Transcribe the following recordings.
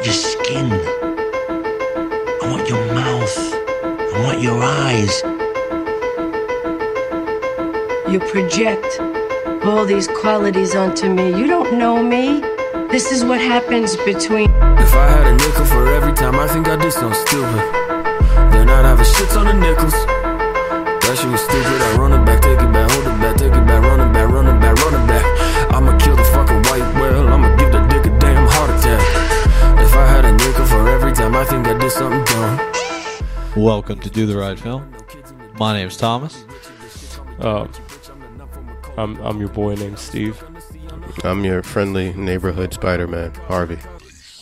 want your skin. I want your mouth. I want your eyes. You project all these qualities onto me. You don't know me. This is what happens between. If I had a nickel for every time I think I did something stupid, then I'd have a shit ton of nickels. That shit was stupid. I run it back, take it back, hold it back, take it back, run it back, run it back, run it back. I'ma kill the fucking a nickel for every time I think I did something dumb. Welcome to Do the Right Film. My name's Thomas. Uh, I'm I'm your boy named Steve. I'm your friendly neighborhood Spider-Man, Harvey.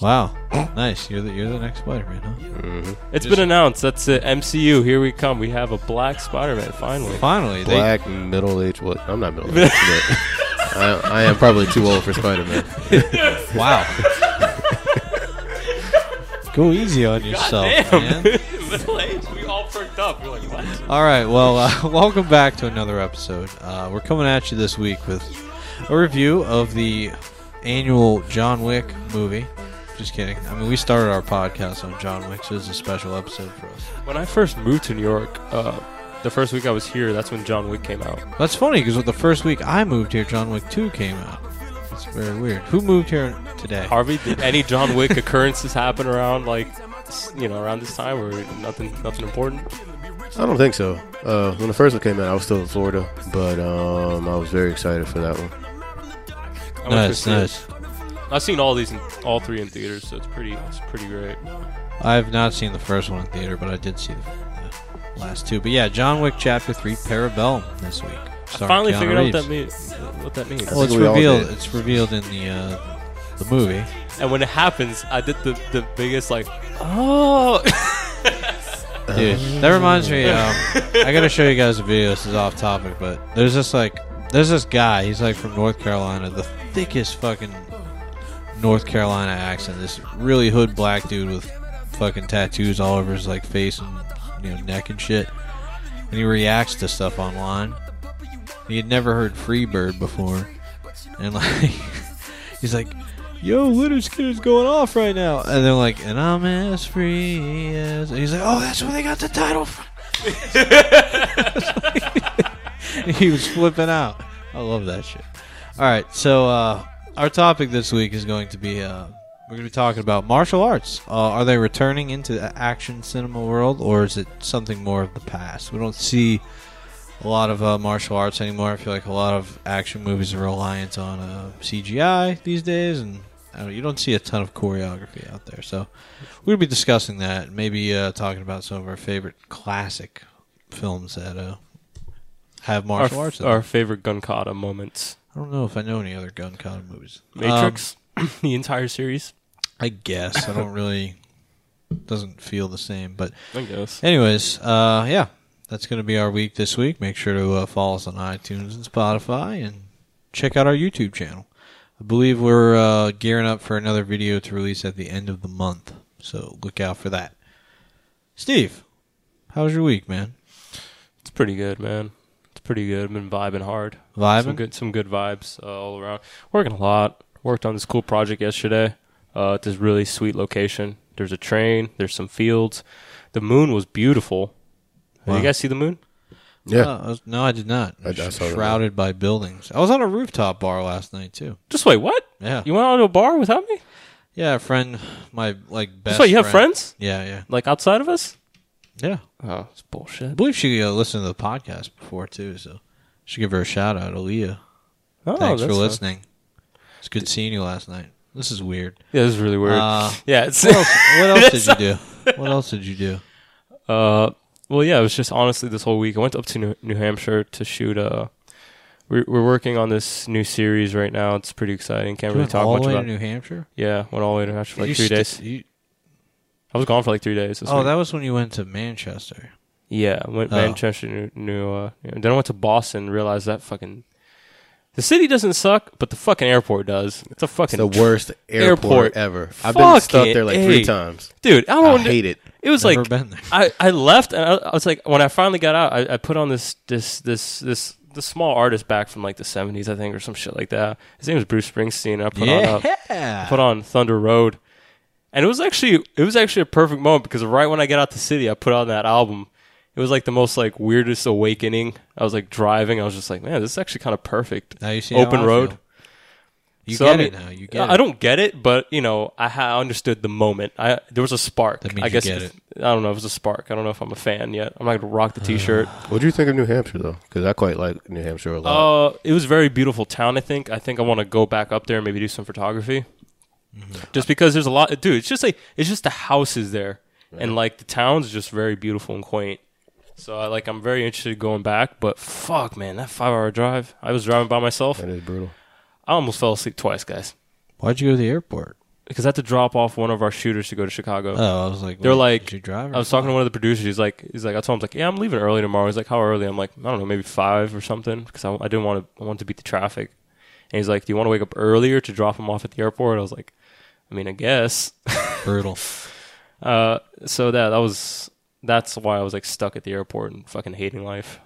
Wow, nice. You're the you're the next Spider-Man, huh? It's Just- been announced. That's it. MCU. Here we come. We have a black Spider-Man finally. Finally, they, Black, middle-aged. What? I'm not middle-aged, but I, I am probably too old for Spider-Man. wow. Go easy on yourself, man. Middle age. We all perked up. We're like, what? All right, well, uh, welcome back to another episode. Uh, we're coming at you this week with a review of the annual John Wick movie. Just kidding. I mean, we started our podcast on John Wick, so this is a special episode for us. When I first moved to New York, uh, the first week I was here, that's when John Wick came out. That's funny because the first week I moved here, John Wick 2 came out. It's very weird. Who moved here today? Harvey, did any John Wick occurrences happen around like, you know, around this time or nothing, nothing important? I don't think so. Uh, when the first one came out, I was still in Florida, but um, I was very excited for that one. I Nice, nice. I've seen all these, in, all three in theaters, so it's pretty, it's pretty great. I have not seen the first one in theater, but I did see the, the last two. But yeah, John Wick Chapter 3 Parabellum this week. I finally Keanu figured out what that Reeves. means. What that means. Well, it's we all revealed. did. It's revealed in the uh, the movie. And when it happens, I did the, the biggest like, oh. Dude, that reminds me. Um, I gotta show you guys a video. This is off topic, but there's this like, there's this guy. He's like from North Carolina, the thickest fucking North Carolina accent. This really hood black dude with fucking tattoos all over his like face and you know neck and shit. And he reacts to stuff online. He had never heard Freebird before, and like, he's like. Yo, Lynyrd Skynyrd's going off right now, and they're like, and I'm as free as. And he's like, oh, that's where they got the title from. he was flipping out. I love that shit. All right, so uh, our topic this week is going to be uh, we're going to be talking about martial arts. Uh, are they returning into the action cinema world, or is it something more of the past? We don't see a lot of uh, martial arts anymore. I feel like a lot of action movies are reliant on uh, CGI these days, and I don't, you don't see a ton of choreography out there. So we'll be discussing that, maybe uh, talking about some of our favorite classic films that uh, have our, martial arts. In our favorite gun kata moments. I don't know if I know any other gun kata movies. Matrix, Um, the entire series. I guess I don't really doesn't feel the same, but I guess. Anyways, uh, yeah, that's going to be our week this week. Make sure to uh, follow us on iTunes and Spotify and check out our YouTube channel. I believe we're uh, gearing up for another video to release at the end of the month, so look out for that. Steve, how was your week, man? It's pretty good, man. It's pretty good. I've been vibing hard. Some Vibing? good, some good vibes uh, all around. Working a lot. Worked on this cool project yesterday. Uh, at this really sweet location. There's a train. There's some fields. The moon was beautiful. Did you guys see the moon? Yeah. Uh, I was- no, I did not. I- I saw. Shrouded by buildings. I was on a rooftop bar last night too. Just wait, what? Yeah, You went out to a bar without me? yeah. A friend, my like best. Just wait, you have friend- friends Yeah, yeah, like outside of us? yeah. Oh, it's bullshit. I bullshit. believe she uh, listened to the podcast before too, so should give her a shout out, Aaliyah. Oh, Thanks for that's fine. listening. It's good seeing you last night. This is weird. Yeah, this is really weird. Uh, yeah, it's what else, what else did you do? What else did you do? Uh, well, yeah, it was just honestly this whole week. I went up to New, New Hampshire to shoot. Uh, we're we're working on this new series right now. It's pretty exciting. Can't You really went talk all much the way about. to New Hampshire. yeah, went all the way to New Hampshire for like You three st- days. you- I was gone for like three days. This oh, week. that was when you went to Manchester. yeah, went Oh. Manchester, New, new uh, and then I went to Boston. and Realized that fucking the city doesn't suck, but the fucking airport does. It's a It's fucking the worst Airport. airport, ever. I've been Fuck stuck it, there like hey. three times. dude. I I don't. hate it. It was Never like. I, I left and I, I was like when I finally got out I, I put on this this this this this small artist back from like the seventies I think or some shit like that. His name was Bruce Springsteen. I put on uh, put on Thunder Road, And it was actually it was actually a perfect moment because right when I get out the city, I put on that album. It was like the most like weirdest awakening. I was like driving. I was just like, man, this is actually kind of perfect. Now you see Open road. Feel. You So, get I mean, it now. You get I it. I don't get it, but you know, I ha- understood the moment. I there was a spark. That means I you guess get if- I don't know. if It was a spark. I don't know if I'm a fan yet. I'm not gonna rock the T-shirt. What do you think of New Hampshire though? Because I quite like New Hampshire a lot. Uh, it was a very beautiful town. I think. I think I want to go back up there and maybe do some photography. Just because there's a lot, dude. It's just like it's just the houses there, and like the town's just very beautiful and quaint. So I like I'm very interested in going back. But fuck, man, that five hour drive. I was driving by myself. that is brutal. I almost fell asleep twice, guys, Why'd you go to the airport? because I had to drop off one of our shooters to go to Chicago. Oh, I was like, They're like- you drive? I was talking to one of the producers. He's like, he's like, I told him, like, yeah, I'm leaving early tomorrow. He's like, how early? I'm like, I don't know, maybe five or something, because I, I didn't want to, I wanted to beat the traffic. And he's like, do you want to wake up earlier to drop him off at the airport? I was like, I mean, I guess. brutal. Uh, so that that was that's why I was like stuck at the airport and fucking hating life.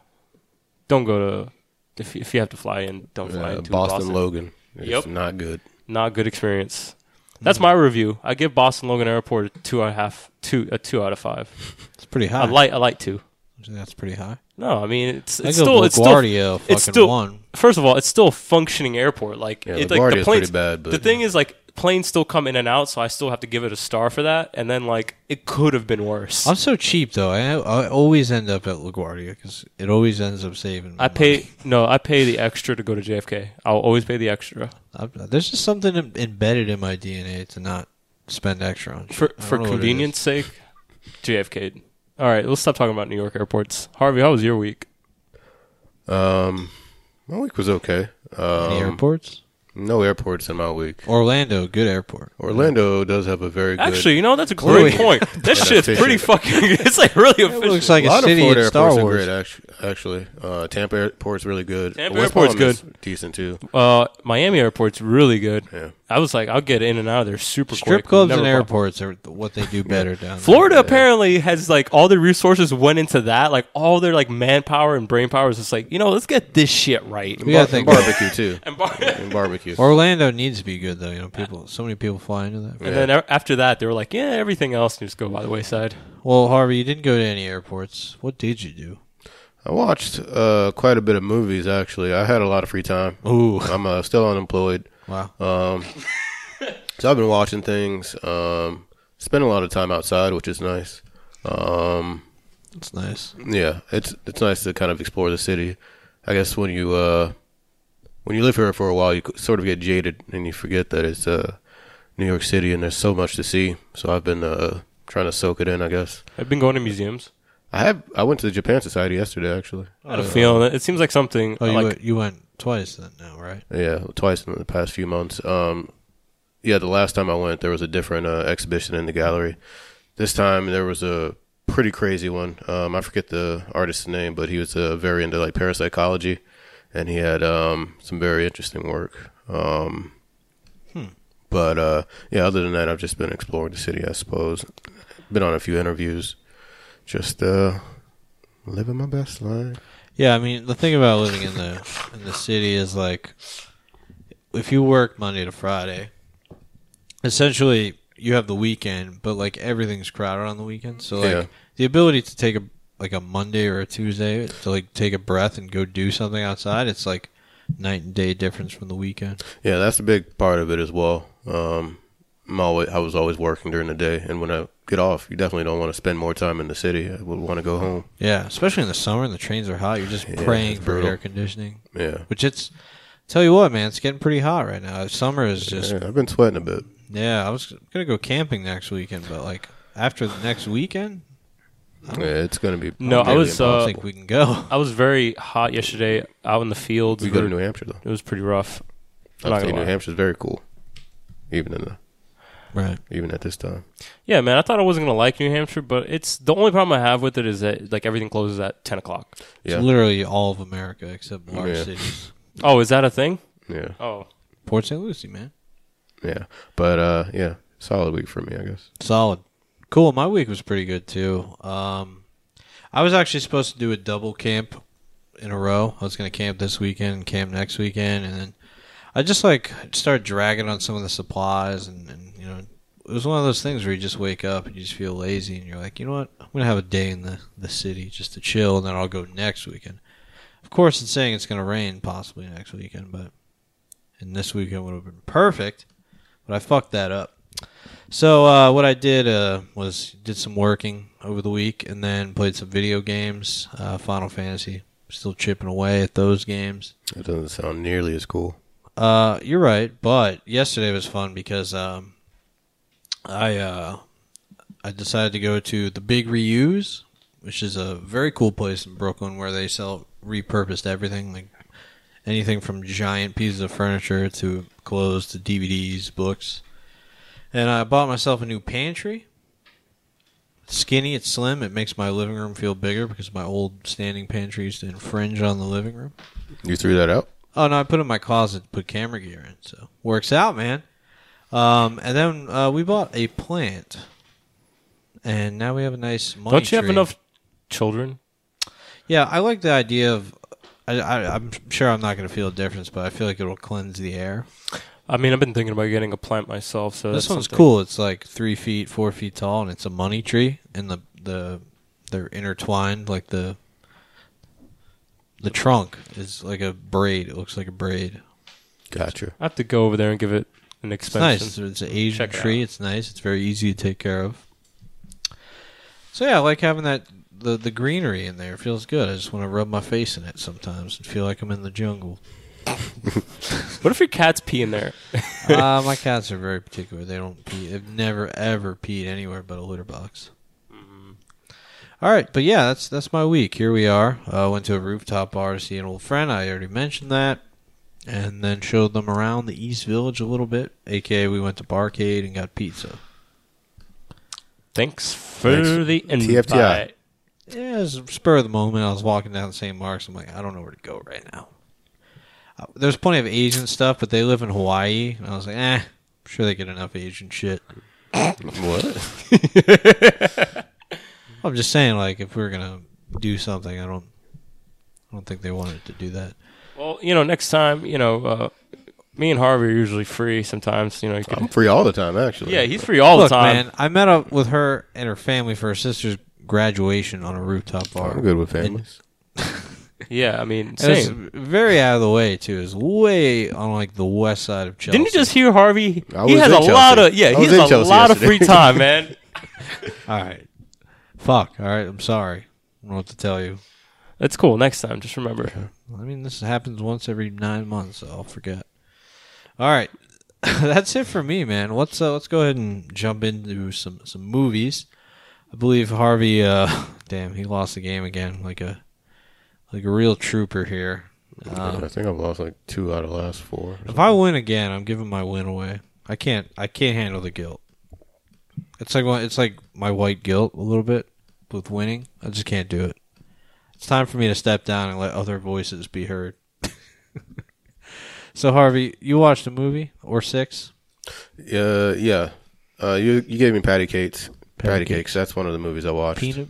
Don't go to if you- if you have to fly in, don't fly Uh, into Boston, Boston. Logan. It's Yep. not good. Not good experience. That's my review. I give Boston Logan Airport a two and a half, two a two out of five. It's pretty high. I like I like two. That's pretty high. No, I mean it's it's still it's still LaGuardia fucking it's still one. first of all it's still a functioning airport. Like Yeah, it, like the planes. pretty bad, but the thing is like planes still come in and out, so I still have to give it a star for that. And then like it could have been worse. I'm so cheap though. I, I always end up at LaGuardia because it always ends up saving. me I money. pay no, I pay the extra to go to JFK. I'll always pay the extra I- there's just something em- embedded in my DNA to not spend extra on for for know what it convenience sake. JFK. All right, let's stop talking about New York airports. Harvey, how was your week? Um, my week was okay. Any Um, airports? No airports in my week. Orlando, good airport. Orlando does have a very good. Actually, you know that's a great we- point. That shit's efficient. pretty fucking. It's like really official. It efficient. looks like a a, lot of Florida in Star airports Wars. are great. Actually, actually. Uh, Tampa Airport's really good. Tampa West Airport's Palm is good. decent too. Uh, Miami airport's really good. Yeah. I was like, I'll get in and out of there super Strip quick. clubs and airports are what they do better down there. Florida apparently has like all the resources went into that. Like all their like manpower and brain power is just like you know let's get this shit right. We gotta Bar- think and barbecue too. And, bar- and barbecue. Orlando needs to be good though. You know, people. So many people fly into that. and then after that they were like, yeah, everything else can just go by the wayside. Well, Harvey, you didn't go to any airports. What did you do? I watched uh, quite a bit of movies. Actually, I had a lot of free time. Ooh, I'm uh, still unemployed. Wow. Um, so I've been watching things. Um, spend a lot of time outside, which is nice. Um, That's nice. yeah, it's it's nice to kind of explore the city. I guess when you uh, when you live here for a while, you sort of get jaded and you forget that it's uh, New York City and there's so much to see. So I've been uh, trying to soak it in. I guess I've been going to museums. I have. I went to the Japan Society yesterday, actually. I had a feeling that it seems like something Oh, you like went, you went twice then now, right? Yeah, twice in the past few months. Um, yeah, the last time I went, there was a different uh, exhibition in the gallery. This time there was a pretty crazy one. Um, I forget the artist's name, but he was uh, very into like parapsychology, and he had um, some very interesting work. Um, But uh, yeah, other than that, I've just been exploring the city. I suppose been on a few interviews, just uh, living my best life. Yeah, I mean the thing about living in the in the city is like if you work Monday to Friday, essentially you have the weekend, but like everything's crowded on the weekend. So like Yeah. the ability to take a like a Monday or a Tuesday to like take a breath and go do something outside, it's like night and day difference from the weekend. Yeah, that's a big part of it as well. Um, I'm always, I was always working during the day, and when I get off, you definitely don't want to spend more time in the city. I would want to go home. Yeah, especially in the summer and the trains are hot. You're just Yeah, praying for air conditioning, Yeah, which it's. Tell you what, man, it's getting pretty hot right now. Summer is just yeah I've been sweating a bit. Yeah, I was gonna go camping next weekend, but like after the next weekend, Yeah, it's gonna be. No, I maybe was, I uh, don't think we can go. I was very hot yesterday out in the fields. we go to New Hampshire though. It was pretty rough. I'm I'd say New lie. Hampshire's very cool, even in the Right. even at this time. Yeah, man, I thought I wasn't gonna like New Hampshire, but it's the only problem I have with it is that like everything closes at ten o'clock. Yeah, It's literally all of America except large Yeah. cities. Oh, is that a thing? yeah, Oh, Port St. Lucie, man. yeah. But uh, yeah, solid week for me, I guess. Solid. Cool. My week was pretty good too. Um, I was actually supposed to do a double camp in a row. I was going to camp this weekend and camp next weekend, and then I just like started dragging on some of the supplies and, and you know it was one of those things where you just wake up and you just feel lazy and you're like, you know what, I'm gonna have a day in the the city just to chill, and then I'll go next weekend. Of course, it's saying it's gonna rain possibly next weekend, but and this weekend would have been perfect, but I fucked that up. So uh, what I did uh, was did some working over the week and then played some video games. Uh, Final Fantasy, still chipping away at those games. It doesn't sound nearly as cool. Uh, you're right, but yesterday was fun because um, I uh, I decided to go to the Big Reuse, which is a very cool place in Brooklyn where they sell repurposed everything, like anything from giant pieces of furniture to clothes to DVDs, books. And I bought myself a new pantry. It's skinny, it's slim. It makes my living room feel bigger because my old standing pantry used to infringe on the living room. You threw that out? Oh no, I put it in my closet, to put camera gear in, so works out, man. Um, and then uh, we bought a plant, and now we have a nice money Don't you have tree. enough children? Yeah, I like the idea of. I, I, I'm sure I'm not going to feel a difference, but I feel like it'll cleanse the air. I mean, I've been thinking about getting a plant myself. So this that's one's something. cool. It's like three feet, four feet tall, and it's a money tree, and the the they're intertwined like the the trunk is like a braid. It looks like a braid. Gotcha. I have to go over there and give it an It's expensive. nice. It's, it's an Asian Check it tree. out. It's nice. It's very easy to take care of. So yeah, I like having that the the greenery in there. It feels good. I just want to rub my face in it sometimes and feel like I'm in the jungle. What if your cats pee in there? uh, my cats are very particular. They don't pee. They've never ever peed anywhere but a litter box. All right, but yeah, that's that's my week. Here we are. Uh, went to a rooftop bar to see an old friend. I already mentioned that, and then showed them around the East Village a little bit. AKA, we went to Barcade and got pizza. Thanks for Thanks. the invite. TFTI. Yeah, it was spur of the moment. I was walking down St. Mark's. I'm like, I don't know where to go right now. Uh, there's plenty of Asian stuff, but they live in Hawaii, and I was like, eh, I'm sure they get enough Asian shit. What? I'm just saying, like, if we are gonna do something, I don't, I don't think they wanted to do that. Well, you know, next time, you know, uh, me and Harvey are usually free. Sometimes, you know, you I'm free all the time, actually. yeah, he's free all Look, the time. man, I met up with her and her family for her sister's graduation on a rooftop bar. I'm good with families. Yeah, I mean, And it's same. very out of the way too. It's way on like the west side of Chelsea. Didn't you just hear Harvey? I he was has in a lot Chelsea. of yeah. I He was has a Chelsea lot of yesterday. free time, man. All right. Fuck. All right. I'm sorry. I don't know what to tell you. That's cool. Next time, just remember. I mean, this happens once every nine months, so I'll forget. All right. That's it for me, man. Let's uh, let's go ahead and jump into some some movies. I believe Harvey. Uh, damn, he lost the game again, like a like a real trooper here. Um, I think I've lost like two out of the last four. If I win again, I'm giving my win away. I can't. I can't handle the guilt. It's like it's like my white guilt a little bit with winning. I just can't do it. It's time for me to step down and let other voices be heard. so Harvey, you watched a movie or six? Uh, yeah. Uh, you you gave me Patty Cakes. Patty Patty, Cakes. Cakes. That's one of the movies I watched. Peanut,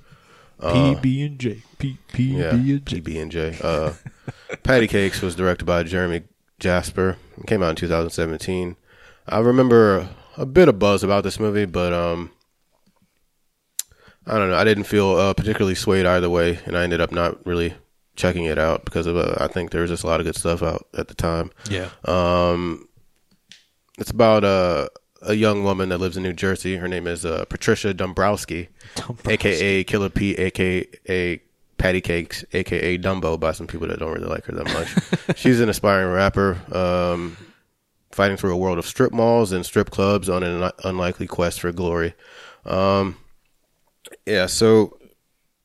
Uh, PB and J, P P Yeah, B and J. PB and J. Uh, Patty Cakes was directed by Geremy Jasper. It came out in 2017. I remember a bit of buzz about this movie, but um, I don't know. I didn't feel uh, particularly swayed either way, and I ended up not really checking it out because of uh, I think there was just a lot of good stuff out at the time. Yeah, Um, it's about uh, a young woman that lives in New Jersey. Her name is uh, Patricia Dombrowski, aka Killer P, aka Patty Cakes, aka Dumbo, by some people that don't really like her that much. She's an aspiring rapper, um, fighting through a world of strip malls and strip clubs on an un- unlikely quest for glory. Um, yeah, so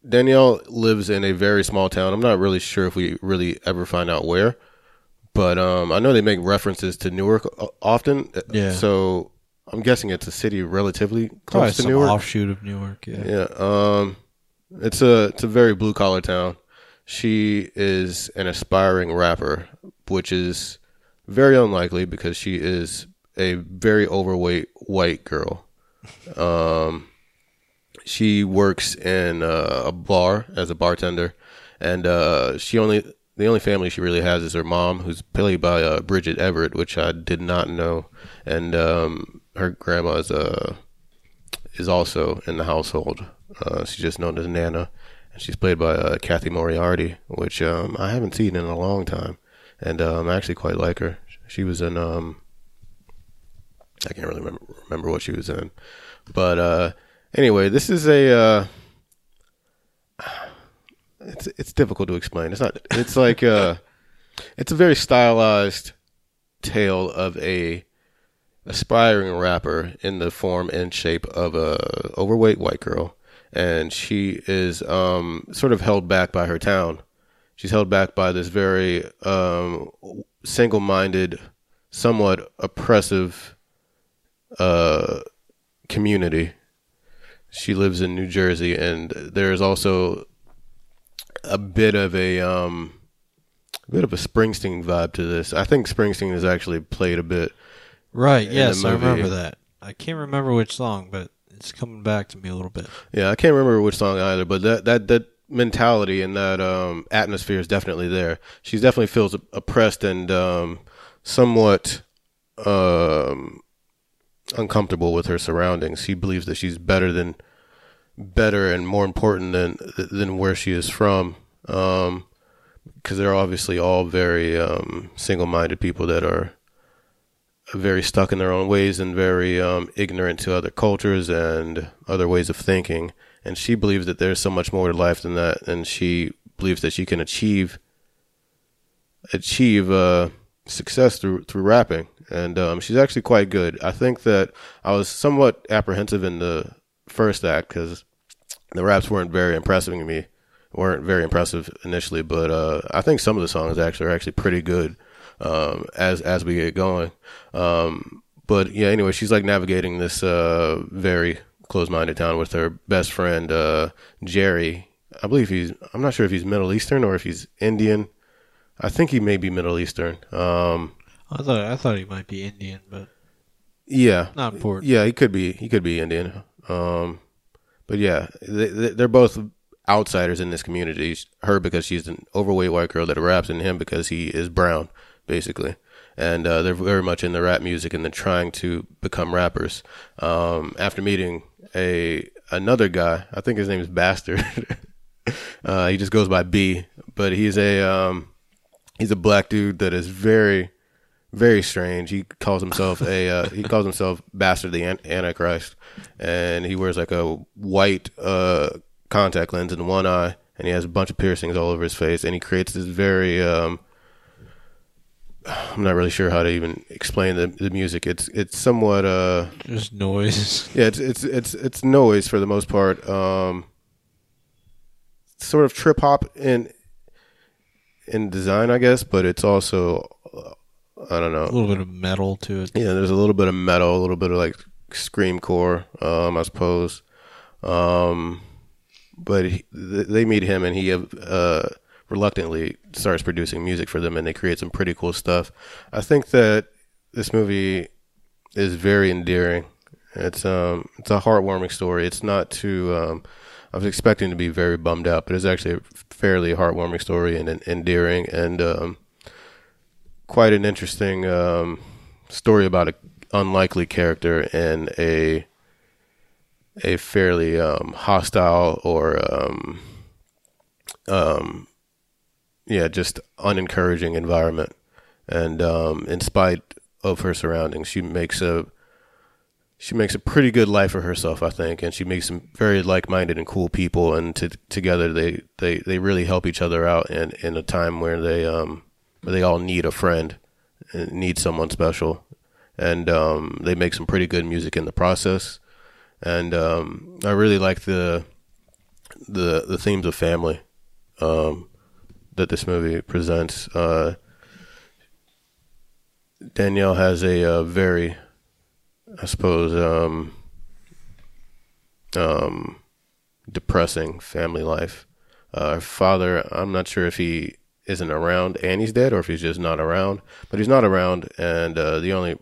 Danielle lives in a very small town. I'm not really sure if we really ever find out where, but um, I know they make references to Newark o- often. Yeah. So I'm guessing it's a city relatively close to Newark. offshoot of Newark. Yeah, Yeah. Um, it's a it's a very blue collar town. She is an aspiring rapper, which is very unlikely because she is a very overweight white girl. Um, she works in uh, a bar as a bartender, and uh, she only the only family she really has is her mom, who's played by uh, Bridget Everett, which I did not know, and um, her grandma is uh is also in the household. Uh, she's just known as Nana, and she's played by uh, Cathy Moriarty, which um, I haven't seen in a long time, and um, I actually quite like her. She was in um, I can't really remember remember what she was in, but uh, anyway, this is a uh, it's it's difficult to explain. It's not. It's like uh, it's a very stylized tale of a aspiring rapper in the form and shape of a overweight white girl, and she is um, sort of held back by her town. She's held back by this very um, single-minded, somewhat oppressive uh, community. She lives in New Jersey, and there is also a bit of a um, a bit of a Springsteen vibe to this. I think Springsteen has actually played a bit. Right. Yes, I remember that. I can't remember which song, but it's coming back to me a little bit. Yeah, I can't remember which song either, but that that that mentality and that um, atmosphere is definitely there. She definitely feels oppressed and um, somewhat um, uncomfortable with her surroundings. She believes that she's better than better and more important than than where she is from. Um, because they're obviously all very um, single-minded people that are very stuck in their own ways and very um, ignorant to other cultures and other ways of thinking. And she believes that there's so much more to life than that, and she believes that she can achieve achieve uh, success through through rapping. And um, she's actually quite good. I think that I was somewhat apprehensive in the first act because the raps weren't very impressive to me, weren't very impressive initially. But uh, I think some of the songs actually are actually pretty good um, as as we get going. Um, but yeah, anyway, she's like navigating this uh, very closed-minded town with her best friend uh, Jerry. I believe he's. I'm not sure if he's Middle Eastern or if he's Indian. I think he may be Middle Eastern. Um, I thought I thought he might be Indian, but yeah, not important. Yeah, he could be. He could be Indian. Um, but yeah, they, they're both outsiders in this community. Her because she's an overweight white girl that raps, and him because he is brown, basically. And uh, they're very much in the rap music, and they're trying to become rappers. Um, after meeting a another guy, I think his name is Bastard. uh, he just goes by B, but he's a um, he's a black dude that is very very strange. He calls himself a uh, he calls himself Bastard the An- Antichrist, and he wears like a white uh, contact lens in one eye, and he has a bunch of piercings all over his face, and he creates this very um, I'm not really sure how to even explain the the music. It's it's somewhat uh Just noise. yeah, it's it's it's it's noise for the most part. Um, sort of trip hop in in design, I guess, but it's also I don't know. a little bit of metal to it. Yeah, there's a little bit of metal, a little bit of like scream core, um, I suppose. Um, but he, they meet him, and he uh, reluctantly starts producing music for them, and they create some pretty cool stuff. I think that this movie is very endearing. It's um, it's a heartwarming story. It's not too. Um, I was expecting to be very bummed out, but it's actually a fairly heartwarming story and, and endearing, and um, quite an interesting um, story about an unlikely character in a a fairly um, hostile or um, um, yeah, just unencouraging environment. And um, in spite of her surroundings, she makes a she makes a pretty good life for herself, I think, and she makes some very like-minded and cool people, and to, together they, they, they really help each other out in, in a time where they um where they all need a friend, need someone special, and um, they make some pretty good music in the process, and um, I really like the the the themes of family um, that this movie presents. Uh, Danielle has a, uh very I suppose, um, um, depressing family life. Uh, her father, I'm not sure if he isn't around and he's dead or if he's just not around, but he's not around, and uh, the only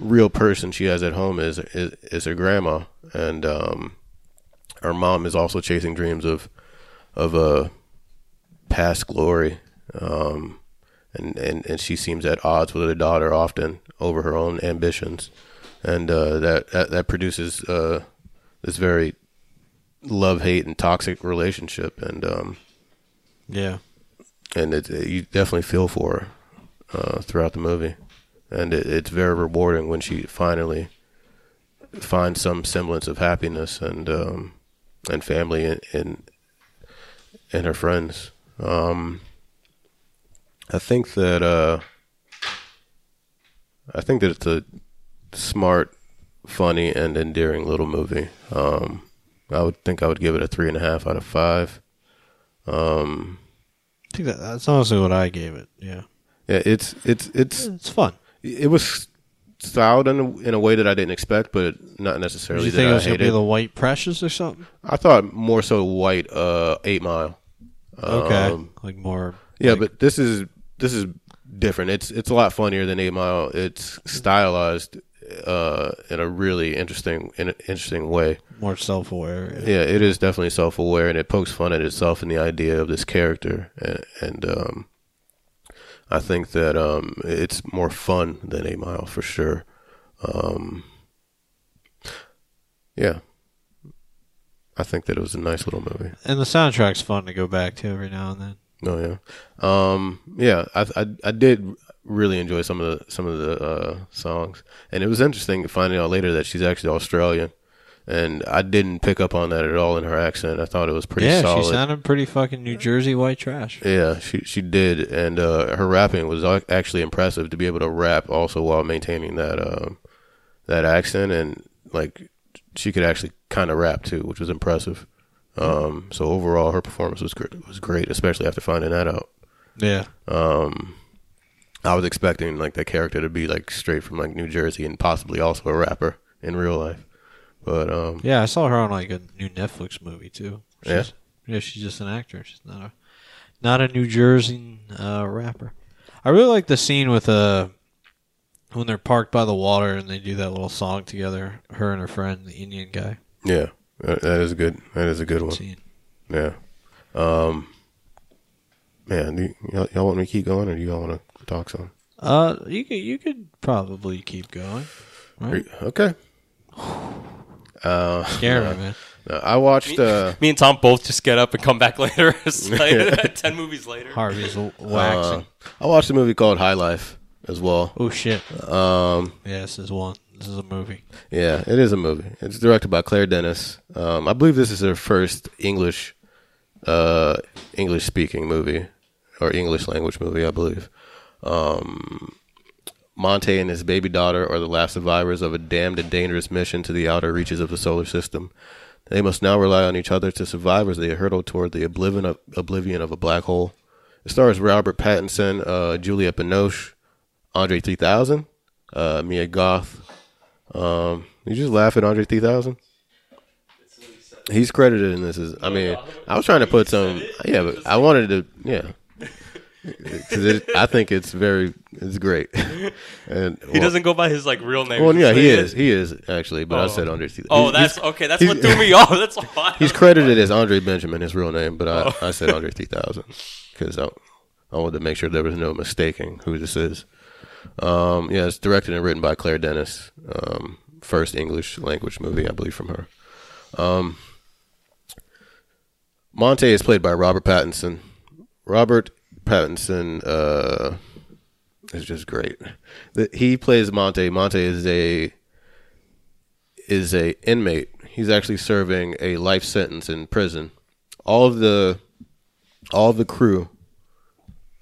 real person she has at home is is, is her grandma, and um, her mom is also chasing dreams of of a past glory. Um, and, and, and she seems at odds with her daughter often over her own ambitions. and uh, that, that that produces uh, this very love hate and toxic relationship, and um, Yeah. And it, you definitely feel for her uh, throughout the movie, and it, it's very rewarding when she finally finds some semblance of happiness and um, and family and and, and her friends. Um, I think that uh, I think that it's a smart, funny, and endearing little movie. Um, I would think I would give it a three and a half out of five. Um, think that, that's honestly what I gave it. Yeah. yeah, it's it's it's It's fun. it was styled in a, in a way that I didn't expect, but not necessarily. Did you that think it was hated. be the White Precious or something? I thought more so white uh, Eight Mile. Okay. Um, like more. yeah, like- but this is this is different. It's it's a lot funnier than Eight Mile. It's stylized uh, in a really interesting in interesting way. more self aware. Yeah, it is definitely self aware, and it pokes fun at itself and the idea of this character, and, and um, I think that um, it's more fun than Eight Mile for sure. Um, yeah, I think that it was a nice little movie. And the soundtrack's fun to go back to every now and then. Oh yeah, um, yeah. I, I I did really enjoy some of the some of the uh, songs, and it was interesting finding out later that she's actually Australian, and I didn't pick up on that at all in her accent. I thought it was pretty yeah, solid. she sounded pretty fucking New Jersey white trash. Yeah, she she did, and uh, her rapping was actually impressive to be able to rap also while maintaining that um, that accent, and like she could actually kind of rap too, which was impressive. Um, so overall, her performance was great, was great, especially after finding that out. Yeah. Um, I was expecting like that character to be like straight from like New Jersey and possibly also a rapper in real life, but um, Yeah, I saw her on like a new Netflix movie too. Yeah? She's, yeah, she's just an actor. She's not a not a New Jersey uh, rapper. I really like the scene with uh when they're parked by the water and they do that little song together. Her and her friend, the Indian guy. yeah, that, that is good. That is a good one. Scene. Yeah. Um. Man, do y- y'all, y'all want me to keep going, or do y'all want to talk some? Uh, you could you could probably keep going. Right? you- Okay. Uh, Scare me, man. no, I watched. Uh, Me and Tom both just get up and come back later. It's like ten movies later. Harvey's w- uh, waxing. I watched a movie called High Life as well. oh shit! Um. Yeah, this is one. This is a movie. Yeah, it is a movie. It's directed by Claire Denis. Um, I believe this is her first English, uh, English speaking movie or English language movie. I believe. Um, Monte and his baby daughter are the last survivors of a damned and dangerous mission to the outer reaches of the solar system. They must now rely on each other to survive as they hurtle toward the oblivion of, oblivion of a black hole. It stars Robert Pattinson, uh, Julia Binoche, Andre 3000, uh, Mia Goth, um, you just laugh at Andre 3000? He's credited in this as. I mean, I was trying to put some. Yeah, but I wanted to. Yeah, because I think it's very. It's great. And He doesn't go by his like real name. Well, yeah, he is. He is actually. But I Oh. said Andre 3000. Oh, He's- that's he's, okay. That's what threw me off. That's why. He's credited as Andre Benjamin, his real name, but I, Oh. I said Andre 3000 because I, I wanted to make sure there was no mistaking who this is. Um, yeah, it's directed and written by Claire Denis. Um, first English language movie, I believe, from her. Um, Monte is played by Robert Pattinson. Robert Pattinson uh, is just great. The, he plays Monte. Monte is a is a inmate. He's actually serving a life sentence in prison. All of the all of the crew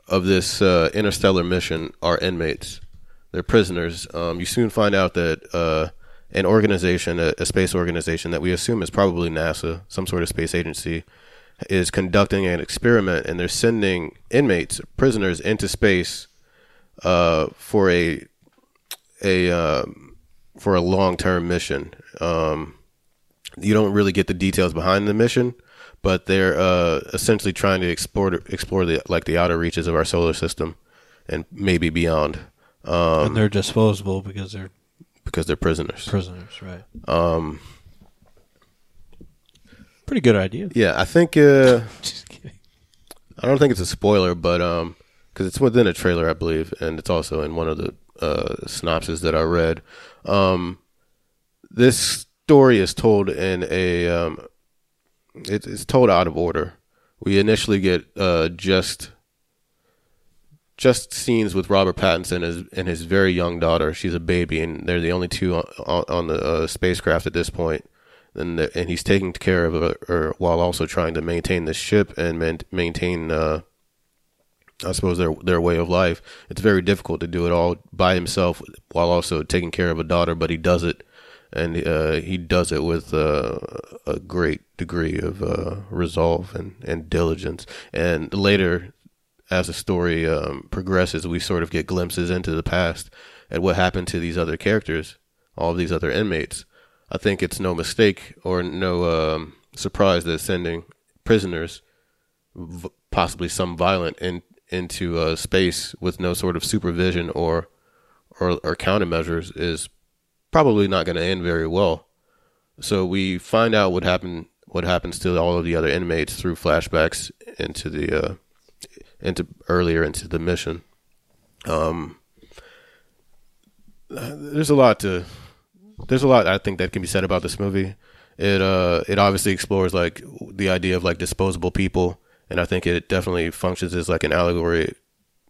of this uh, interstellar mission are inmates. They're prisoners. Um, you soon find out that uh, an organization, a, a space organization that we assume is probably NASA, some sort of space agency, is conducting an experiment, and they're sending inmates, prisoners, into space uh, for a a um, for a long term mission. Um, you don't really get the details behind the mission, but they're uh, essentially trying to explore explore the like the outer reaches of our solar system and maybe beyond Um, and they're disposable because they're because they're prisoners. prisoners, right? Um, Pretty good idea. yeah, I think uh, Just kidding. I don't think it's a spoiler, but um, because it's within a trailer, I believe, and it's also in one of the uh synopses that I read. Um, this story is told in a um, it, it's told out of order. We initially get uh, just just scenes with Robert Pattinson and, and his very young daughter. She's a baby, and they're the only two on, on, on the uh, spacecraft at this point. And the, and he's taking care of her while also trying to maintain the ship and man, maintain, uh, I suppose their their way of life. It's very difficult to do it all by himself while also taking care of a daughter, but he does it, and uh, he does it with uh, a great degree of uh, resolve and, and diligence. And later, as the story um, progresses, we sort of get glimpses into the past at what happened to these other characters, all of these other inmates. I think it's no mistake or no um, surprise that sending prisoners, v- possibly some violent, in, into uh, space with no sort of supervision or or, or countermeasures is probably not going to end very well. So we find out what happened, what happens to all of the other inmates through flashbacks into the uh, into earlier into the mission. Um, there's a lot to there's a lot I think that can be said about this movie. It uh it obviously explores like the idea of like disposable people, and I think it definitely functions as like an allegory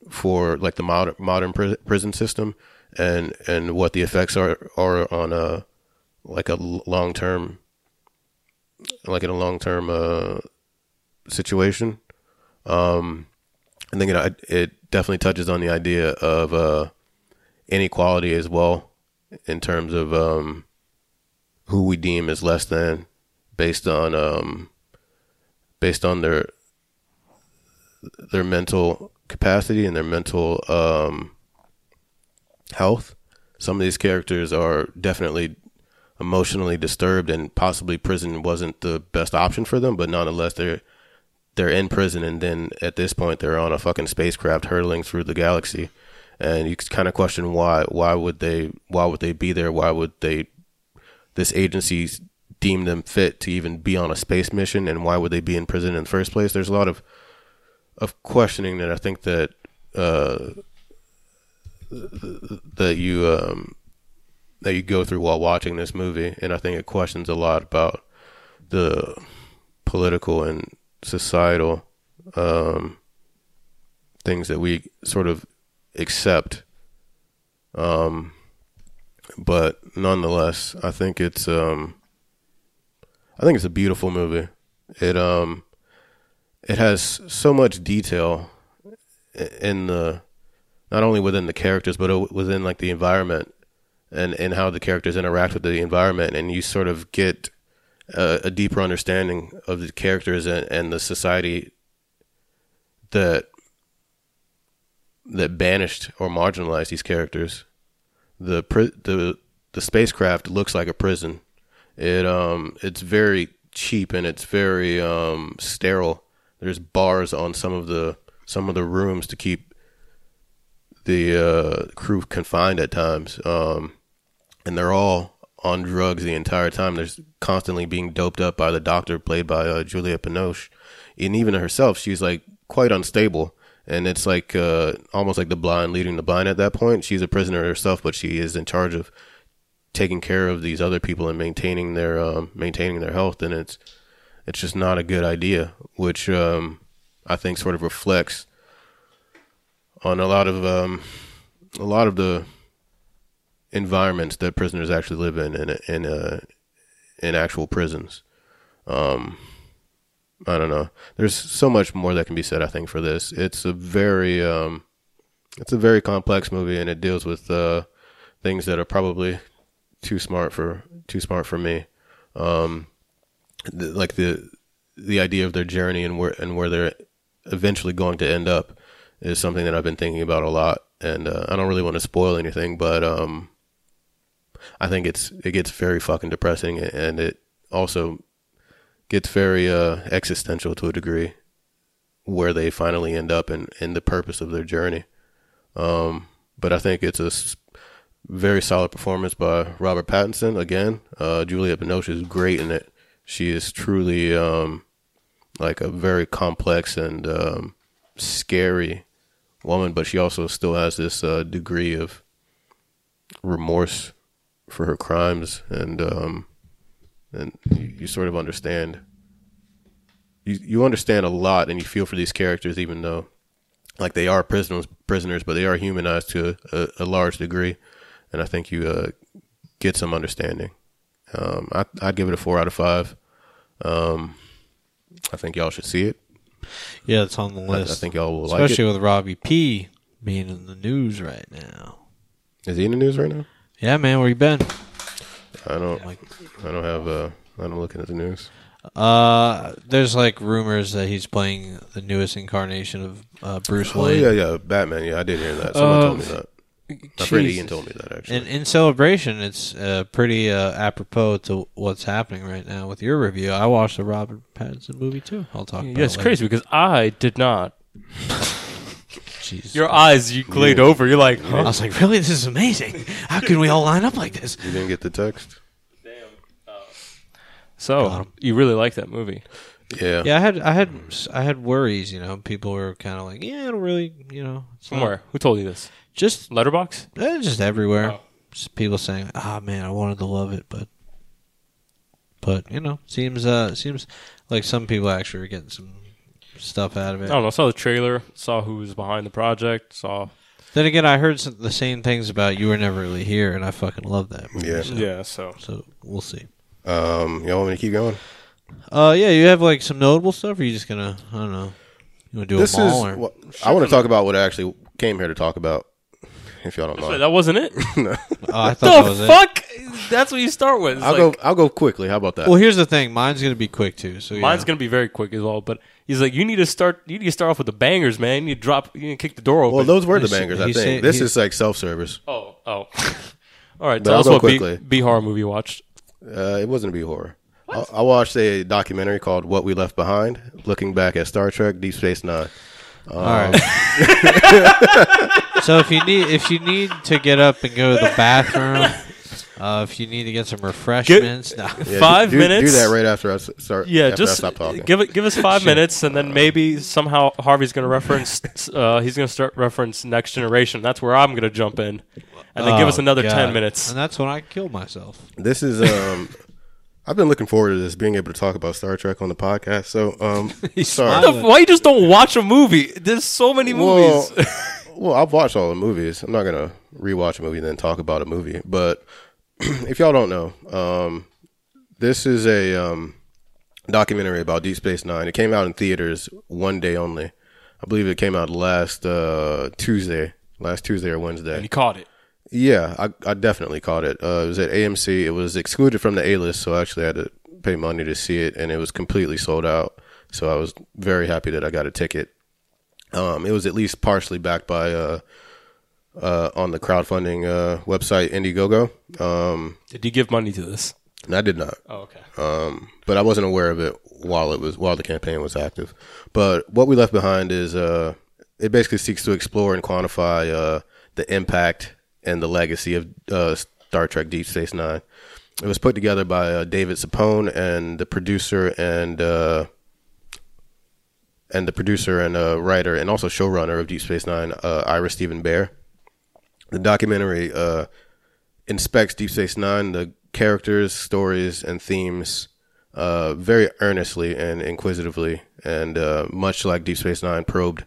for like the modern modern pri- prison system and and what the effects are are on a like a long term like in a long term uh situation. Um, I think it, it definitely touches on the idea of uh, inequality as well, in terms of um, who we deem as less than, based on um, based on their their mental capacity and their mental um, health. Some of these characters are definitely emotionally disturbed, and possibly prison wasn't the best option for them. But nonetheless, they're they're in prison and then at this point they're on a fucking spacecraft hurtling through the galaxy and you kind of question why why would they why would they be there? Why would they this agency deem them fit to even be on a space mission? And why would they be in prison in the first place? There's a lot of of questioning that I think that uh, that you um, that you go through while watching this movie. And I think it questions a lot about the political and societal um, things that we sort of accept. Um, but nonetheless, I think it's um, I think it's a beautiful movie. It um, it has so much detail in the not only within the characters but within like the environment and and how the characters interact with the environment and you sort of get a, a deeper understanding of the characters and, and the society that that banished or marginalized these characters. The the the spacecraft looks like a prison. It um it's very cheap and it's very um sterile. There's bars on some of the some of the rooms to keep the uh, crew confined at times. Um, and they're all on drugs the entire time. They're constantly being doped up by the doctor, played by uh, Julia Binoche, and even herself, she's like quite unstable. And it's like uh, almost like the blind leading the blind at that point. She's a prisoner herself, but she is in charge of taking care of these other people and maintaining their um, maintaining their health. And it's it's just not a good idea, which um, I think sort of reflects on a lot of um, a lot of the environments that prisoners actually live in in in uh, in actual prisons. Um, I don't know. There's so much more that can be said. I think for this, it's a very um, it's a very complex movie, and it deals with uh, things that are probably too smart for too smart for me. Um, the, like the the idea of their journey and where and where they're eventually going to end up is something that I've been thinking about a lot. And uh, I don't really want to spoil anything, but um, I think it's it gets very fucking depressing, and it also gets very uh, existential to a degree, where they finally end up and in, in the purpose of their journey. Um, but I think it's a very solid performance by Robert Pattinson. Again, uh, Juliette Binoche is great in it. She is truly um, like a very complex and um, scary woman, but she also still has this uh, degree of remorse for her crimes, and um, and you, you sort of understand. You you understand a lot, and you feel for these characters, even though, like they are prisoners, prisoners, but they are humanized to a, a large degree, and I think you uh, get some understanding. Um, I I'd give it a four out of five. Um, I think y'all should see it. Yeah, it's on the I, I think y'all will like Especially with Robbie P being in the news right now. Is he in the news right now? Yeah, man, where you been? I don't. like. I don't have. Uh, I'm looking at the news. Uh, there's like rumors that he's playing the newest incarnation of uh, Bruce Oh Wayne. yeah, yeah, Batman. Yeah, I did hear that. Someone Uh, told me that. My friend Jesus. Ian told me that actually. And in celebration, it's uh, pretty uh, apropos to what's happening right now with your review. I watched the Robert Pattinson movie too. I'll talk about Yeah, it's it later. crazy because I did not. Jesus. Your eyes, you glazed over. You're like, huh? I was like, really? This is amazing. How can we all line up like this? you didn't get the text. Got So you really like that movie? Yeah. Yeah, I had, I had, I had worries. You know, people were kind of like, yeah, I don't really, you know, it's From not- Who told you this? Just, Letterboxd? eh, just everywhere. Oh. Just people saying, ah, man, I wanted to love it, but, but you know, seems, uh, seems like some people actually are getting some stuff out of it. I it. don't know. Saw the trailer. Saw who was behind the project. Saw. Then again, I heard some, the same things about you were never really here, and I fucking love that. Movie, Yeah. So, Yeah. So So we'll see. Um, y'all want me to keep going? Uh, yeah, you have like some notable stuff. Or are you just gonna, I don't know, you want to do this them is. or? What, I want to talk about what I actually came here to talk about. If y'all don't Wait, that wasn't it. Oh, I thought that the was it. fuck? That's what you start with. It's I'll like- go. I'll go quickly. How about that? Well, here's the thing. Mine's gonna be quick too. So yeah. Mine's gonna be very quick as well. But he's like, you need to start. You need to start off with the bangers, man. You drop. You need to kick the door open. Well, those were the He's- bangers. I think saying- this is like self-service. oh, oh. All right. But Tell I'll us go what B, quickly. B horror movie you watched. Uh, it wasn't a B horror. I, I watched a documentary called "What We Left Behind," looking back at Star Trek: Deep Space Nine. All right. so if you need if you need to get up and go to the bathroom, uh, if you need to get some refreshments, no. Yeah, Five do, do- minutes? Do that right after I s- start. Yeah, after I just stop talking. give it. Give us five minutes, and then maybe somehow Harvey's going to reference. Uh, he's going to start reference Next Generation. That's where I'm going to jump in, and then give us Oh, another God. ten minutes. and that's when I kill myself. This is um I've been looking forward to this being able to talk about Star Trek on the podcast. So um sorry. The- Why you just don't watch a movie? There's so many Well, movies. well, I've watched all the movies. I'm not gonna rewatch a movie and then talk about a movie. But if y'all don't know, um this is a um documentary about Deep Space Nine. It came out in theaters one day only. I believe it came out last uh Tuesday. Last Tuesday or Wednesday. and you caught it. Yeah, I, I definitely caught it. Uh, it was at AMC. It was excluded from the A list, so I actually had to pay money to see it, and it was completely sold out. So I was very happy that I got a ticket. Um, it was at least partially backed by uh, uh, on the crowdfunding uh, website Indiegogo. Um, Did you give money to this? I did not, Oh, okay. um, but I wasn't aware of it while it was while the campaign was active. But what we left behind is uh, it basically seeks to explore and quantify uh, the impact and the legacy of uh, Star Trek Deep Space Nine. It was put together by uh, David Zappone and the producer and uh, and the producer and uh, writer and also showrunner of Deep Space Nine, uh, Ira Steven Behr. The documentary uh, inspects Deep Space Nine, the characters, stories, and themes uh, very earnestly and inquisitively, and much like Deep Space Nine probed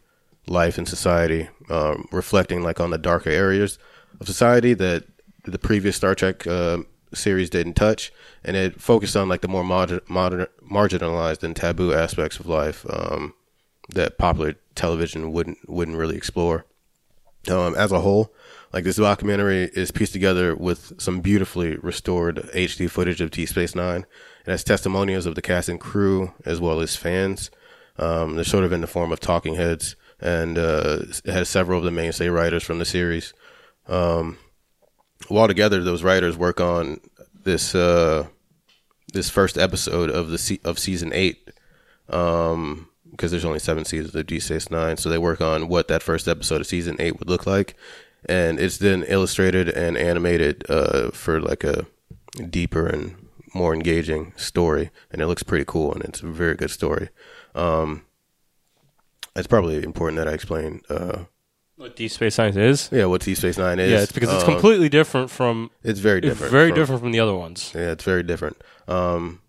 life and society, um, reflecting like on the darker areas of society that the previous Star Trek uh, series didn't touch, and it focused on like the more modern, modern marginalized and taboo aspects of life um, that popular television wouldn't wouldn't really explore um, as a whole. Like this documentary is pieced together with some beautifully restored HD footage of Deep Space Nine. and has testimonials of the cast and crew as well as fans. Um, they're sort of in the form of talking heads, and uh, it has several of the mainstay writers from the series. Um, while together, those writers work on this uh, this first episode of the se- of season eight um because there's only seven seasons of Deep Space Nine, so they work on what that first episode of season eight would look like, and it's then illustrated and animated uh, for like a deeper and more engaging story, and it looks pretty cool, and it's a very good story. Um, it's probably important that I explain uh, What Deep Space Nine is? Yeah, what Deep Space Nine is. yeah, it's because it's Um, completely different from. It's very It's different. very from- different from the other ones. Yeah, it's very different. Um,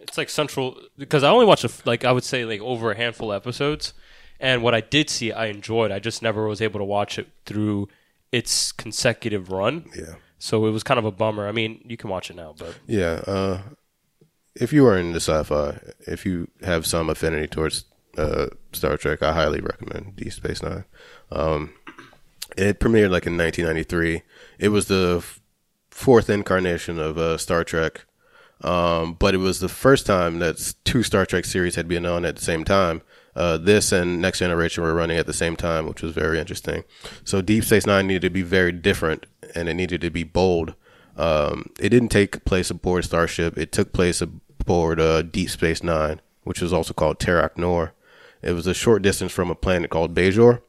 It's like central because I only watched a like I would say like over a handful of episodes, and what I did see I enjoyed. I just never was able to watch it through its consecutive run. yeah, So it was kind of a bummer. I mean, you can watch it now, but yeah. Uh, if you are into sci-fi, if you have some affinity towards uh, Star Trek, I highly recommend Deep Space Nine. Um, it premiered like in 1993. It was the f- fourth incarnation of uh, Star Trek, um, but it was the first time that two Star Trek series had been on at the same time. Uh, this and Next Generation were running at the same time, which was very interesting. So Deep Space Nine needed to be very different, and it needed to be bold. Um, it didn't take place aboard Starship. It took place aboard uh, Deep Space Nine, which was also called Terok Nor. It was a short distance from a planet called Bajor,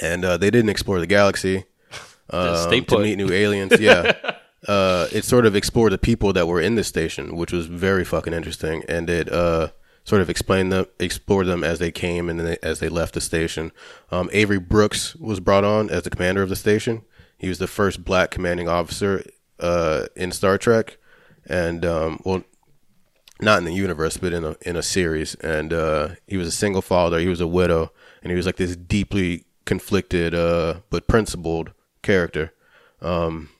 and uh, they didn't explore the galaxy um, to meet new aliens. Yeah, uh, it sort of explored the people that were in the station, which was very fucking interesting, and it uh, sort of explained them, explored them as they came and then they, as they left the station. Um, Avery Brooks was brought on as the commander of the station. He was the first black commanding officer uh, in Star Trek, and um, well, not in the universe, but in a in a series. And uh, he was a single father. He was a widow, and he was like this deeply conflicted uh, but principled character. Um,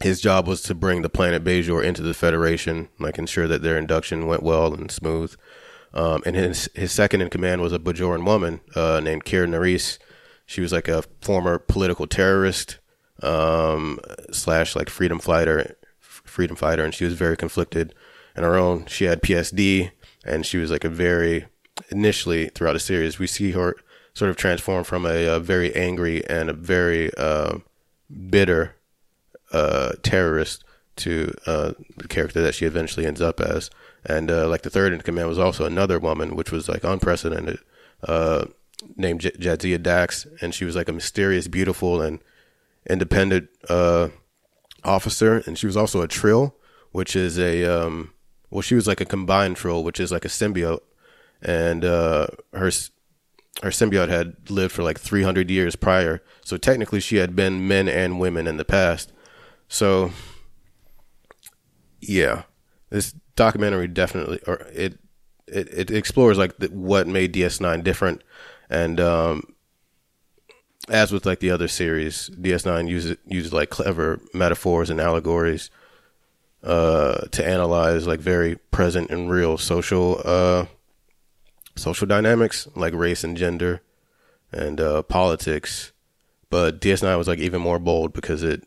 his job was to bring the planet Bajor into the Federation, like ensure that their induction went well and smooth. Um, and his his second in command was a Bajoran woman uh, named Kira Nerys. She was like a former political terrorist um, slash like freedom fighter, freedom fighter, and she was very conflicted in her own. She had PSD, and she was like a very initially throughout the series we see her sort of transform from a, a very angry and a very uh, bitter uh, terrorist to uh, the character that she eventually ends up as. And uh, like the third in command was also another woman, which was like unprecedented, uh, named J- Jadzia Dax, and she was like a mysterious, beautiful, and independent uh, officer. And she was also a trill, which is a um, well, she was like a combined trill, which is like a symbiote, and her her symbiote had lived for like 300 years prior. So technically, she had been men and women in the past. So, yeah, this documentary definitely, or it, it, it explores like the, what made DS9 different, and um, as with like the other series, DS9 uses uses like clever metaphors and allegories uh, to analyze like very present and real social uh, social dynamics like race and gender and uh, politics. But DS9 was like even more bold because it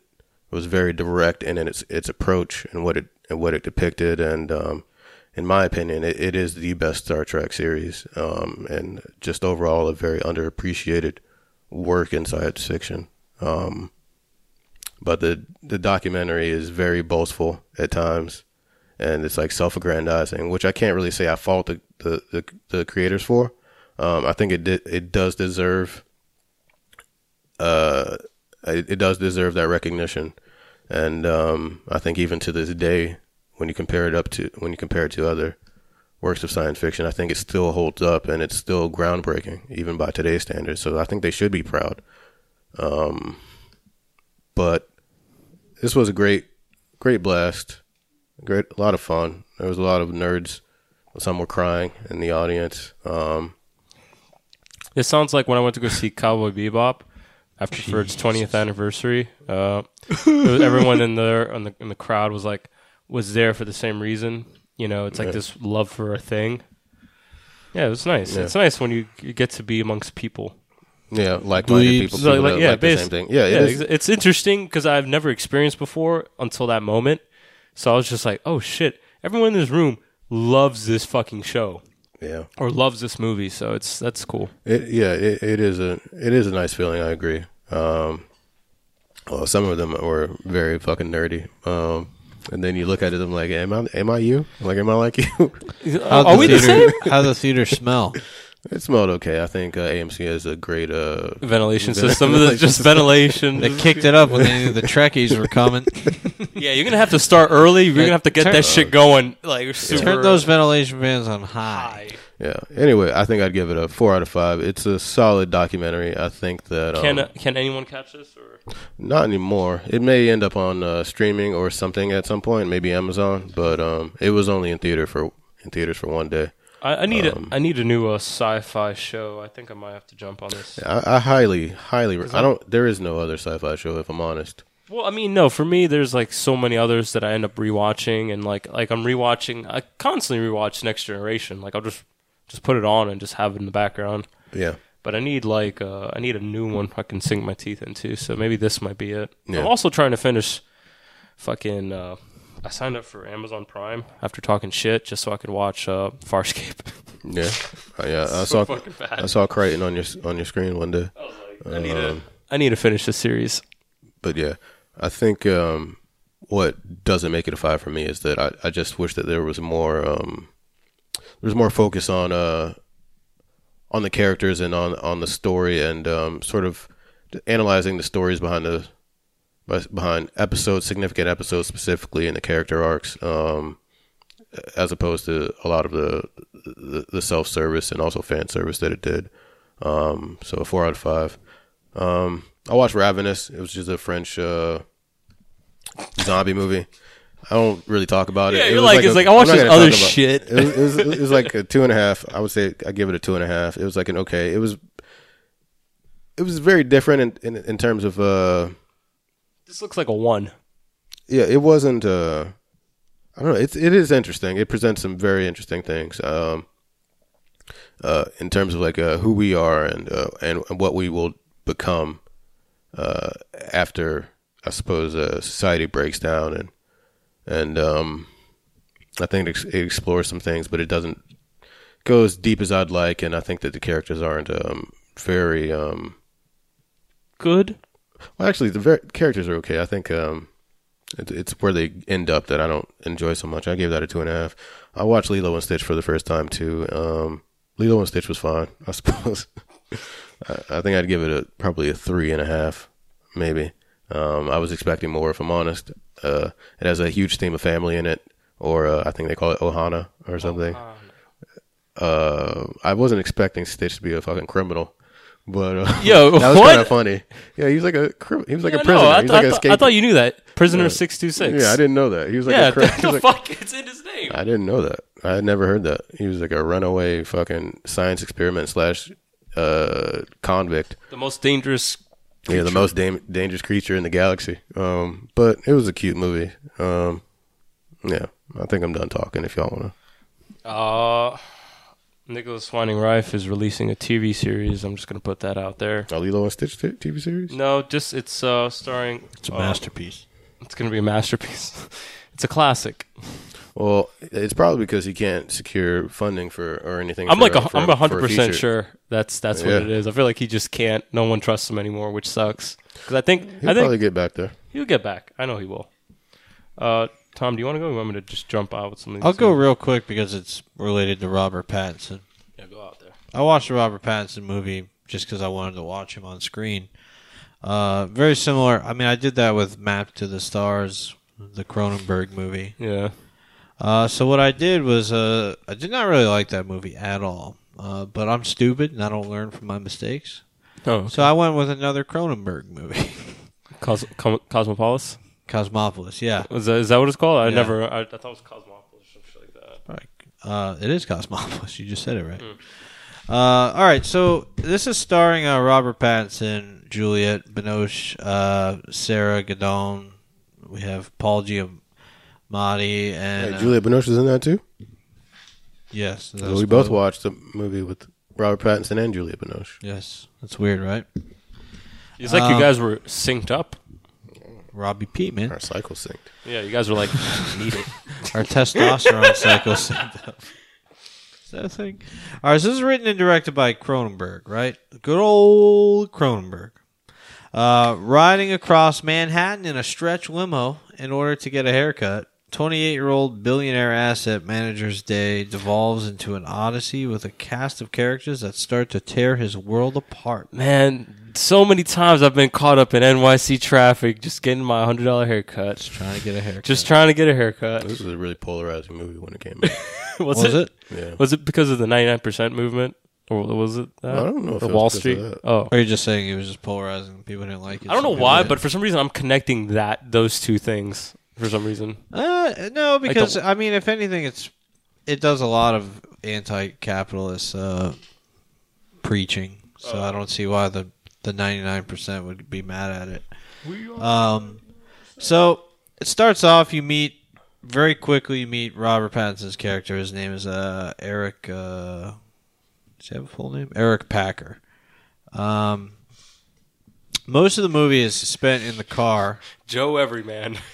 was very direct in its its approach and what it and what it depicted. And um, in my opinion, it, it is the best Star Trek series, um, and just overall a very underappreciated work in science fiction. Um, but the the documentary is very boastful at times, and it's like self-aggrandizing, which I can't really say I fault the the, the, the creators for. Um, I think it it does deserve uh, it, it does deserve that recognition, and um, I think even to this day, when you compare it up to when you compare it to other works of science fiction, I think it still holds up and it's still groundbreaking, even by today's standards. So I think they should be proud. Um, but this was a great, great blast, great, a lot of fun. There was a lot of nerds. Some were crying in the audience. Um, It sounds like when I went to go see Cowboy Bebop after for its 20th anniversary. Uh, was- everyone in the in the in the crowd was like was there for the same reason. You know, it's like Yeah. this love for a thing. Yeah, it was nice. Yeah. It's nice when you, you get to be amongst people. yeah, like-minded Dweebs. people, So, people like, yeah, like the same thing. Yeah, it yeah, is. it's interesting because I've never experienced before until that moment. So I was just like, oh shit! Everyone in this room loves this fucking show yeah. or loves this movie. So it's that's cool. It, yeah, it, it is a it is a nice feeling. I agree. Um, well, some of them were very fucking nerdy. Um, and then you look at it, I'm like, am I am I you? Like, am I like you? How'd Are the we the theater, same? How the theater smell? It smelled okay. I think uh, AMC has a great uh, Ventilation Ven- system, ventilation just system. ventilation. They kicked it up when they knew the Trekkies were coming. yeah, you're gonna have to start early. You're gonna have to get turn- that shit going like super Turn those ventilation fans on high. high. Yeah. Anyway, I think I'd give it a four out of five. It's a solid documentary. I think that um, Can can anyone catch this? Or not anymore. It may end up on uh, streaming or something at some point, maybe Amazon. But um, it was only in theater for in theaters for one day. I, I need Um, a I need a new uh, sci-fi show. I think I might have to jump on this. I, I highly, highly. Is I don't. There is no other sci-fi show, if I'm honest. Well, I mean, no. For me, there's like so many others that I end up rewatching, and like like I'm rewatching. I constantly rewatch Next Generation. Like I'll just just put it on and just have it in the background. Yeah. But I need like uh, I need a new one I can sink my teeth into. So maybe this might be it. Yeah. I'm also trying to finish fucking. Uh, I signed up for Amazon Prime after talking shit just so I could watch uh, Farscape. Yeah. Uh, yeah. I So saw. fucking bad. I saw Crichton on your on your screen one day. I was like, I need to Um, I need to finish this series. but yeah, I think um, what doesn't make it a five for me is that I, I just wish that there was more um, there was more focus on uh, on the characters and on on the story and um, sort of analyzing the stories behind the behind episodes, significant episodes specifically, in the character arcs, um, as opposed to a lot of the the, the self service and also fan service that it did. Um, so a four out of five. Um, I watched Ravenous. It was just a French uh, zombie movie. I don't really talk about it. Yeah, It you're was like, it's a- like, I watched this other shit. It was, it, was, it was like a two and a half. I would say I give it a two and a half. It was like an okay. It was it was very different in in, in terms of uh This looks like a one. yeah. It wasn't uh I don't know. It's it is interesting. It presents some very interesting things. Um, uh, in terms of like uh, who we are and uh, and what we will become uh, after I suppose uh, society breaks down and and um, I think it, it explores some things, but it doesn't go as deep as I'd like. And I think that the characters aren't um, very um, Good. Well. Actually, the ver- characters are okay. I think um, it, it's where they end up that I don't enjoy so much. I gave that a two and a half. I watched Lilo and Stitch for the first time too. Um, Lilo and Stitch was fine, I suppose. I, I think I'd give it a probably a three and a half, maybe. Um, I was expecting more, if I'm honest. Uh, it has a huge theme of family in it, or uh, I think they call it Ohana or something. Uh, I wasn't expecting Stitch to be a fucking criminal, but uh, Yo, that was kind of funny. Yeah, he was like a he was like Yeah, a prisoner. no, I, he was I like thought- I thought you knew that. Prisoner six two six. Yeah, I didn't know that. He was like yeah, a cri- the like- fuck? It's in his name. I didn't know that. I had never heard that. He was like a runaway fucking science experiment slash uh, convict. the most dangerous. Yeah, the most dam- dangerous creature in the galaxy. Um, but it was a cute movie. Um, yeah, I think I'm done talking. If y'all wanna, Uh, Nicolas Winding Refn is releasing a TV series. I'm just gonna put that out there. oh, Lilo and Stitch t- TV series. No, just it's uh starring. It's a uh, masterpiece. It's gonna be a masterpiece. it's a classic. Well, it's probably because he can't secure funding for or anything. I'm for, like a, for- I'm for hundred percent sure that's that's what Yeah. it is. I feel like he just can't. No one trusts him anymore, which sucks. Because I think He'll I think probably get back there. he'll get back. I know he will. Uh, Tom, do you want to go? Or you want me to just jump out with something? I'll go real quick because it's related to Robert Pattinson. Yeah, go out there. I watched the Robert Pattinson movie just because I wanted to watch him on screen. Uh, very similar. I mean, I did that with Map to the Stars, the Cronenberg movie. Yeah. Uh, so what I did was, uh, I did not really like that movie at all. Uh, but I'm stupid and I don't learn from my mistakes. Oh, So I went with another Cronenberg movie, Cos- Com- Cosmopolis. Cosmopolis. Yeah, Is that, is that what it's called? I Yeah. never. I, I thought it was Cosmopolis or some shit like that. Right. Uh, it is Cosmopolis. You just said it right. Uh, all right. So this is starring uh, Robert Pattinson, Juliette Binoche, uh, Sarah Gadon. We have Paul Giamatti, and Hey, Julia Binoche is in that too. uh, yes, that So was we both cool. watched the movie with Robert Pattinson and Julia Binoche. Yes, that's weird, right? It's like Um, you guys were synced up. Robbie Pete, man. Our cycle synced. Yeah, you guys were like need it. Our testosterone cycle synced up. Is that a thing? All right, so this is written and directed by Cronenberg, right? Good old Cronenberg. Uh, riding across Manhattan in a stretch limo in order to get a haircut, 28-year-old billionaire asset manager's day devolves into an odyssey with a cast of characters that start to tear his world apart. Man, so many times I've been caught up in NYC traffic just getting my hundred dollar haircut. Just trying to get a haircut. Just trying to get a haircut. This was a really polarizing movie when it came out. was, was it? it? Yeah. Was it because of the ninety nine percent movement, or was it? That? I don't know if the it was Wall of Street. that. Oh, Or are you just saying it was just polarizing? People didn't like it. I don't know why, did. but for some reason I'm connecting that those two things for some reason. Uh, no, because the- I mean, if anything, it's it does a lot of anti-capitalist uh, preaching. So I don't see why the the ninety nine percent would be mad at it. Um, so it starts off. You meet very quickly. You meet Robert Pattinson's character. His name is uh, Eric. Uh, does he have a full name? Eric Packer. Um, most of the movie is spent in the car. Joe Everyman.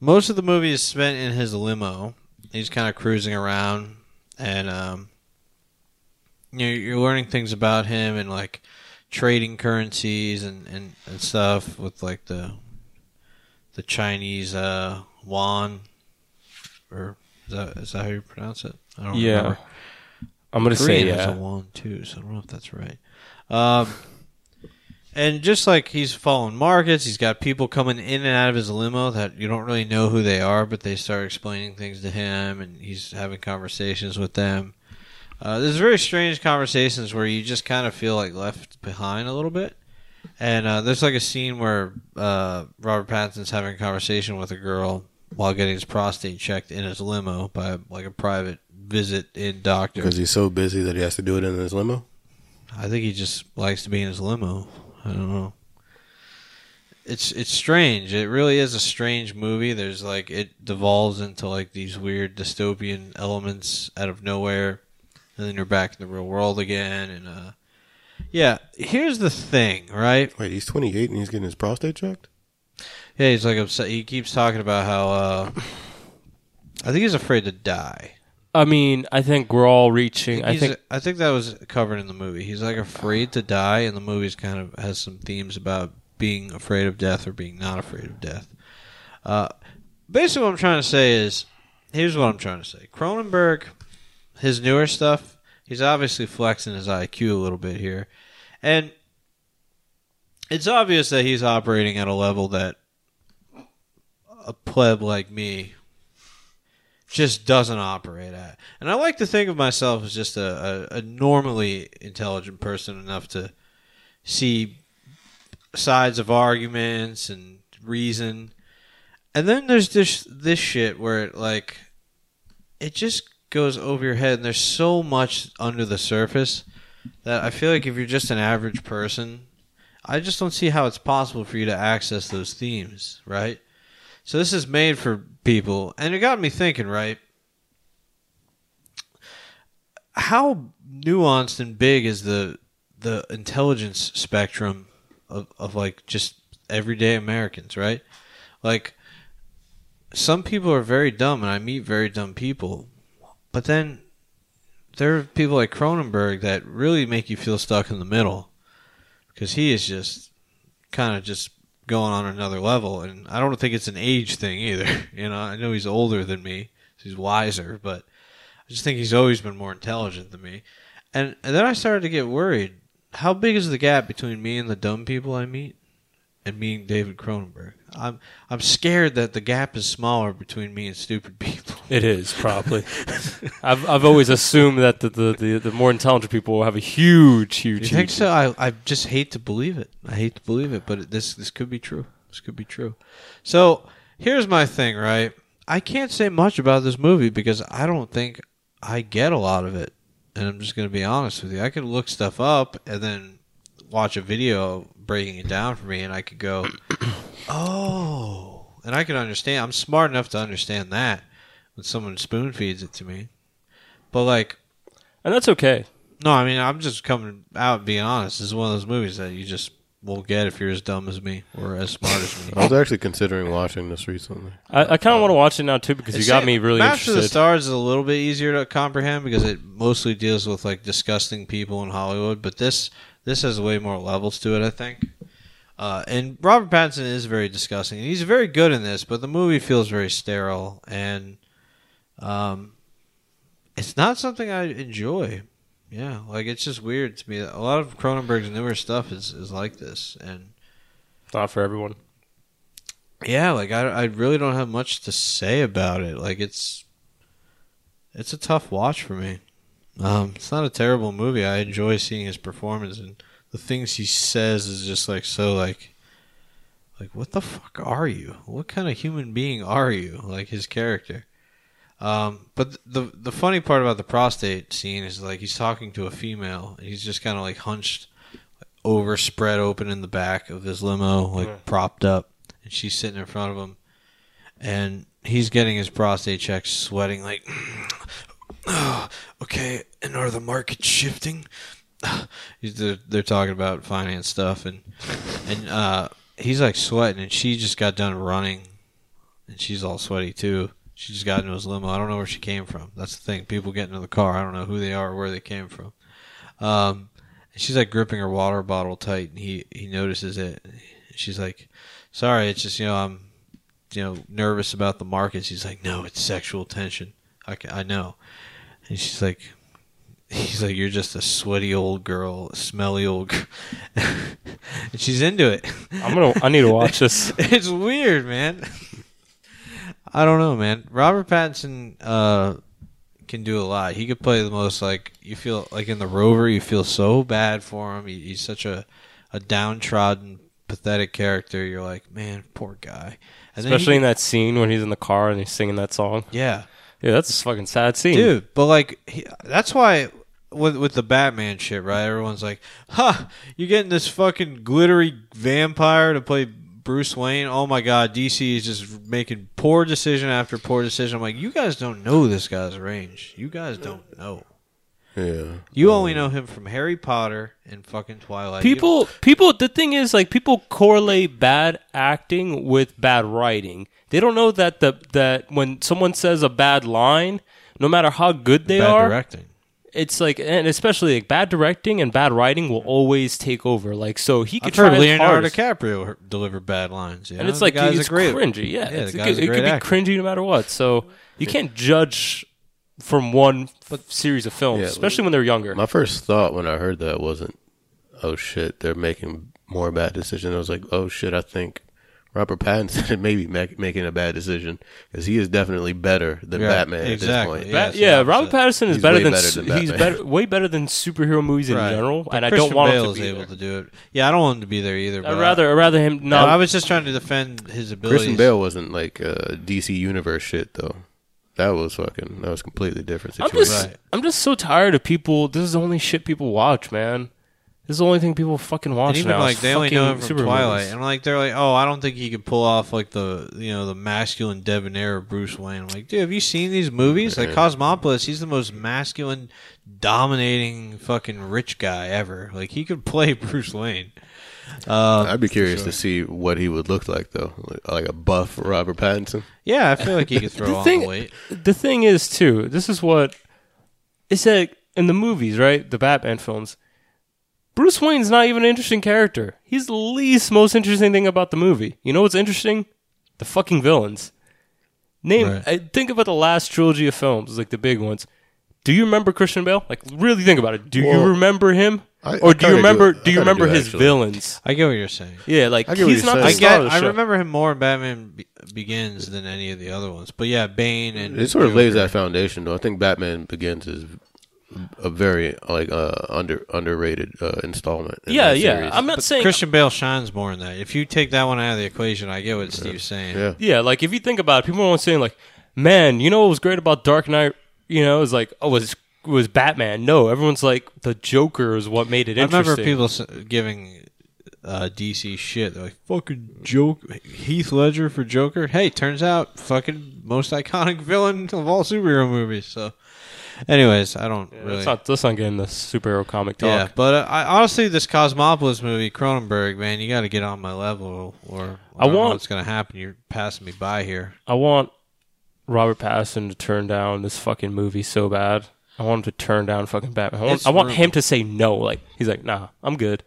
Most of the movie is spent in his limo. He's kind of cruising around, and um, you know, you're learning things about him and like trading currencies and, and, and stuff with like the the Chinese uh, yuan, or is that is that how you pronounce it? I don't Yeah, remember. I'm gonna say Korean has yeah. a yuan too, so I don't know if that's right. Um, and just like he's following markets, he's got people coming in and out of his limo that you don't really know who they are, but they start explaining things to him, and he's having conversations with them. Uh, there's very strange conversations where you just kind of feel like left behind a little bit. And uh, there's like a scene where uh, Robert Pattinson's having a conversation with a girl while getting his prostate checked in his limo by like a private visit in doctor. Because he's so busy that he has to do it in his limo. I think he just likes to be in his limo. I don't know. It's it's strange. It really is a strange movie. There's like it devolves into like these weird dystopian elements out of nowhere, and then you're back in the real world again. And uh, yeah, here's the thing, right? Wait, he's 28 and he's getting his prostate checked? Yeah, he's like upset. He keeps talking about how uh, I think he's afraid to die. I mean, I think we're all reaching. I He's- think I think that was covered in the movie. He's like afraid to die, and the movie's kind of has some themes about being afraid of death or being not afraid of death. Uh, basically, what I'm trying to say is, here's what I'm trying to say: Cronenberg, his newer stuff, he's obviously flexing his IQ a little bit here, and it's obvious that he's operating at a level that a pleb like me just doesn't operate at. And I like to think of myself as just a, a, a normally intelligent person enough to see sides of arguments and reason. And then there's this this shit where it like it just goes over your head and there's so much under the surface that I feel like if you're just an average person, I just don't see how it's possible for you to access those themes, right? So this is made for people, and it got me thinking, right? How nuanced and big is the the intelligence spectrum of, of like just everyday Americans, right? Like some people are very dumb, and I meet very dumb people, but then there are people like Cronenberg that really make you feel stuck in the middle because he is just kind of just going on another level and i don't think it's an age thing either. You know i know he's older than me he's wiser but i just think he's always been more intelligent than me. And, and then i started to get worried how big is the gap between me and the dumb people i meet and meeting david cronenberg. I'm i'm scared that the gap is smaller between me and stupid people. It is probably. I've I've always assumed that the, the, the, the more intelligent people will have a huge, huge. you think huge- so? I, I just hate to believe it. I hate to believe it but this this could be true. This could be true. So here's my thing right? I can't say much about this movie because i don't think i get a lot of it. And i'm just going to be honest with you. I could look stuff up and then watch a video breaking it down for me and i could go oh and i can understand i'm smart enough to understand that when someone spoon feeds it to me but like and that's okay. no, I mean I'm just coming out and being honest. This is one of those movies that you just won't get if you're as dumb as me or as smart as me. I was actually considering watching this recently. I, I kind of want to watch it now too because you got me really Master of the. Stars is a little bit easier to comprehend because it mostly deals with like disgusting people in Hollywood, but this this has way more levels to it. I think. Uh, and Robert Pattinson is very disgusting. He's very good in this, but the movie feels very sterile, and um, it's not something I enjoy. Yeah, like it's just weird to me. A lot of Cronenberg's newer stuff is, is like this, and not for everyone. yeah, like I, I really don't have much to say about it. Like it's it's a tough watch for me. Um, it's not a terrible movie. I enjoy seeing his performance and the things he says is just like so like like what the fuck are you? What kind of human being are you? Like his character. Um, but the the funny part about the prostate scene is like he's talking to a female and he's just kind of like hunched over spread open in the back of his limo like Yeah. propped up and she's sitting in front of him and he's getting his prostate checked sweating like oh, okay and are the markets shifting? They're, they're talking about finance stuff and and uh he's like sweating and she just got done running and she's all sweaty too. She just got into his limo. I don't know where she came from. That's the thing. People get into the car. I don't know who they are or where they came from. Um and she's like gripping her water bottle tight and he he notices it. She's like sorry it's just you know i'm you know nervous about the markets. He's like no it's sexual tension. I, ca- I know and she's like he's like you're just a sweaty old girl smelly old girl. and she's into it I'm gonna. I need to watch this. it's weird man i don't know man robert pattinson uh can do a lot he could play the most like you feel like in the rover you feel so bad for him he, he's such a a downtrodden pathetic character you're like man poor guy and then he Especially in that scene when he's in the car and he's singing that song. yeah Yeah, that's a fucking sad scene. dude. But like, he, that's why with with the Batman shit, right? Everyone's like, "Ha, you're getting this fucking glittery vampire to play Bruce Wayne." Oh my god, DC is just making poor decision after poor decision. I'm like, you guys don't know this guy's range. You guys don't know. Yeah. You only um, know him from Harry Potter and fucking Twilight. People, people. The thing is, like, people correlate bad acting with bad writing. They don't know that the that when someone says a bad line, no matter how good they bad are, directing. it's like, and especially like bad directing and bad writing will always take over. Like, so he could I've try heard his Leonardo hardest. DiCaprio deliver bad lines, you and know? it's The like guy's it's great cringy. Yeah, Yeah, it's, the it, guy's could, a it great could be actor. cringy no matter what. So you can't judge from one f- series of films, Yeah, especially when they're younger. My first thought when I heard that wasn't, oh shit, they're making more bad decisions. I was like, oh shit, I think Robert Pattinson may be ma- making a bad decision because he is definitely better than Yeah, Batman exactly. at this point. Yeah, Ba- it's the yeah, opposite. Robert Pattinson is He's better way than, better s- than he's Batman. better, way better than superhero movies in Right. general, But and I don't want Bale him is to be able there. to do it. Yeah, I don't want him to be there either. I'd but rather, I'd rather him No, not. I was just trying to defend his ability. Christian Bale wasn't like uh, DC Universe shit though. That was fucking. That was completely different I'm just, Right. I'm just so tired of people. This is the only shit people watch, man. This is the only thing people fucking watch And even now. like they only know him fucking from superheroes. Twilight, and like they're like, oh, I don't think he could pull off like the you know the masculine debonair of Bruce Wayne. I'm like, dude, have you seen these movies? Like Cosmopolis, he's the most masculine, dominating fucking rich guy ever. Like he could play Bruce Wayne. Um, I'd be curious to see what he would look like though, like, like a buff Robert Pattinson. yeah, I feel like he could throw The on thing- the weight. the thing is too this is what it's like in the movies right? The batman films. Bruce wayne's not even an interesting character. He's the least most interesting thing about the movie. You know what's interesting? The fucking villains. Name Right. I think about the last trilogy of films like the big ones do you remember christian bale like really think about it do you remember him I- or I do you remember do- do, you remember do, his actually. villains I get what you're saying. yeah like I he's not the. I star get. of the I remember him more in Batman Be- Begins than any of the other ones. But yeah, Bane and It sort of lays that foundation though. I think Batman Begins is a very like uh, under underrated uh, installment. in yeah yeah series. i'm not saying Christian Bale shines more in that. If you take that one out of the equation, I get what Steve's saying. yeah. Yeah, like if you think about it, people are always saying like, "Man, you know what was great about Dark Knight? You know, it was like, oh, was was Batman?" No, everyone's like, the Joker is what made it I remember people s- giving uh, DC shit. They're like, "Fucking joke, Heath Ledger for Joker." Hey, turns out, fucking most iconic villain of all superhero movies. So, anyways, I don't really. Let's not let's not get into superhero comic talk. yeah, but uh, I, honestly, this Cosmopolis movie, Cronenberg, man, you got to get on my level, or I, I don't know want- what's going to happen. You're passing me by here. I want Robert Pattinson to turn down this fucking movie so bad. I want him to turn down fucking Batman. I want, I want him to say no. Like he's like, nah, I'm good.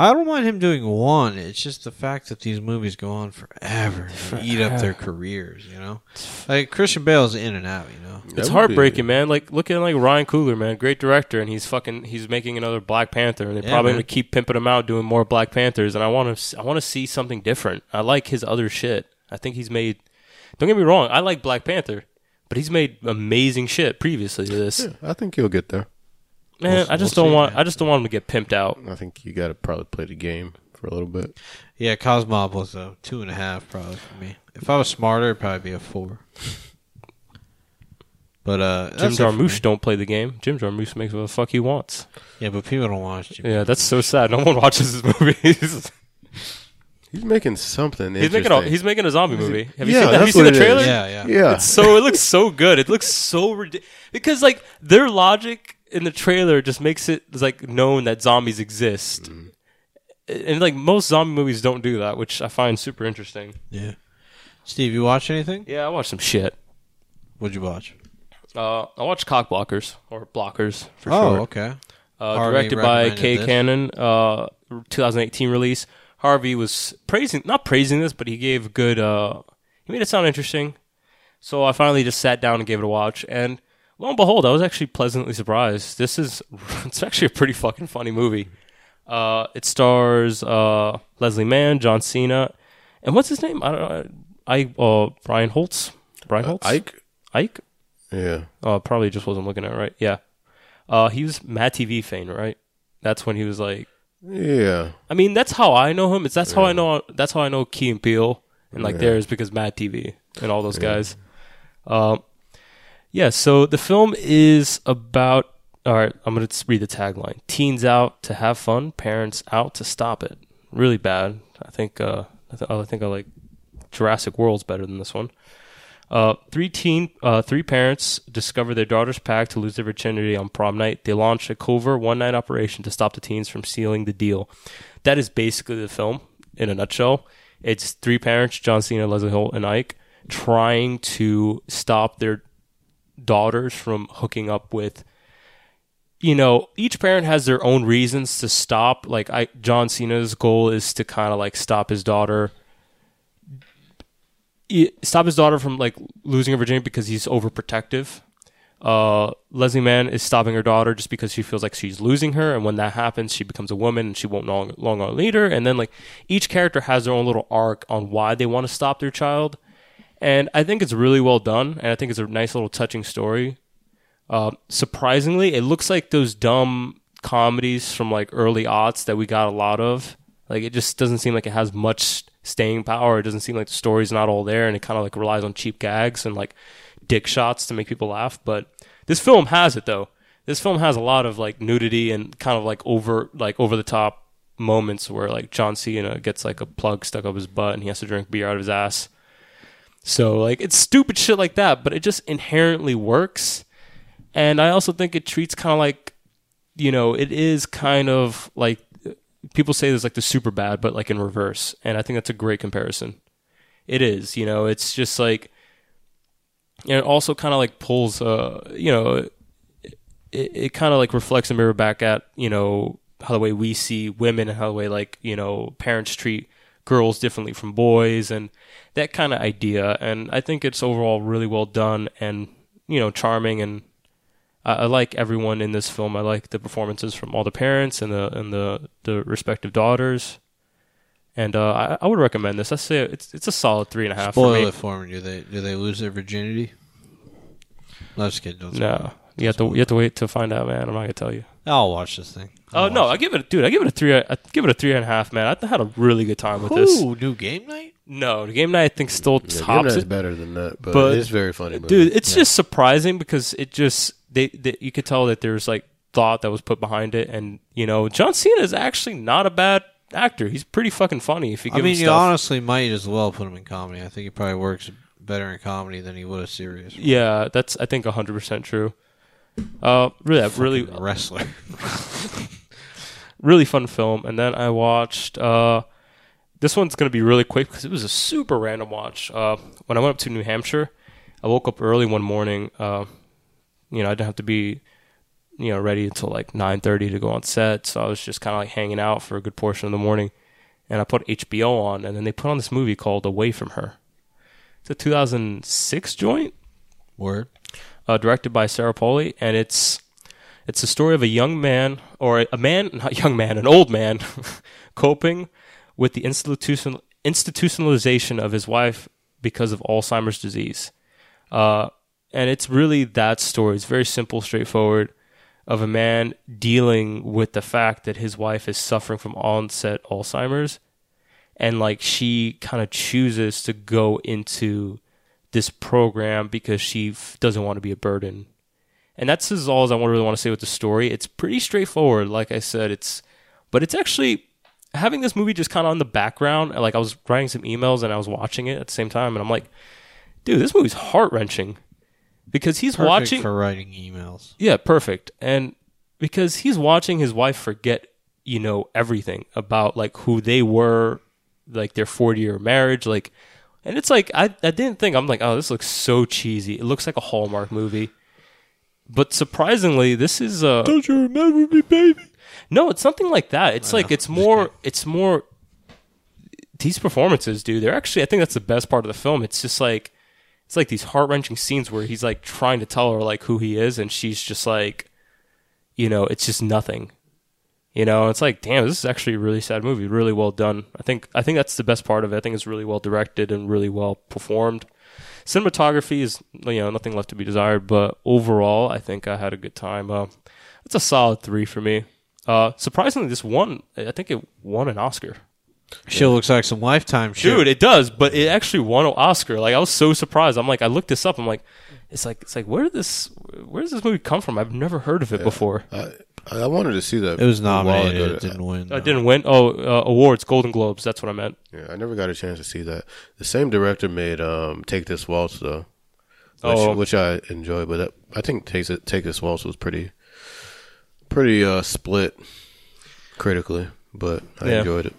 I don't mind him doing one. It's just the fact that these movies go on forever, and eat up their careers. You know, like Christian Bale's in and out. You know, It's would be- heartbreaking, man. Like look at like Ryan Coogler, man, great director, and he's fucking he's making another Black Panther, and they're Yeah, probably man. gonna keep pimping him out doing more Black Panthers. And I want to I want to see something different. I like his other shit. I think he's made. Don't get me wrong, I like Black Panther, but he's made amazing shit previously to this. I think he'll get there. Man, We'll- I just we'll don't see, want man. I just don't want him to get pimped out. I think you got to probably play the game for a little bit. yeah, Cosmob was a two and a half probably for me. If I was smarter, it'd probably be a four. But uh, Jim that's it for Jarmusch don't play the game. Jim Jarmusch makes what the fuck he wants. Yeah, but people don't watch Jim. Yeah, that's so sad. No one watches his movies. He's making something. he's making a he's making a zombie movie. Have you Yeah, seen that? Have you seen the what it is. trailer? yeah, yeah. yeah. It's so it looks so good. It looks so ridiculous because like their logic in the trailer just makes it like known that zombies exist, Mm-hmm. and like most zombie movies don't do that, which I find super interesting. yeah. Steve, you watch anything? Yeah, I watched some shit. What'd you watch? Uh, I watched Cock Blockers or Blockers for oh, sure. okay. Uh, directed by recommended Kay this. Cannon, uh, 2018 release. Harvey was praising, not praising this, but he gave a good. Uh, he made it sound interesting. So I finally just sat down and gave it a watch, and lo and behold, I was actually pleasantly surprised. This is it's actually a pretty fucking funny movie. Uh, it stars uh, Leslie Mann, John Cena, and what's his name? I don't know. I uh, Barinholtz. Brian Holtz. Ike. Ike. Yeah. Oh, probably just wasn't looking at it right. Yeah. Uh, he was Mad TV fame, right? That's when he was like. Yeah. I mean, that's how I know him. It's that's how I know. That's how I know Key and Peele and like theirs because Mad TV and all those guys. Um, yeah. So the film is about. All right, I'm gonna read the tagline: Teens out to have fun, parents out to stop it. Really bad. I think. Uh, I, th- I think I like Jurassic World's better than this one. Uh, three teen, uh, three parents discover their daughter's pact to lose their virginity on prom night. They launch a covert one-night operation to stop the teens from sealing the deal. That is basically the film in a nutshell. It's three parents, John Cena, Leslie Holt, and Ike, trying to stop their daughters from hooking up with. You know, each parent has their own reasons to stop. Like, I, John Cena's goal is to kind of like stop his daughter stop his daughter from like losing her virginity because he's overprotective. Uh, Leslie Mann is stopping her daughter just because she feels like she's losing her, and when that happens, she becomes a woman and she won't long longer lead her. And then like each character has their own little arc on why they want to stop their child, and I think it's really well done, and I think it's a nice little touching story. Uh, surprisingly, it looks like those dumb comedies from like early aughts that we got a lot of. Like it just doesn't seem like it has much staying power. It doesn't seem like the story's not all there, and it kind of like relies on cheap gags and like dick shots to make people laugh. But this film has it though. This film has a lot of like nudity and kind of like over like over the top moments where like John Cena gets like a plug stuck up his butt and he has to drink beer out of his ass. So like it's stupid shit like that, but it just inherently works. And I also think it treats kind of like you know, it is kind of like people say there's like the super bad, but like in reverse. And I think that's a great comparison. It is, you know, it's just like, and it also kind of like pulls, uh, you know, it, it kind of like reflects a mirror back at, you know, how the way we see women and how the way like, you know, parents treat girls differently from boys and that kind of idea. And I think it's overall really well done and, you know, charming and I, I like everyone in this film. I like the performances from all the parents and the and the the respective daughters. And uh, I, I would recommend this. I say it's it's a solid three and a half Spoil for me. it for me. Do they do they lose their virginity? No, just kidding. Don't No, you have to you have to wait to find out, man. I'm not gonna tell you. I'll watch this thing. Oh I'll no, watch I give it, dude. I give it a three. I give it a three and a half, man. I had a really good time with it. this. Ooh, new game night. No, the game night I think still Yeah, tops Gimnet's it. better than that, but, But- it's very funny. Movie. dude it's just surprising because it just they, they you could tell that there's like thought that was put behind it and you know john cena is actually not a bad actor he's pretty fucking funny if you give I mean, him you stuff honestly might as well put him in comedy. I think he probably works better in comedy than he would a serious. yeah that's i think 100% true uh really really Fucking wrestler. really fun film and then i watched uh this one's gonna be really quick because it was a super random watch uh when i went up to new hampshire i woke up early one morning uh you know i didn't have to be you know ready until like nine thirty to go on set. So I was just kind of like hanging out for a good portion of the morning, and I put HBO on, and then they put on this movie called Away from Her. It's a 2006 joint Word. uh, directed by Sarah Polley, and it's it's the story of a young man or a man, not young man, an old man, coping with the institutional institutionalization of his wife because of Alzheimer's disease. Uh, and it's really that story. It's very simple, straightforward, of a man dealing with the fact that his wife is suffering from onset Alzheimer's, and like she kind of chooses to go into this program because she f- doesn't want to be a burden. And that's as all as I really want to say with the story. It's pretty straightforward, like I said. It's, but it's actually having this movie just kind of on the background. Like I was writing some emails and I was watching it at the same time, and I'm like, dude, this movie's heart wrenching because he's Perfect watching. for writing emails. Yeah, perfect. And because he's watching his wife forget, you know, everything about like who they were, like their 40 year marriage, like, and it's like, I, I didn't think, I'm like, oh, this looks so cheesy. It looks like a Hallmark movie. But surprisingly, this is uh Don't you remember me, baby? no, it's something like that. It's like it's more it's more these performances, dude. They're actually I think that's the best part of the film. It's just like it's like these heart wrenching scenes where he's like trying to tell her like who he is, and she's just like, you know, it's just nothing. You know, it's like, damn, this is actually a really sad movie. Really well done. I think I think that's the best part of it. I think it's really well directed and really well performed. Cinematography is you know nothing left to be desired, but overall, I think I had a good time. Uh, it's a solid three for me. Uh, surprisingly, this won. I think it won an Oscar. Shit looks like some lifetime shit. Dude, it does, but it actually won an Oscar. Like I was so surprised. I'm like, I looked this up. I'm like, it's like, it's like, where did this, where does this movie come from? I've never heard of it before. I, I wanted to see that. it was a while nominated. It didn't win. I didn't win. Oh, uh, awards, Golden Globes. That's what I meant. Yeah, I never got a chance to see that. The same director made um, "Take This Waltz" though, which, Oh. which I enjoy. But that, I think "Take Take This Waltz" was pretty, pretty uh, split critically, but I Yeah. enjoyed it.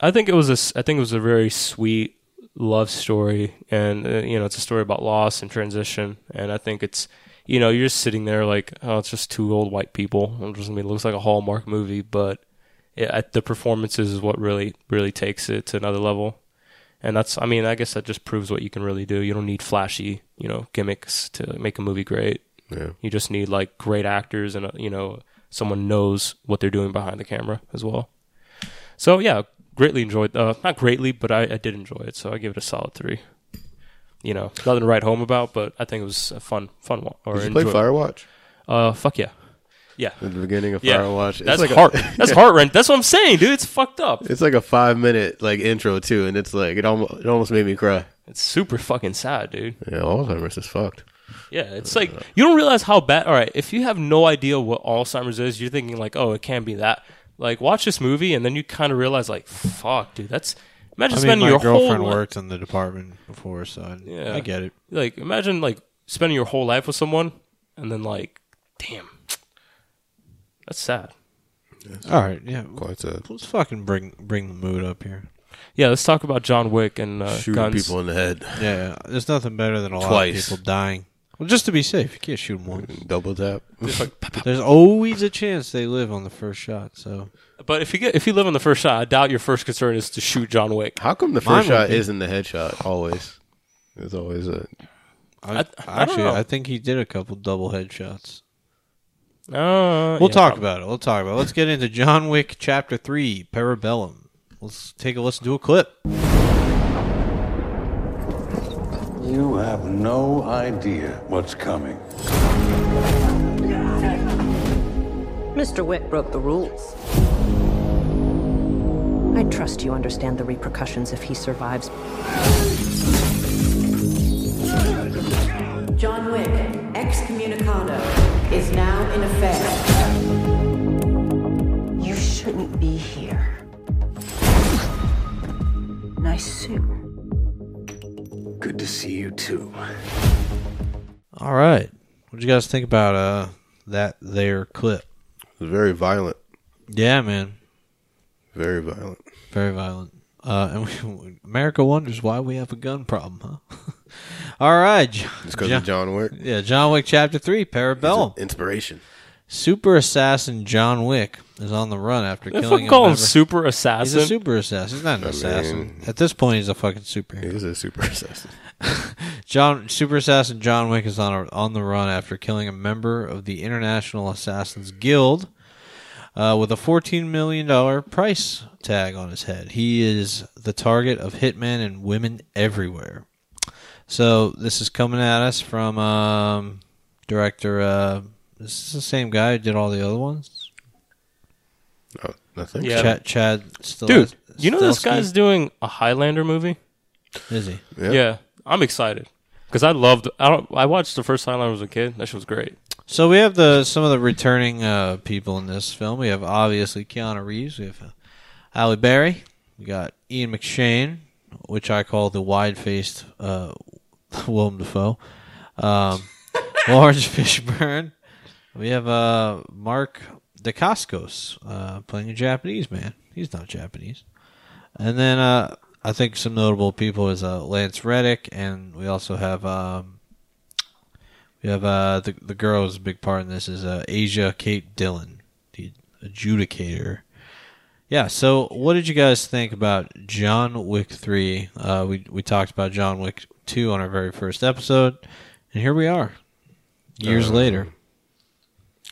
I think it was a, I think it was a very sweet love story, and uh, you know, it's a story about loss and transition. And I think it's, you know, you're just sitting there like, oh, it's just two old white people. It doesn't mean it looks like a Hallmark movie, but it, the performances is what really, really takes it to another level. And that's, I mean, I guess that just proves what you can really do. You don't need flashy, you know, gimmicks to make a movie great. Yeah, You just need like great actors and uh, you know someone knows what they're doing behind the camera as well. So yeah, greatly enjoyed. Uh, not greatly, but I, I did enjoy it. So I give it a solid three. You know, nothing to write home about, but I think it was a fun, fun one. Or did you play Firewatch Uh, fuck yeah, yeah. at the beginning of Yeah, Firewatch? That's like heart. A, that's heart wrench. That's what I'm saying, dude. It's fucked up. it's like a five minute like intro too, and it's like it almost it almost made me cry. It's super fucking sad, dude. Yeah, Alzheimer's is fucked. Yeah, it's like you don't realize how bad. All right, if you have no idea what Alzheimer's is, you're thinking like, oh, it can't be that. Like, watch this movie, and then you kind of realize, like, fuck, dude, that's imagine I mean, spending my your girlfriend whole li- worked in the department before, so I, Yeah. I get it. like imagine like spending your whole life with someone, and then like, damn, that's sad. All right, yeah. Quite sad. Let's fucking bring bring the mood up here. Yeah, let's talk about John Wick and uh, Shooting guns. people in the head, Yeah, yeah. there's nothing better than a lot Twice. of people dying. Well, just to be safe, you can't shoot them once. double tap. There's always a chance they live on the first shot. So But if you get if you live on the first shot, I doubt your first concern is to shoot John Wick. How come the Mine first would shot be- isn't the headshot always? There's always a I, I- I don't actually, know. I think he did a couple double headshots. Uh, We'll yeah, talk probably. about it. We'll talk about it. Let's get into John Wick Chapter Three, Parabellum. Let's take a listen to a clip. You have no idea what's coming. Mr. Wick broke the rules. I trust you understand the repercussions if he survives. John Wick, excommunicado, is now in effect. You shouldn't be here. Nice suit. Good to see you too. All right, what do you guys think about uh that there clip? it's very violent. Yeah, man, Very violent. very violent. Uh, and we, America wonders why we have a gun problem, huh? All right, Jo- It's because Jo- of John Wick. Yeah, John Wick Chapter Three, He's Parabellum. inspiration. Super assassin John Wick is on the run after They killing fucking a call him member- super He's assassin. a super assassin. He's not an I assassin. mean- At this point, he's a fucking superhero. He's a super assassin. John Super Assassin John Wick is on a, on the run after killing a member of the International Assassins Guild uh, with a fourteen million dollar price tag on his head. He is the target of hitmen and women everywhere. So this is coming at us from um, director. Uh, this is the same guy who did all the other ones. Oh, nothing. Yeah. Chad, Chad Stel- Dude, you know this guy's doing a Highlander movie. is he? Yeah. Yeah, I'm excited because I loved. I don't. I watched the first Highlander as a kid. That shit was great. So we have the some of the returning uh, people in this film. We have obviously Keanu Reeves. We have uh, Halle Berry. We got Ian McShane, which I call the wide-faced uh, Willem Dafoe. Um, Laurence Fishburne. We have uh, Mark Dacascos uh, playing a Japanese man. He's not Japanese. And then uh, I think some notable people is uh, Lance Reddick, and we also have um, we have uh, the the girl who's a big part in this is uh, Asia Kate Dillon, the adjudicator. Yeah. So, what did you guys think about John Wick three? Uh, we we talked about John Wick two on our very first episode, and here we are, years Uh, later.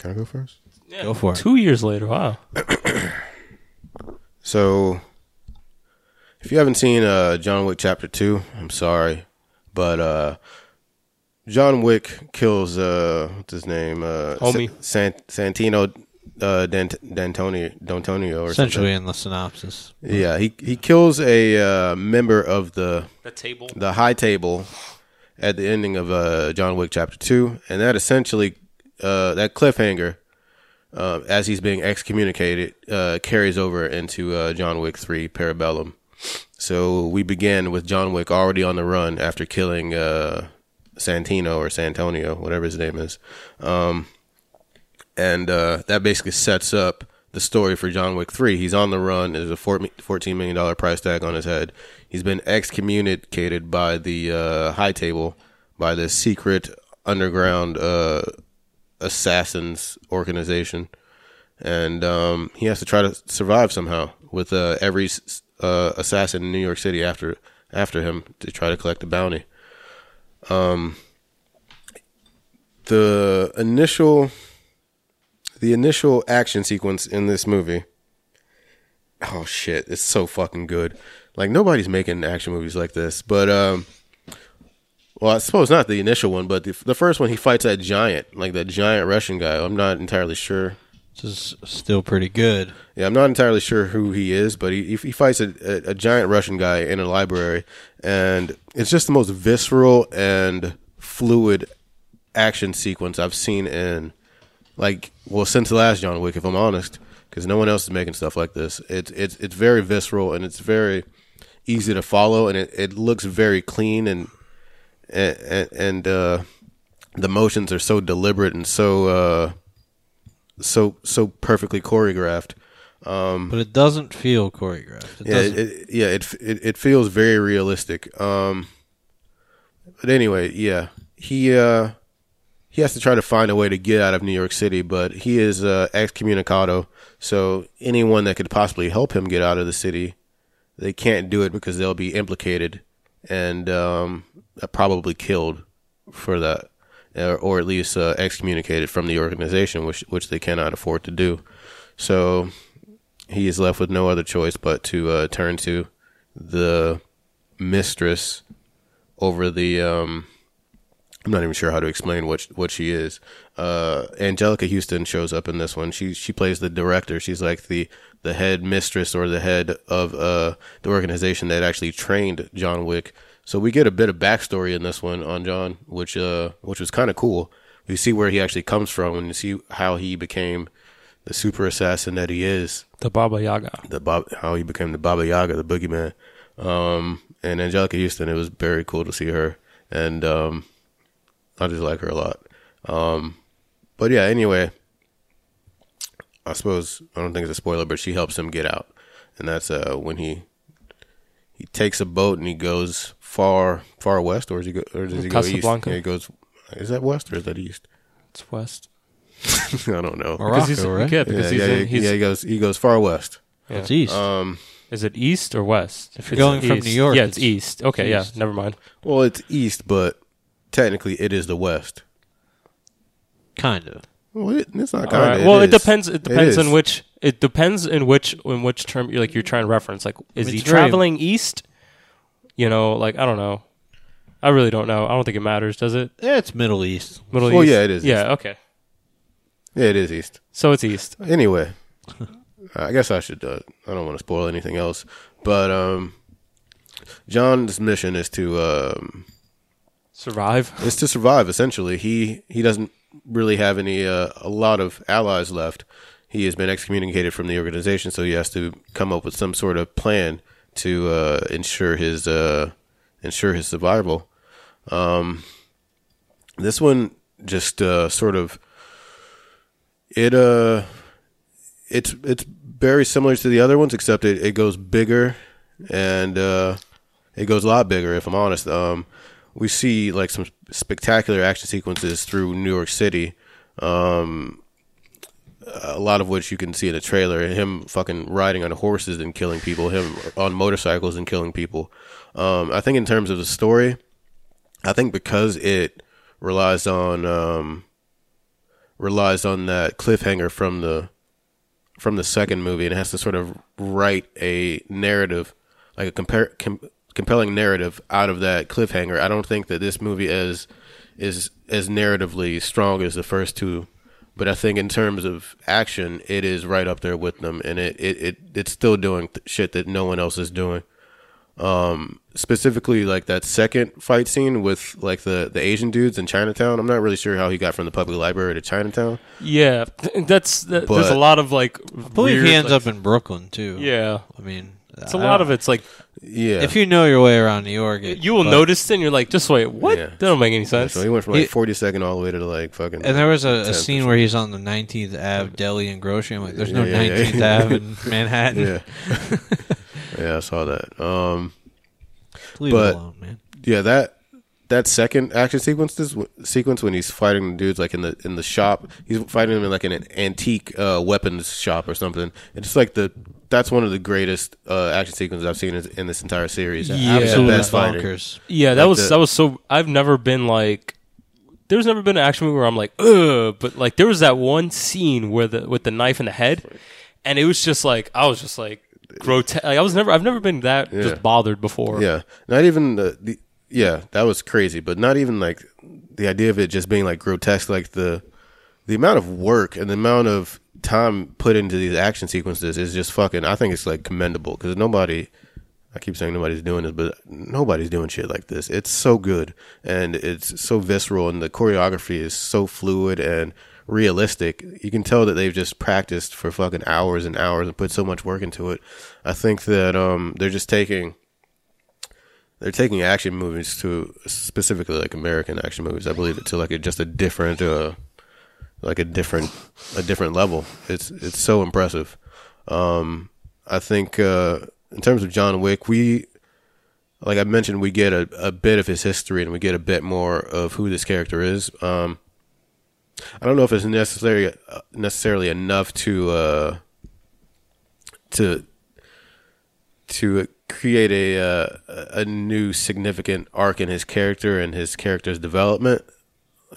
Can I go first? Yeah. Go for it. Two years later, wow. So, if you haven't seen uh, John Wick Chapter Two, I'm sorry, but uh, John Wick kills uh, what's his name? Uh, Homie. San- Santino uh, Dant- D'Antonio, D'Antonio, or Essentially, something. in the synopsis. Yeah, he he kills a uh, member of the The table. the high table at the ending of uh, John Wick Chapter Two, and that essentially uh, that cliffhanger, uh, as he's being excommunicated, uh, carries over into uh, John Wick Three Parabellum. So we begin with John Wick already on the run after killing uh, Santino or Santonio, whatever his name is, um, and uh, that basically sets up the story for John Wick 3. He's on the run. There's a $14 million price tag on his head. He's been excommunicated by the high table, by the secret underground assassins organization. And um, he has to try to survive somehow with uh, every uh, assassin in New York City after after him to try to collect the bounty. Um, the initial the initial action sequence in this movie oh shit it's so fucking good like nobody's making action movies like this but um well i suppose not the initial one but the, the first one he fights that giant like that giant russian guy i'm not entirely sure This is still pretty good. yeah, I'm not entirely sure who he is, but he he fights a, a, a giant Russian guy in a library, and it's just the most visceral and fluid action sequence I've seen in like well since the last John Wick, if I'm honest, because no one else is making stuff like this. It's it's it's very visceral and it's very easy to follow, and it, it looks very clean and and and uh, the motions are so deliberate and so uh, so so perfectly choreographed. But it doesn't feel choreographed. It Yeah, it, it, yeah, it, it it feels very realistic. Um, but anyway, yeah, he uh he has to try to find a way to get out of New York City, but he is uh, excommunicado. So anyone that could possibly help him get out of the city, they can't do it because they'll be implicated and um, probably killed for that, or, or at least uh, excommunicated from the organization, which which they cannot afford to do. So he is left with no other choice but to uh, turn to the mistress over the um I'm not even sure how to explain what what she is. Uh, Anjelica Huston shows up in this one. She she plays the director. She's like the the head mistress or the head of uh, the organization that actually trained John Wick. So we get a bit of backstory in this one on John, which uh which was kind of cool. We see where he actually comes from and you see how he became the super assassin that he is The Baba Yaga. the Bob, how he became the Baba Yaga, the boogeyman. Um, and Anjelica Huston, it was very cool to see her, and um, I just like her a lot. Um, but yeah, anyway, I suppose I don't think it's a spoiler, but she helps him get out, and that's uh, when he he takes a boat and he goes far far west, or does he go, or does he go east? Casablanca. Yeah, he goes. Is that west or is that east? It's West. I don't know. Because he's, Morocco, right? Yeah, because yeah, he's, yeah, in, he's yeah, he goes he goes far west. yeah. It's east. Um, Is it east or west? If you're going from New York, yeah, it's, it's east. Okay, east. yeah, never mind. well, it's east, but technically it is the west. kind of. Well, it, it's not All kind right. of. Well, it depends. It depends is. on which. It depends in which in which term you're like you're trying to reference. Like, is he It's very- traveling east? You know, like I don't know. I really don't know. I don't think it matters, does it? Yeah, it's Middle East. Middle Well, east. yeah, it is Yeah. Okay. Yeah, it is east. So it's east. Anyway, I guess I should. Uh, I don't want to spoil anything else, but um, John's mission is to um, Survive. is to survive. Essentially, he he doesn't really have any uh, a lot of allies left. He has been excommunicated from the organization, so he has to come up with some sort of plan to uh, ensure his uh, ensure his survival. Um, this one just uh, sort of it uh it's it's very similar to the other ones, except it, it goes bigger and uh, it goes a lot bigger. If I'm honest, um, we see like some spectacular action sequences through New York City. Um, a lot of which you can see in the trailer. Him fucking riding on horses and killing people. Him on motorcycles and killing people. Um, I think in terms of the story, I think because it relies on um, relies on that cliffhanger from the from the second movie and has to sort of write a narrative like a compar- com- compelling narrative out of that cliffhanger i don't think that this movie is is as narratively strong as the first two but i think in terms of action it is right up there with them and it it, it it's still doing th- shit that no one else is doing um specifically like that second fight scene with like the the asian dudes in chinatown i'm not really sure how he got from the public library to chinatown Yeah, that's that, there's a lot of like. I believe weird, he ends like- up in Brooklyn too. Yeah, I mean, it's a lot of it's like yeah If you know your way around New York, it- you will but- notice it and you're like, just wait, what? Yeah. That don't make any Yeah, sense. so he went from like He- 42nd all the way to like fucking. And there was a, a 10th or scene where he's on the 19th Ave deli and grocery. I'm like, there's no Yeah, yeah, yeah. 19th Ave in Manhattan. yeah, yeah, I saw that. Um, Leave But- it alone, man. yeah, that that second action sequence this sequence when he's fighting the dudes like in the in the shop, he's fighting them in like an antique uh, weapons shop or something. And It's like the that's one of the greatest uh, action sequences I've seen in, in this entire series. Yeah. It's the Absolutely best fighting. bonkers. Yeah, that Like was the- that was so. I've never been like. There's never been an action movie where I'm like, ugh, but like there was that one scene where the with the knife in the head, and it was just like I was just like grotesque. Like, I was never, I've never been that Yeah. just bothered before. Yeah, not even the, the yeah that was crazy, but not even like the idea of it just being like grotesque, like the the amount of work and the amount of time put into these action sequences is just fucking. I think it's like commendable because nobody. I keep saying nobody's doing this, but nobody's doing shit like this. It's so good and it's so visceral, and the choreography is so fluid and realistic. You can tell that they've just practiced for fucking hours and hours and put so much work into it. I think that um, they're just taking they're taking action movies to specifically like American action movies. I believe it to like a, just a different, uh, like a different, a different level. It's it's so impressive. Um, I think uh, in terms of John Wick, we like I mentioned, we get a, a bit of his history and we get a bit more of who this character is. Um, I don't know if it's necessary uh, necessarily enough to uh, to to create a uh, a new significant arc in his character and his character's development.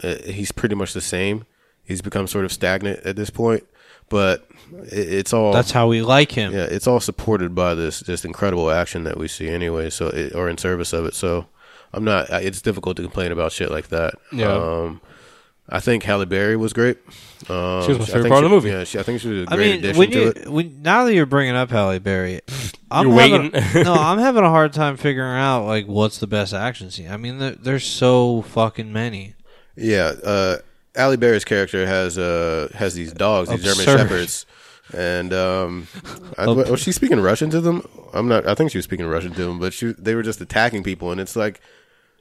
Uh, he's pretty much the same. He's become sort of stagnant at this point, but it, it's all That's how we like him. yeah, it's all supported by this just incredible action that we see anyway. So it, or in service of it. So I'm not. It's difficult to complain about shit like that. Yeah. Um, I think Halle Berry was great. Um, She was my favorite part of the movie. Yeah, she, I think she was a I great mean, addition when to you it. when now that you're bringing up Halle Berry, I'm You're having, waiting. no, I'm having a hard time figuring out like what's the best action scene. I mean, there, there's so fucking many. Yeah, uh, Halle Berry's character has uh has these dogs, these German Absurd. shepherds, and um, I, was she speaking Russian to them? I'm not. I think she was speaking Russian to them, but she they were just attacking people, and it's like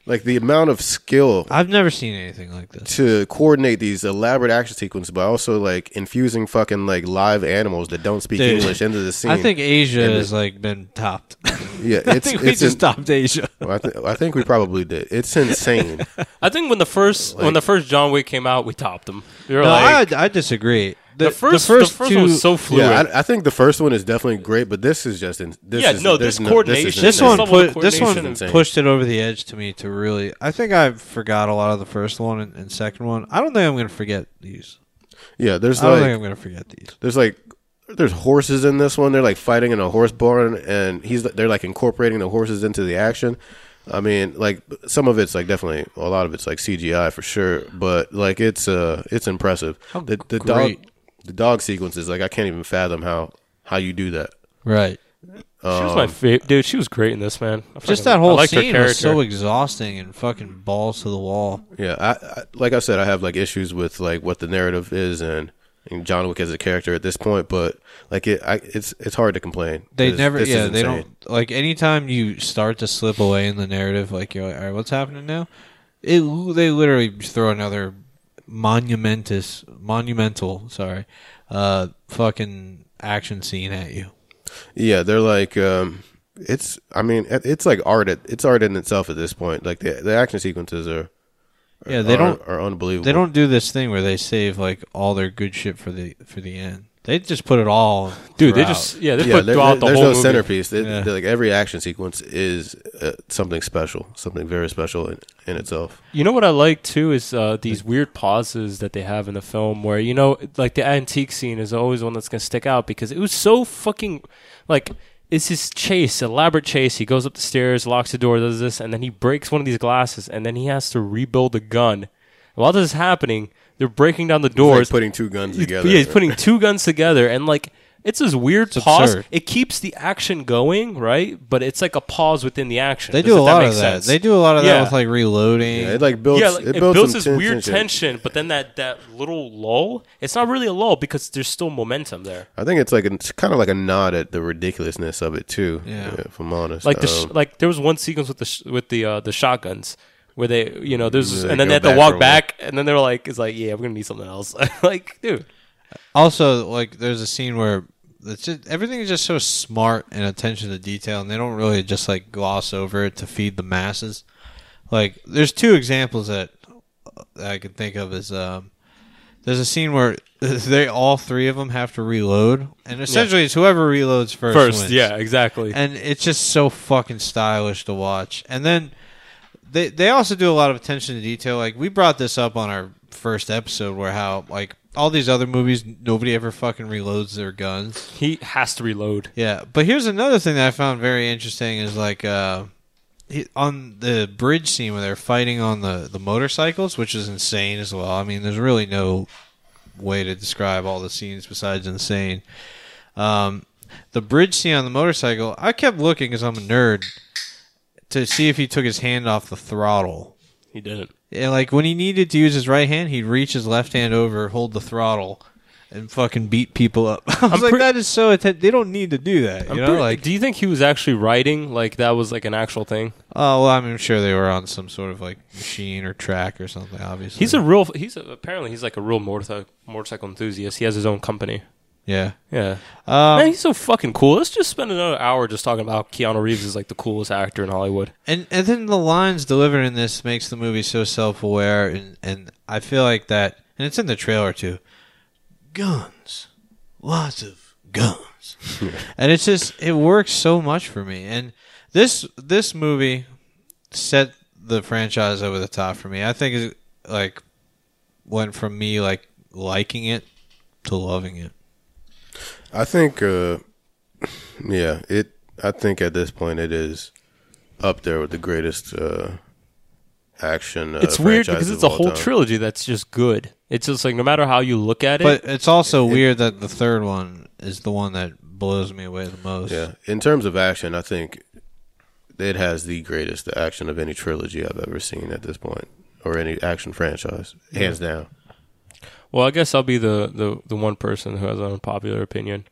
like the amount of skill I've never seen anything like this. to coordinate these elaborate action sequences, but also like infusing fucking like live animals that don't speak Dude, English into the scene. I think Asia And has the- like been topped. yeah, I it's think we it's just in- topped Asia. Well, I, th- I think we probably did. It's insane. I think when the first when the first John Wick came out, we topped them. We were No, like, I, I disagree. The, the first the first, the first two, one was so fluid. yeah, I, I think the first one is definitely great, but this is just in, this Yeah, is, no, there's this coordination- this This one put this one coordination pushed it over the edge to me to really. I think I forgot a lot of the first one and, and second one. I don't think I'm going to forget these. yeah. There's I don't think I'm going to forget these. there's like there's horses in this one. They're like fighting in a horse barn, and he's they're like incorporating the horses into the action. I mean, like some of it's like definitely a lot of it's like CGI for sure, but like it's uh it's impressive. How the the great. dog the dog sequences like I can't even fathom how how you do that. Right. she was my um, favorite dude. She was great in this man. I Just that whole liked her scene was so exhausting and fucking balls to the wall. Yeah, I, I like I said, I have like issues with like what the narrative is and, and John Wick as a character at this point, but like it, I, it's it's hard to complain. They 'cause never, this yeah, they don't like anytime you start to slip away in the narrative, like you're like, all right, what's happening now? It they literally throw another monumentous, monumental, sorry, uh, fucking action scene at you. Yeah, they're like, um, it's. I mean, it's like art. At, it's art in itself at this point. Like the the action sequences are. Yeah, they are, don't are unbelievable. They don't do this thing where they save like all their good shit for the for the end. They just put it all, Dude, they just yeah, they Yeah, put there- throughout the there's whole no movie. centerpiece. They- Yeah. like every action sequence is uh, something special, something very special in, in itself. You know what I like too is uh, these weird pauses that they have in the film, where you know, like the antique scene is always one that's gonna stick out because it was so fucking like it's his chase, elaborate chase. He goes up the stairs, locks the door, does this, and then he breaks one of these glasses, and then he has to rebuild the gun. While this is happening, they're breaking down the It's like doors, putting two guns together. Yeah, he's putting two guns together, and like it's this weird It's pause. absurd. It keeps the action going, right? But it's like a pause within the action. They Does do a lot make of that. sense? They do a lot of Yeah. that with like reloading. Yeah, it like builds. yeah, like, it it, builds, builds this ten- weird tension. tension, but then that that little lull. It's not really a lull because there's still momentum there. I think it's like it's kind of like a nod at the ridiculousness of it too. Yeah. if I'm honest. Like the sh- Um, like there was one sequence with the sh- with the uh, the shotguns where they you know there's They and then go they had to back for walk a back and then they were like it's like yeah we're gonna need something else like dude Also, like there's a scene where it's just, everything is just so smart and attention to detail, and they don't really just like gloss over it to feed the masses. Like there's two examples that, that I can think of is um, there's a scene where they all three of them have to reload, and essentially it's whoever reloads first. first wins. yeah exactly and it's just so fucking stylish to watch. And then they they also do a lot of attention to detail. Like we brought this up on our first episode, where how like all these other movies, nobody ever fucking reloads their guns. he has to reload Yeah, but here's another thing that I found very interesting is like uh, he, on the bridge scene where they're fighting on the the motorcycles, which is insane as well. I mean, there's really no way to describe all the scenes besides insane. Um, the bridge scene on the motorcycle, I kept looking because I'm a nerd to see if he took his hand off the throttle. he didn't And like when he needed to use his right hand, he'd reach his left hand over, hold the throttle, and fucking beat people up. I was I'm like, pre- that is so. Atten- they don't need to do that. You I'm know, pretty- like do you think he was actually writing like that was like an actual thing Oh well, I'm sure they were on some sort of like machine or track or something. Obviously, he's a real he's a, apparently he's like a real motorcycle motorcycle enthusiast he has his own company yeah. yeah Um, Man, he's so fucking cool. Let's just spend another hour just talking about Keanu Reeves is like the coolest actor in Hollywood. and and then the lines delivered in this makes the movie so self aware, and and I feel like that, and it's in the trailer too. Guns, lots of guns, and it's just it works so much for me. And this this movie set the franchise over the top for me. I think it like went from me like liking it to loving it. I think, uh, yeah, it. I think at this point it is up there with the greatest uh, action. Uh, it's weird because it's a whole time. trilogy that's just good. It's just like no matter how you look at it, But it's also weird that the third one is the one that blows me away the most. Yeah, in terms of action, I think it has the greatest action of any trilogy I've ever seen at this point, or any action franchise, hands down. Well, I guess I'll be the, the, the one person who has an unpopular opinion.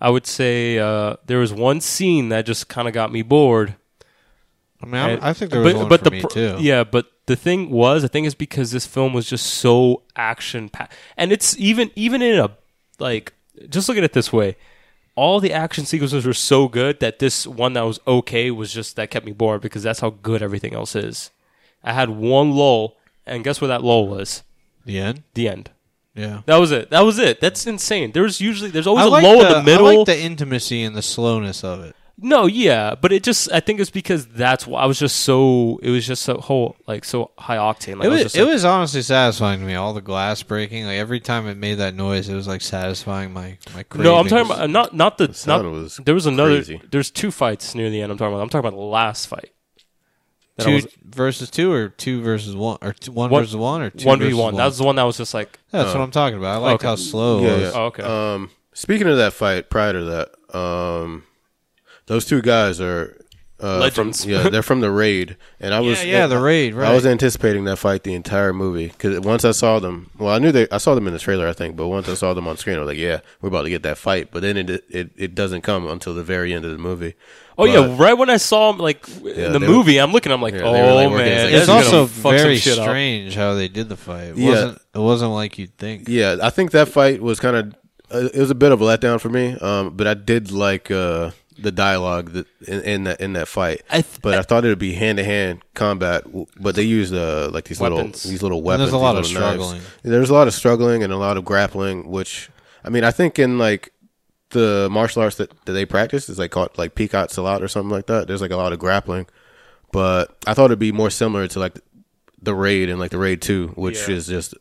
I would say uh, there was one scene that just kind of got me bored. I mean, I, And- I think there was but, one but for the me too. Yeah, but the thing was, I think it's because this film was just so action packed, and it's even even in a like just look at it this way. All the action sequences were so good that this one that was okay was just that kept me bored because that's how good everything else is. I had one lull, and guess where that lull was? The end. The end. Yeah. That was it. That was it. That's insane. There's usually there's always I a like lull the, in the middle. I like the intimacy and the slowness of it. No, yeah, but it just I think it's because that's why I was just so it was just so whole like so high octane. Like, It I was, just it like- was honestly satisfying to me. All the glass breaking, like every time it made that noise, it was like satisfying my my. No, I'm talking about uh, not not the, sound not. was there was another. crazy. There's two fights near the end. I'm talking about. I'm talking about the last fight. That two was- versus two or two versus one or two, one One- versus one or two one v versus one. That was the one that was just like That's what I'm talking about. I liked Okay. how slow. Yeah, it yeah. was. Oh, okay. Um, speaking of that fight, prior to that, um, those two guys are uh, Legends. From, yeah, they're from the raid, and I was yeah, the Raid, Right. I was anticipating that fight the entire movie because once I saw them, well, I knew they, I saw them in the trailer, I think, but once I saw them on screen, I was like, yeah, we're about to get that fight. But then it it, it doesn't come until the very end of the movie. Oh yeah, right when I saw him like Yeah, in the they were- movie, I'm looking. I'm like, Yeah, oh they were, like, working man, as, like, this It's is gonna also fuck some very shit up. strange how they did the fight. It Yeah. wasn't it wasn't like you'd think. Yeah, I think that fight was kind of uh, it was a bit of a letdown for me. Um, but I did like uh, the dialogue that in, in that in that fight. I th- but I thought it would be hand to hand combat. w- But they used uh, like these Weapons. little these little And weapons. there's a lot of little knives. struggling. There's a lot of struggling and a lot of grappling. Which I mean, I think in like the martial arts that, that they practice is like called like Peacock Salat or something like that. There's like a lot of grappling. But I thought it'd be more similar to like the raid and like the raid two, which Yeah. is just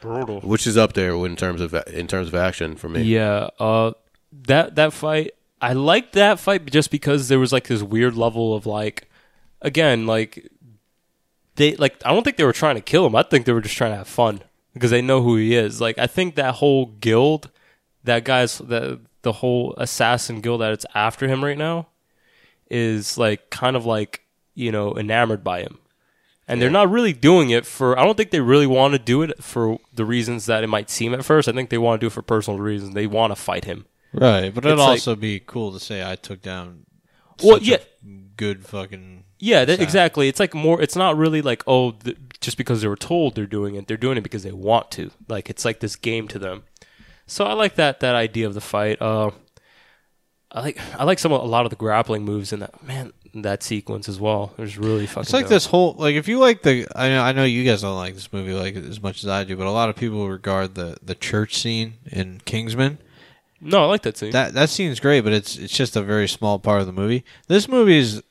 Brutal. which is up there in terms of in terms of action for me. Yeah, uh, that that fight, I liked that fight just because there was like this weird level of like, again, like they like I don't think they were trying to kill him. I think they were just trying to have fun because they know who he is. Like I think that whole guild, that guy's the the whole assassin guild that it's after him right now, is like kind of like you know enamored by him. And they're not really doing it for. I don't think they really want to do it for the reasons that it might seem at first. I think they want to do it for personal reasons. They want to fight him. Right, but it'd like- also be cool to say I took down. Well, yeah. good fucking. Yeah, that, Exactly. exactly. It's like more. It's not really like oh, th- just because they were told they're doing it. They're doing it because they want to. Like it's like this game to them. So I like that that idea of the fight. Uh, I like I like some of, a lot of the grappling moves in that man that sequence as well. It was really fucking. It's like dope. this whole like if you like the I know I know you guys don't like this movie like as much as I do, but a lot of people regard the the church scene in Kingsman. No, I like that scene. That that scene's great, but it's it's just a very small part of the movie. This movie is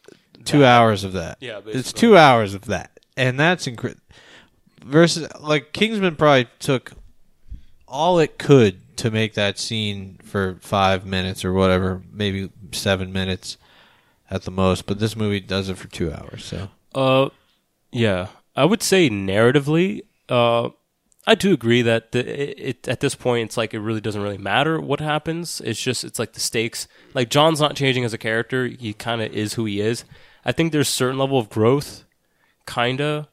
two hours of that. Yeah, it's two hours of that, and that's incredible. Versus like Kingsman probably took all it could to make that scene for five minutes or whatever, maybe seven minutes at the most. But this movie does it for two hours. So Uh, yeah, I would say narratively, uh, I do agree that the, it, it at this point it's like it really doesn't really matter what happens. It's just it's like the stakes. Like John's not changing as a character; he kind of is who he is. I think there's a certain level of growth, kinda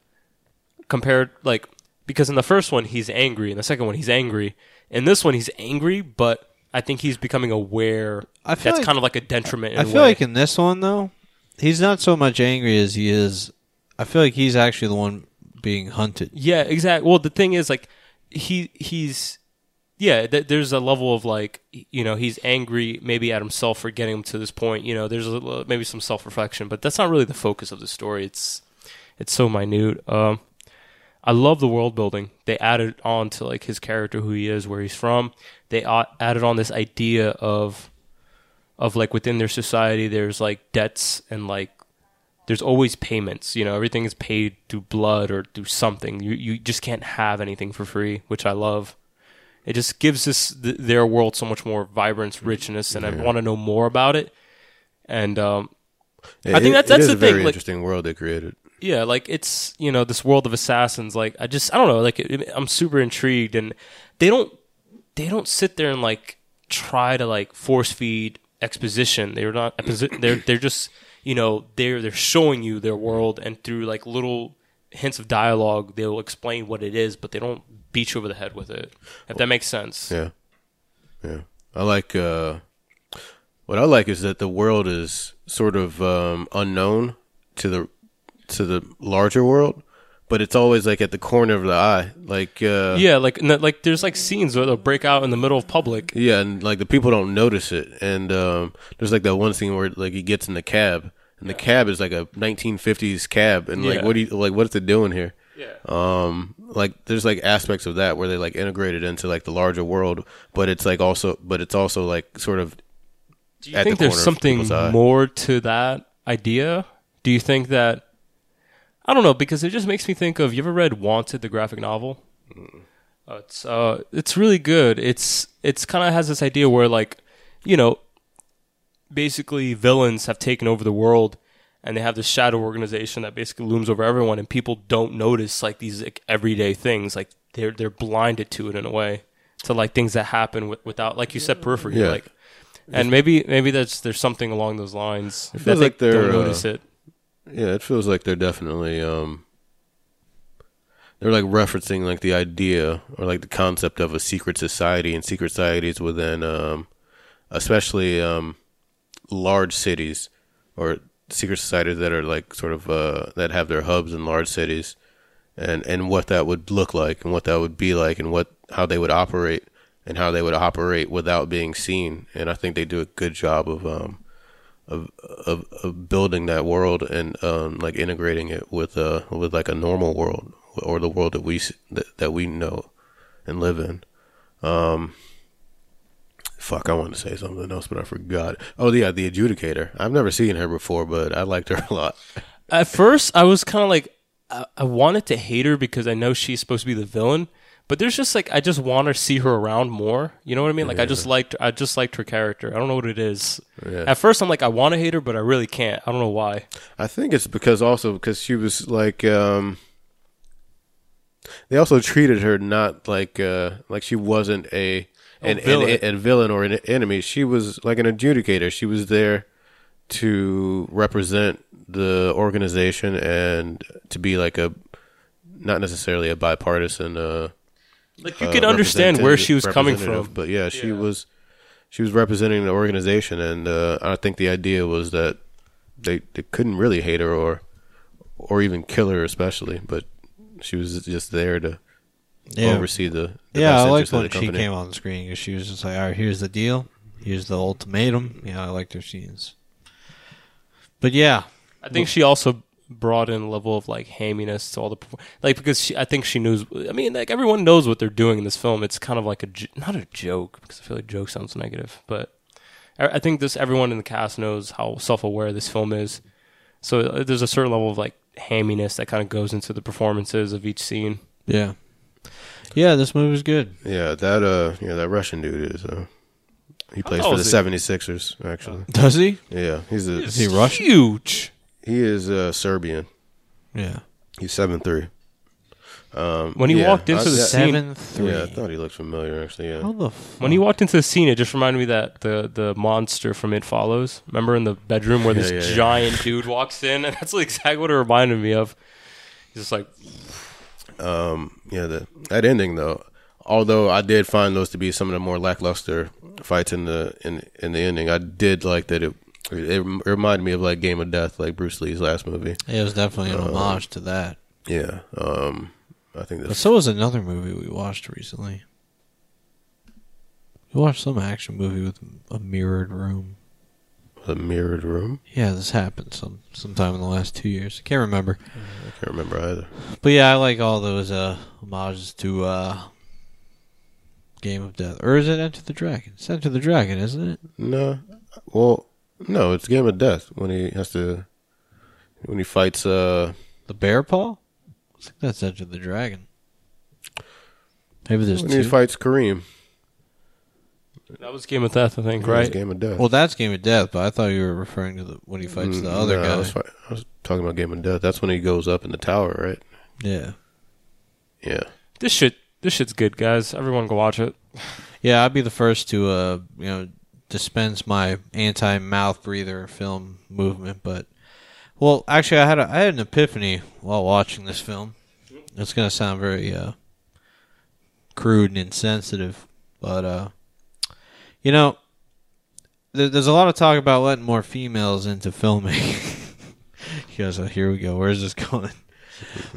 compared like because in the first one he's angry, in the second one he's angry. In this one he's angry, but I think he's becoming aware. I feel that's like- kind of like a detriment. In I a feel way. like in this one though, he's not so much angry as he is. I feel like he's actually the one being hunted. Yeah, exactly. Well, the thing is, like, he he's yeah. Th- there's a level of like, you know, he's angry maybe at himself for getting him to this point. You know, there's a, little- maybe some self reflection, but that's not really the focus of the story. It's it's so minute. Um, I love the world building. They added on to like his character, who he is, where he's from. They added on this idea of of like within their society, there's like debts and like there's always payments. You know, everything is paid through blood or through something. You you just can't have anything for free, which I love. It just gives this th- their world so much more vibrance, richness, and I want to know more about it. And um, Yeah, I think it- that's that's the a very thing. Like, interesting world they created. Yeah, like it's you know this world of assassins. Like I just I don't know. Like it, I'm super intrigued, and they don't they don't sit there and like try to like force feed exposition. They're not they're they're just you know they're they're showing you their world, and through like little hints of dialogue, they'll explain what it is, but they don't beat you over the head with it. If that makes sense. Yeah, yeah. I like uh, what I like is that the world is sort of um, unknown to the to the larger world, but it's always like at the corner of the eye, like uh, yeah, like like there's like scenes where they'll break out in the middle of public. yeah, and like the people don't notice it. And um, there's like that one scene where like he gets in the cab, and the cab is like a 1950s cab, and like Yeah. what do you like? What's it doing here? Yeah. Um, like there's like aspects of that where they like integrated into like the larger world, but it's like also, but it's also like sort of. Do you think the there's something more to that idea? Do you think that I don't know because it just makes me think of you ever read Wanted the graphic novel? Uh, it's uh it's really good. It's it's kind of has this idea where like you know basically villains have taken over the world and they have this shadow organization that basically looms over everyone and people don't notice like these like, everyday things like they're they're blinded to it in a way to like things that happen with, without like you said periphery Yeah. like and maybe maybe that's there's something along those lines that feels they like they're, don't uh, notice it. Yeah, it feels like they're definitely um they're like referencing like the idea or like the concept of a secret society and secret societies within um especially um large cities or secret societies that are like sort of uh that have their hubs in large cities and and what that would look like and what that would be like and what how they would operate and how they would operate without being seen. And I think they do a good job of um of of, of building that world and um, like integrating it with uh with like a normal world or the world that we that, that we know and live in. Um, fuck, I wanted to say something else, but I forgot. Oh yeah, the adjudicator. I've never seen her before, but I liked her a lot. At first, I was kind of like, I, I wanted to hate her because I know she's supposed to be the villain. But there's just like I just want to see her around more. You know what I mean? Like I just liked I just liked her character. I don't know what it is. Yeah. At first, I'm like I want to hate her, but I really can't. I don't know why. I think it's because also because she was like um they also treated her not like uh like she wasn't a an, Oh, villain. an, a villain or an enemy. She was like an adjudicator. She was there to represent the organization and to be like a not necessarily a bipartisan uh Like you uh, could understand where she was coming from. But yeah, she Yeah. was she was representing the organization, and uh, I think the idea was that they they couldn't really hate her or or even kill her, especially. But she was just there to Yeah. oversee the, the yeah, best I liked when she came on the screen because she was just like, "All right, here's the deal. Here's the ultimatum." Yeah, I liked her scenes. But yeah, I think she also brought in a level of like haminess to all the like because she I think she knows. I mean, like everyone knows what they're doing in this film. It's kind of like a not a joke because I feel like joke sounds negative, but I, I think this everyone in the cast knows how self aware this film is. So uh, there's a certain level of like haminess that kind of goes into the performances of each scene. yeah, yeah. This movie was good. Yeah, that uh, yeah, that Russian dude is uh, he plays Oh, for the is it? 76ers, actually. Does he? Yeah, he's a Is he Russian? Huge. He is uh, Serbian. Yeah, He's seven three. Um, When he yeah, walked into I- the that- scene- seven three. yeah, I thought he looked familiar. Actually, yeah. How the fuck? When he walked into the scene, it just reminded me that the the monster from It Follows. Remember in the bedroom where this Yeah, yeah, yeah. giant dude walks in, and that's exactly what it reminded me of. He's just like, Um, yeah, the, that ending though. Although I did find those to be some of the more lackluster fights in the in in the ending, I did like that it. It reminded me of like Game of Death, like Bruce Lee's last movie. it was definitely an Uh, homage to that. Yeah, um, I think But so was another movie we watched recently. We watched some action movie with a mirrored room. a mirrored room. Yeah, this happened some sometime in the last two years. I can't remember. I can't remember either. But yeah, I like all those uh, homages to uh, Game of Death. Or is it Enter the Dragon? It's Enter the Dragon, isn't it? No, well, no, it's Game of Death when he has to when he fights. Uh, The Bear Paw? I think that's Enter the Dragon. Maybe there's when two. he fights Kareem. that was Game of Death, I think, It was right? Game of Death. well, that's Game of Death, but I thought you were referring to the when he fights the Mm, other no, I guy. was, fi- I was talking about Game of Death. That's when he goes up in the tower, right? Yeah. Yeah. This shit, this shit's good, guys. Everyone go watch it. Yeah, I'd be the first to uh, you know, dispense my anti-mouth breather film movement, but well, actually I had a, I had an epiphany while watching this film. It's to sound very uh crude and insensitive, but uh you know, there, there's a lot of talk about letting more females into filming. You guys, are, here we go. Where's this going?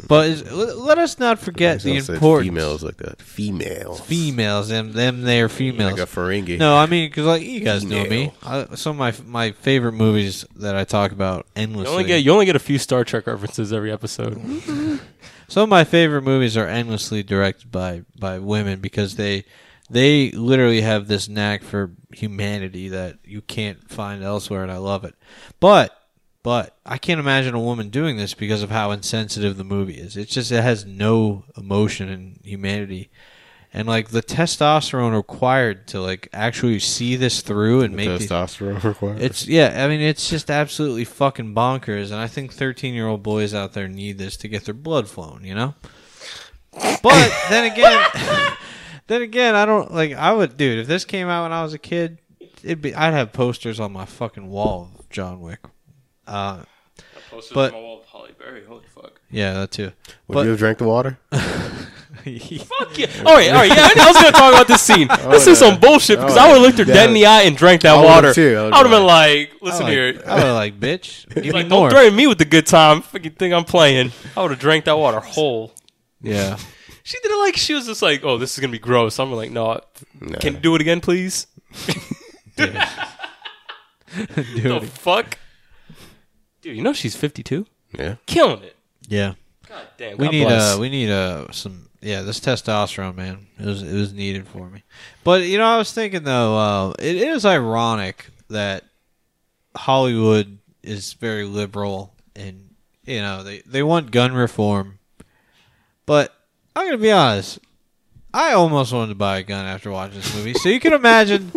But let let us not forget the I importance. females like that. Females. females, them, them, they're females. Like a Ferengi. No, I mean, because like you guys know me. I, some of my my favorite movies that I talk about You endlessly. only get you only get a few Star Trek references every episode. Some of my favorite movies are endlessly directed by by women because they they literally have this knack for humanity that you can't find elsewhere, and I love it. But but I can't imagine a woman doing this because of how insensitive the movie is. It's just it has no emotion and humanity. And like the testosterone required to like actually see this through and make these- testosterone required. it's yeah, I mean it's just absolutely fucking bonkers, and I think thirteen year old boys out there need this to get their blood flowing, you know. But then again, then again, I don't like. I would, dude. If this came out when I was a kid, it'd be. I'd have posters on my fucking wall of John Wick. Uh, But- Holly Berry. Holy fuck. yeah, that too. Would but- you have drank the water? Fuck yeah. All right, all right. Yeah, I was gonna talk about this scene. this is some bullshit because I would have looked her dead in the eye and drank that I would've water. too. I I would've would have been been like, I "Listen like, here." I would like, bitch. Give me Like, more. don't threaten me with the good time. Fucking think I'm playing. I would have drank that water whole. Yeah. She did it like she was just like, "Oh, this is gonna be gross." I'm like, "No, Nah. can you do it again, please?" Dude. The fuck, dude. You know she's 52, Yeah. killing it. Yeah. God damn. We God need bless. uh we need uh some yeah this testosterone man it was it was needed for me, but you know I was thinking though uh, it is ironic that Hollywood is very liberal and you know they they want gun reform, but I'm gonna be honest I almost wanted to buy a gun after watching this movie so you can imagine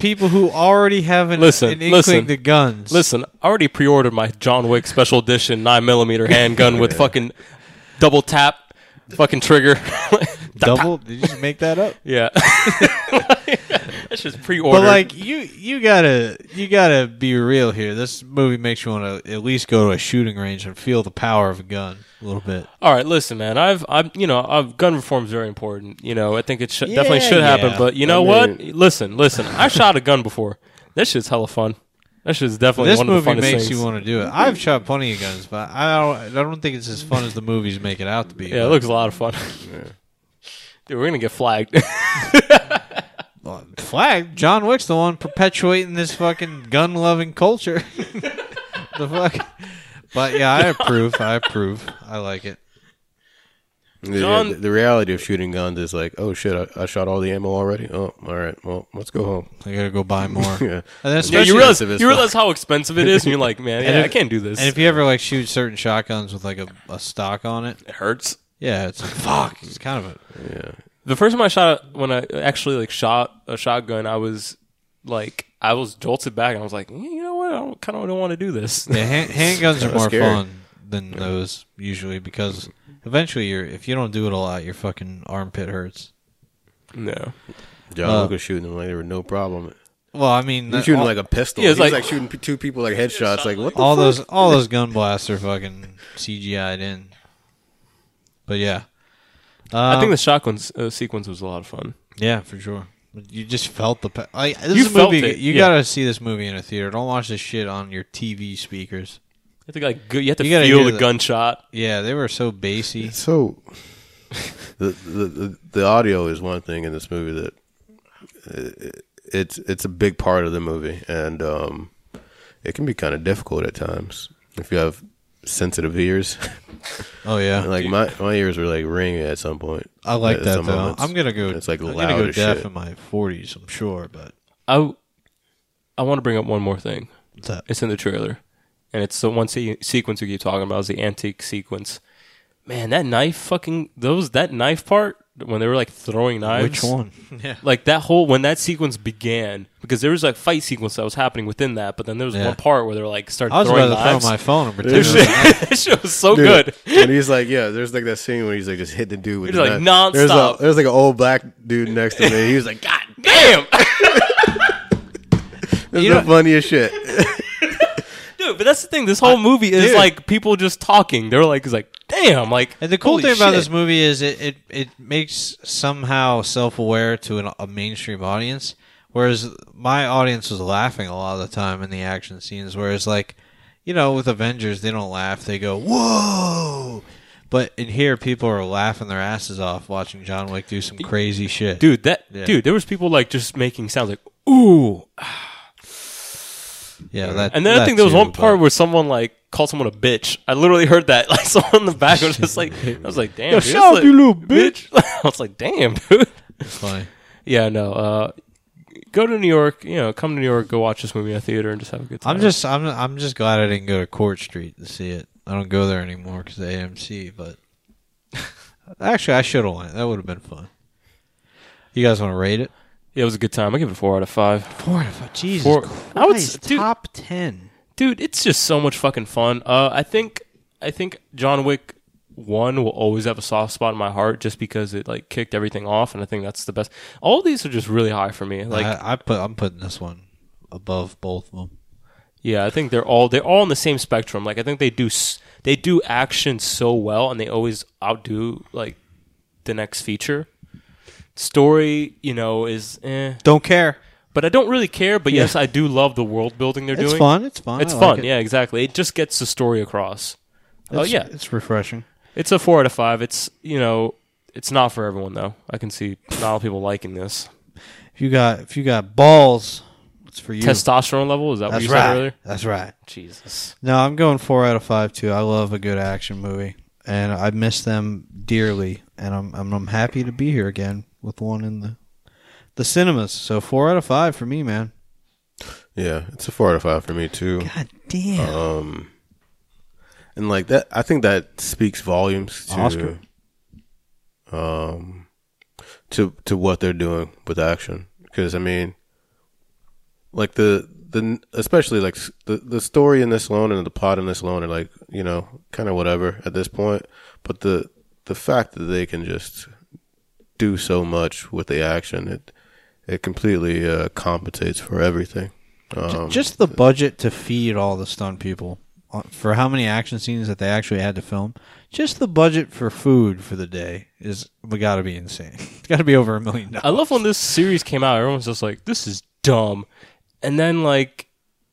people who already have an, Listen, an inkling listen, to guns. Listen, I already pre-ordered my John Wick special edition nine millimeter handgun with fucking double tap, fucking trigger. double? Did you just make that up? yeah, that's just pre-ordered. But like you, you gotta, you gotta be real here. This movie makes you want to at least go to a shooting range and feel the power of a gun a little bit. All right, listen, man. I've, I've, you know, I've, gun reform is very important. You know, I think it should, definitely Yeah, should happen. yeah. But you know I what? mean- Listen, listen. I shot a gun before. That shit's hella fun. That shit's definitely This one of movie the funnest makes things. you want to do it. I've shot plenty of guns, but I don't, I don't think it's as fun as the movies make it out to be. yeah, it looks a lot of fun. Dude, we're gonna get flagged. Well, flag. John Wick's the one perpetuating this fucking gun loving culture. the fuck. But yeah, I approve. I approve. I like it. The, John- the, the reality of shooting guns is like, oh shit, I, I shot all the ammo already. Oh, all right. Well, let's go home. I gotta go buy more. Yeah. And then yeah, you realize you realize how expensive it is, and you're like, man, yeah, if- I can't do this. and if you ever like shoot certain shotguns with like a, a stock on it, it hurts. yeah, it's like fuck. It's kind of a Yeah. The first time I shot, when I actually like shot a shotgun, I was like, I was jolted back, and I was like, "Eh, you know what? I don't, kind of don't want to do this. Yeah, hand, handguns are more scary. fun than those usually because eventually you're if you don't do it a lot, your fucking armpit hurts. no. John Uh, Wick was shooting them like they were no problem. Well, I mean, He's shooting all, like a pistol. Yeah, Yeah, it's He's like- like, shooting p- two people like headshots. Like what? The all fuck? those all those gun blasts are fucking CGI'd in. But yeah, I Um, think the shotgun s- uh, sequence was a lot of fun. yeah for sure. You just felt the pa- like this You is a felt movie. it, you yeah. gotta see this movie in a theater. Don't watch this shit on your TV speakers. You have to like, go, you have to You feel the the- gunshot. Yeah, they were so bassy. So the, the the the audio is one thing in this movie that uh, it's it's a big part of the movie, and um, it can be kind of difficult at times if you have sensitive ears. Oh yeah, like my my ears were like ringing at some point. I like at that some though. moments. I'm gonna go. It's like I'm loud gonna go as deaf shit. in my 40s. I'm sure, but I, I want to bring up one more thing. what's that? It's in the trailer, and it's the one se- sequence we keep talking about is the antique sequence. Man, that knife fucking those that knife part when they were like throwing knives. Which one? yeah. Like that whole when that sequence began because there was like fight sequence that was happening within that, but then there was Yeah. one part where they're like started I was throwing about to knives. throw my phone and pretend. This it was shit, this shit was so Dude, good. And he's like, yeah, there's like that scene where he's like just hitting the dude with He's like, knife. There's, nonstop. a, there's like an old black dude next to me. He was like, God, Damn, this You is know- the funniest shit. dude. But that's the thing. This whole movie is dude. like people just talking. They're like, it's like, damn, like. And the cool thing about shit. this movie is it, it, it makes somehow self aware to an, a mainstream audience, whereas my audience was laughing a lot of the time in the action scenes. Whereas like, you know, with Avengers, they don't laugh; they go whoa. But in here, people are laughing their asses off watching John Wick do some crazy shit. dude. That Yeah. dude, there was people like just making sounds like ooh, ah. Yeah, that. and then I think there was too, one part but- where someone like called someone a bitch. I literally heard that. Like someone in the back was just like, I was like, damn, Yo, dude, shut that's up, like- you little bitch. I was like, damn, dude. It's funny. Yeah, no. Uh, go to New York. You know, come to New York. Go watch this movie in a theater and just have a good time. I'm just, I'm, I'm just glad I didn't go to Court Street to see it. I don't go there anymore because of AMC. But actually, I should have went. That would have been fun. You guys want to rate it? Yeah, it was a good time. I give it a four out of five. Four out of five. Jesus Four- I would Christ, s- dude- top ten. dude it's just so much fucking fun uh i think i think john wick 1 will always have a soft spot in my heart just because it like kicked everything off and i think that's the best all these are just really high for me like I, I put, I'm putting this one above both of them. yeah i think they're all they're all on the same spectrum like i think they do s- they do action so well and they always outdo like the next feature story you know is eh. Don't care. but i don't really care but yes i do love the world building they're doing. It's doing fun. It's fun. it's I like fun it. yeah exactly it just gets the story across oh It's- yeah it's refreshing. It's a four out of five. It's you know, it's not for everyone though. I can see not a lot of people liking this. If you got, if you got balls, it's for you. Testosterone level is that what That's you right. said earlier? That's right. Jesus. No, I'm going four out of five too. I love a good action movie, and I miss them dearly. And I'm I'm, I'm happy to be here again with one in the the cinemas. So four out of five for me, man. Yeah, it's a four out of five for me too. God damn. Um, and like that, I think that speaks volumes to Oscar. um to to what they're doing with action. Because I mean, like the the especially like the the story in this alone and the plot in this alone are like you know kind of whatever at this point. But the the fact that they can just do so much with the action, it it completely uh, compensates for everything. Um, Just the budget to feed all the stunt people uh, for how many action scenes that they actually had to film. Just the budget for food for the day is we got to be insane. It's got to be over a million dollars. I love when this series came out. Everyone's just like, "This is dumb," and then like,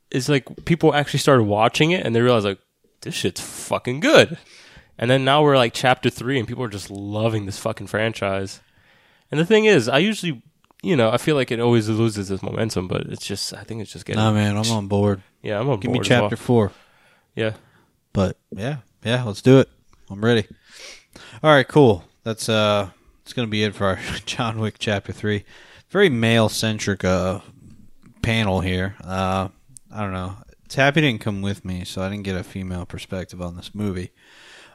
it's like people actually started watching it and they realized like, "This shit's fucking good." And then now we're like chapter three, and people are just loving this fucking franchise. And the thing is, I usually, you know, I feel like it always loses its momentum, but it's just, I think it's just getting. Nah, man, I'm on board. Yeah, I'm on Give board Give me as well. chapter four. Yeah. But yeah, yeah, let's do it. I'm ready. All right, cool. That's uh, it's gonna be it for our John Wick chapter three. Very male centric uh panel here. Uh, I don't know. Tappy didn't come with me, so I didn't get a female perspective on this movie.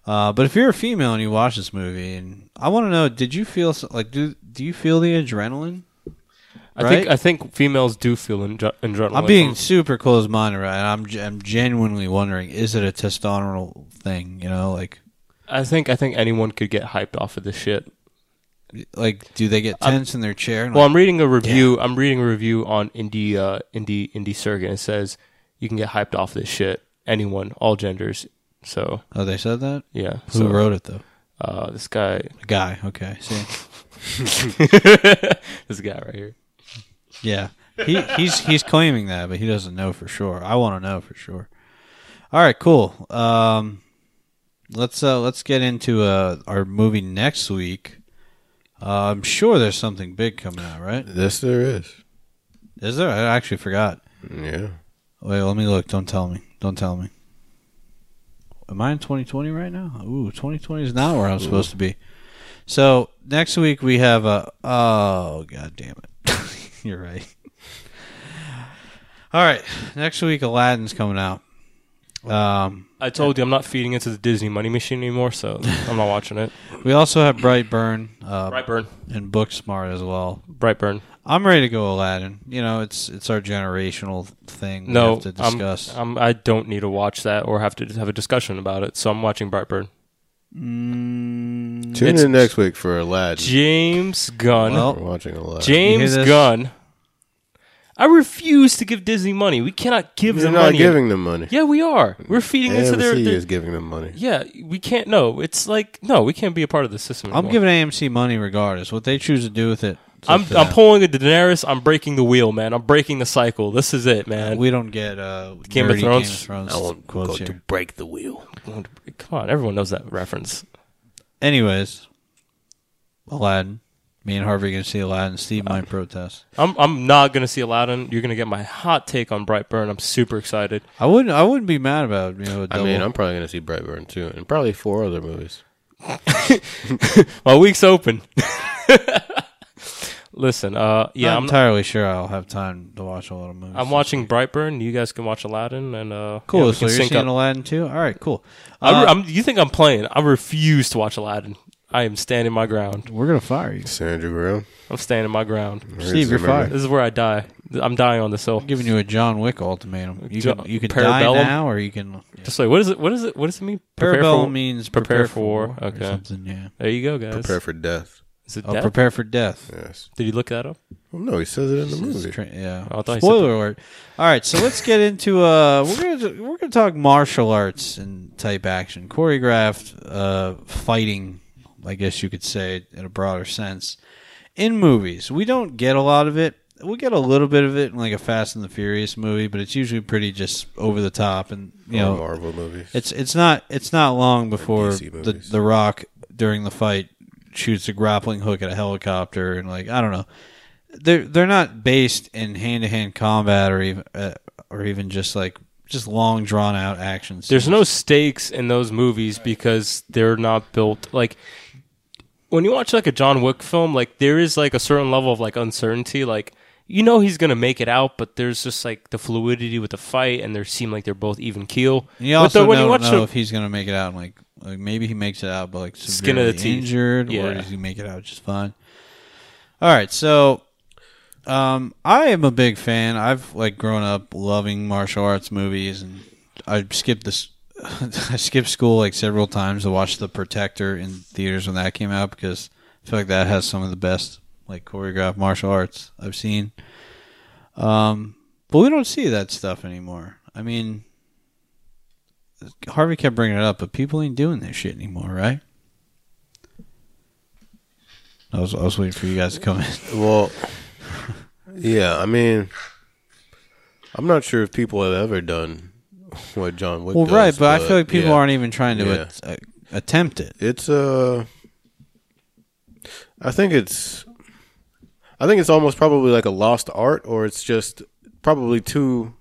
Uh, but if you're a female and you watch this movie, and I want to know, did you feel so- like do do you feel the adrenaline? I think I think females do feel adre- adrenaline. I'm being super close minded, right? And I'm I'm genuinely wondering, is it a testosterone thing? You know, like I think I think anyone could get hyped off of this shit. like do they get I'm- tense in their chair? Well, like, I'm reading a review. I'm reading a review on indie uh, indie indie circuit. And it says you can get hyped off this shit. Anyone, all genders. So oh, they said that. yeah. Who so, wrote it though? Uh, this guy. A guy. Okay. See. this guy right here. Yeah. He he's he's claiming that, but he doesn't know for sure. I want to know for sure. All right, cool. Um, let's uh let's get into uh our movie next week. Uh, I'm sure there's something big coming out, right? yes, there is. Is there? I actually forgot. Yeah. Wait, let me look. Don't tell me. Don't tell me. Am I in 2020 right now? Ooh, 2020 is not where I'm supposed to be. So next week we have a. Oh god damn it! You're right. All right, next week Aladdin's coming out. Um, I told you I'm not feeding into the Disney money machine anymore, so I'm not watching it. we also have Brightburn, uh, Brightburn. and Booksmart as well. Brightburn. I'm ready to go Aladdin. You know, it's it's our generational thing. we No, have to I'm. I'm, I don't need to watch that or have to have a discussion about it. So I'm watching Brightburn. Mm, Tune It's- in next week for Aladdin. James Gunn. Well, We're watching Aladdin. James You hear this? Gunn. I refuse to give Disney money. We cannot give You're them not money. giving them money. Yeah, we are. We're feeding into their. AMC their- is giving them money. yeah, we can't. No, it's like no, we can't be a part of the system. I'm giving AMC money regardless. What they choose to do with it, I'm I'm pulling a Daenerys. I'm breaking the wheel, man. I'm breaking the cycle. This is it, man. We don't get uh, Game of Thrones? Game of Thrones I won't go quotes to here. break the wheel. Come on, everyone knows that reference. Anyways, Aladdin. Me and Harvey are gonna see Aladdin. Steve might protest. I'm I'm not gonna see Aladdin. You're gonna get my hot take on Brightburn. I'm super excited. I wouldn't. I wouldn't be mad about you know. A I double. mean, I'm probably going to see Brightburn too, and probably four other movies. My week's open. Listen, uh, yeah, not I'm entirely sure I'll have time to watch a lot of movies. I'm watching week. Brightburn. You guys can watch Aladdin, and uh, Cool. yeah, we so can you're sync seeing up. Aladdin too? All right. Cool. I'm, Uh, I'm, you think I'm playing? I refuse to watch Aladdin. I am standing my ground. we're gonna fire you, Sandra Graham. I'm standing my ground. Steve. You're fired. This is where I die. I'm dying on this hill. I'm giving you a John Wick ultimatum. You Jo- can you can die now, or you can. Just like what is it? What is it? What does it mean? Prepare Parabellum for- means prepare prepare, for war. or Okay. something. Yeah. There you go, guys. Prepare for death. Is it Oh, death? prepare for death. Yes. Did you look that up? Well, no, he says it in the movie. tra- yeah. Oh, I thought you said Spoiler alert. All right, so let's get into uh we're gonna we're gonna talk martial arts and type action, choreographed uh fighting, I guess you could say in a broader sense. In movies, we don't get a lot of it. We get a little bit of it in like a Fast and the Furious movie, but it's usually pretty just over the top and you Or know Marvel movies. it's it's not it's not long before DC the movies. the Rock during the fight shoots a grappling hook at a helicopter and like I don't know. They're they're not based in hand to hand combat or even uh, or even just like just long drawn out action. There's no stakes in those movies because they're not built like when you watch like a John Wick film, like there is like a certain level of like uncertainty. Like you know he's gonna make it out, but there's just like the fluidity with the fight, and they seem like they're both even keel. And you But also the- when don't you watch know the- if he's gonna make it out. and, Like like maybe he makes it out, but like Skin of the teeth. injured, or does he make it out just fine? All right, so um, I am a big fan. I've like grown up loving martial arts movies, and I skipped this. I skipped school like several times to watch The Protector in theaters when that came out because I feel like that has some of the best like choreographed martial arts I've seen. Um, but we don't see that stuff anymore. I mean, Harvey kept bringing it up, but people ain't doing this shit anymore, right? I was I was waiting for you guys to come in. Well, yeah, I mean, I'm not sure if people have ever done what John Wick Well, does, right, but, I feel like people yeah. aren't even trying to Yeah. uh, attempt it. It's uh, I think it's, I think it's almost probably like a lost art, or it's just probably too,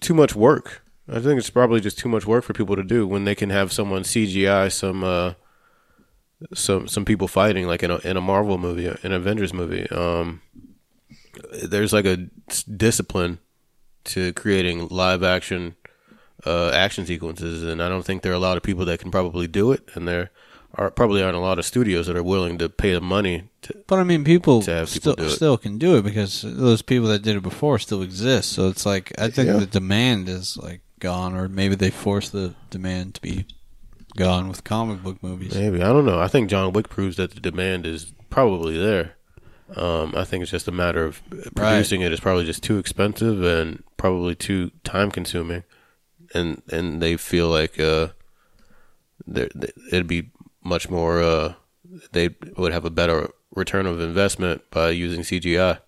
too much work. I think it's probably just too much work for people to do when they can have someone CGI some uh, some some people fighting like in a in a Marvel movie, an Avengers movie. Um, there's like a discipline to creating live action uh, action sequences, and I don't think there are a lot of people that can probably do it, and there are probably aren't a lot of studios that are willing to pay the money to. But I mean, people, To have people still do it. still can do it because those people that did it before still exist. So it's like I think Yeah. the demand is like gone, or maybe they force the demand to be gone with comic book movies. Maybe I don't know. I think John Wick proves that the demand is probably there. Um, I think it's just a matter of producing it is probably just too expensive and probably too time consuming, and and they feel like uh, they- it'd be much more. Uh, they would have a better return of investment by using CGI.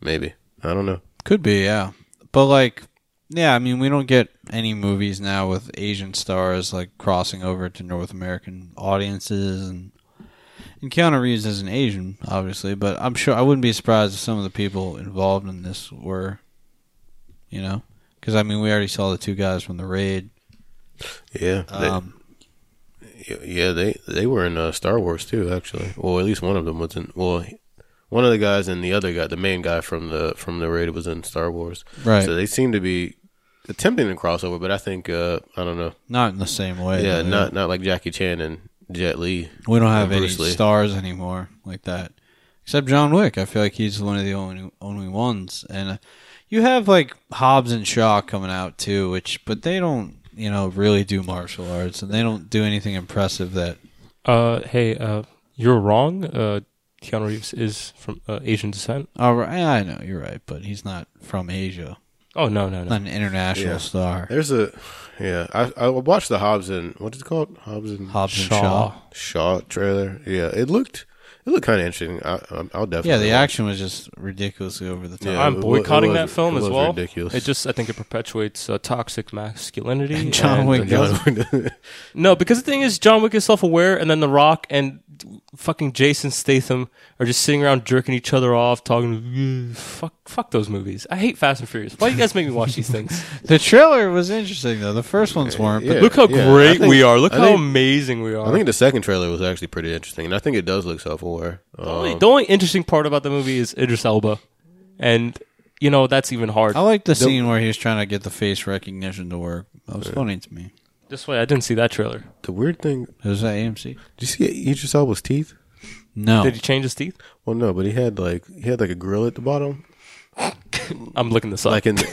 Maybe I don't know. Could be, yeah. But like, yeah, I mean, we don't get any movies now with Asian stars like crossing over to North American audiences, and and Keanu Reeves is an Asian, obviously. But I'm sure I wouldn't be surprised if some of the people involved in this were, you know, because I mean, we already saw the two guys from the raid. Yeah, they, Um, yeah, they they were in uh, Star Wars too. Actually, well, at least one of them was in. Well, one of the guys and the other guy, the main guy from the from the raid, was in Star Wars. Right. So they seem to be attempting to crossover, but I think uh, I don't know. not in the same way. yeah, though, not not like Jackie Chan and Jet Li. We don't have any Lee. stars anymore like that, except John Wick. I feel like he's one of the only only ones, and uh, you have like Hobbs and Shaw coming out too, which but they don't you know really do martial arts, and they don't do anything impressive that. Uh, hey, uh, you're wrong. Uh, Keanu Reeves is from uh, Asian descent. Oh, right, I know you're right, but he's not from Asia, Oh no, no, no. not an international Yeah. star. There's a yeah. I I watched the Hobbs and what is it called? Hobbs and Hobbs and Shaw. Shaw. Shaw trailer. Yeah, it looked It looked kind of interesting. I, I- I'll definitely. Yeah, the action was just ridiculously over the top. Yeah, I'm it wa- it boycotting was- that film it as was well. ridiculous. It just I think it perpetuates uh, toxic masculinity. And John and- Wick it. does. John- No, because the thing is, John Wick is self-aware, and then The Rock and fucking Jason Statham are just sitting around jerking each other off, talking. "Ugh, Fuck, fuck those movies. I hate Fast and Furious. Why do you guys make me watch these things? The trailer was interesting though. The first ones weren't. Yeah. But Look how yeah, I great think- we are. Look I how think- amazing we are. I think the second trailer was actually pretty interesting, and I think it does look self-aware. the, only, Um, the only interesting part about the movie is Idris Elba, and you know that's even hard. I like the scene where he was trying to get the face recognition to work. That was funny to me. This way, I didn't see that trailer. the weird thing. It was at AMC. Did you see Idris Elba's teeth? No, Did he change his teeth? Well, no, but he had like he had like a grill at the bottom, I'm looking this up. like in.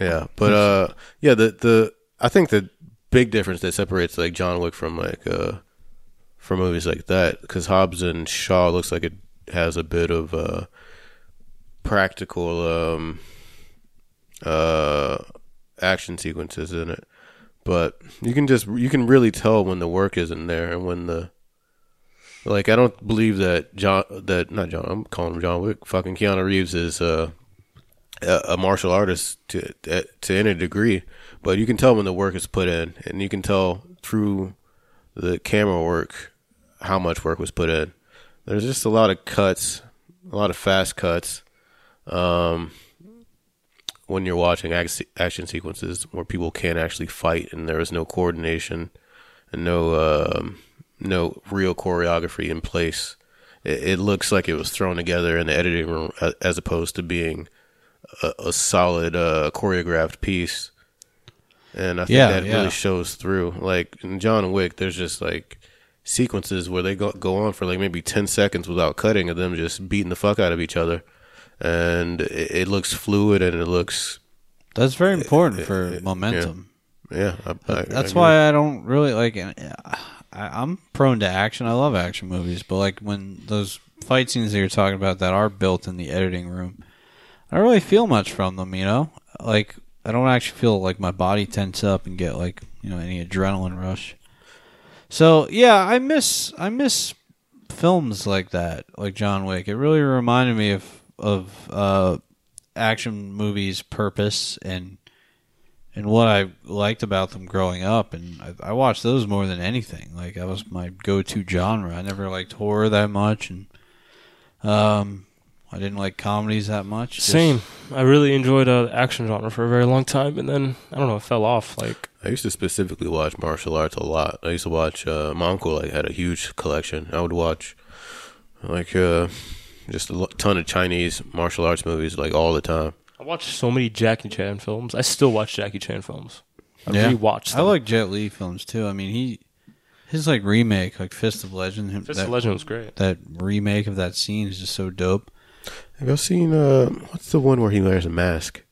yeah, but uh, yeah, the the I think the big difference that separates like John Wick from like uh from movies like that because Hobbs and Shaw looks like it has a bit of uh practical um uh action sequences in it, but you can just you can really tell when the work isn't there and when the like I don't believe that John that not John I'm calling him John Wick. Fucking Keanu Reeves is uh a, a martial artist to to any degree, but you can tell when the work is put in, and you can tell through the camera work how much work was put in. There's just a lot of cuts, a lot of fast cuts. Um, when you're watching ac- action sequences where people can't actually fight and there is no coordination and no um, no real choreography in place, it, it looks like it was thrown together in the editing room as opposed to being a, a solid uh, choreographed piece. And I think Yeah, that yeah. really shows through. Like in John Wick, there's just like sequences where they go go on for like maybe ten seconds without cutting of them just beating the fuck out of each other, and it, it looks fluid and it looks that's very important uh, for uh, momentum. yeah. I, I, That's I why I don't really like. I, I'm prone to action. I love action movies, but like when those fight scenes that you're talking about that are built in the editing room, I don't really feel much from them. You know, like I don't actually feel like my body tense up and get like you know any adrenaline rush. So yeah, I miss I miss films like that, like John Wick. It really reminded me of of uh, action movies' purpose and and what I liked about them growing up. And I, I watched those more than anything. Like that was my go-to genre. I never liked horror that much, and um, I didn't like comedies that much. Just- Same. I really enjoyed uh, the action genre for a very long time, and then I don't know, it fell off. Like I used to specifically watch martial arts a lot. I used to watch. Uh, my uncle like had a huge collection. I would watch like uh, just a ton of Chinese martial arts movies like all the time. I watched so many Jackie Chan films. I still watch Jackie Chan films. I Yeah. rewatched I like Jet Li films too. I mean, he his like remake, like Fist of Legend. Fist that, of Legend was great. That remake of that scene is just so dope. Have y'all seen uh, what's the one where he wears a mask?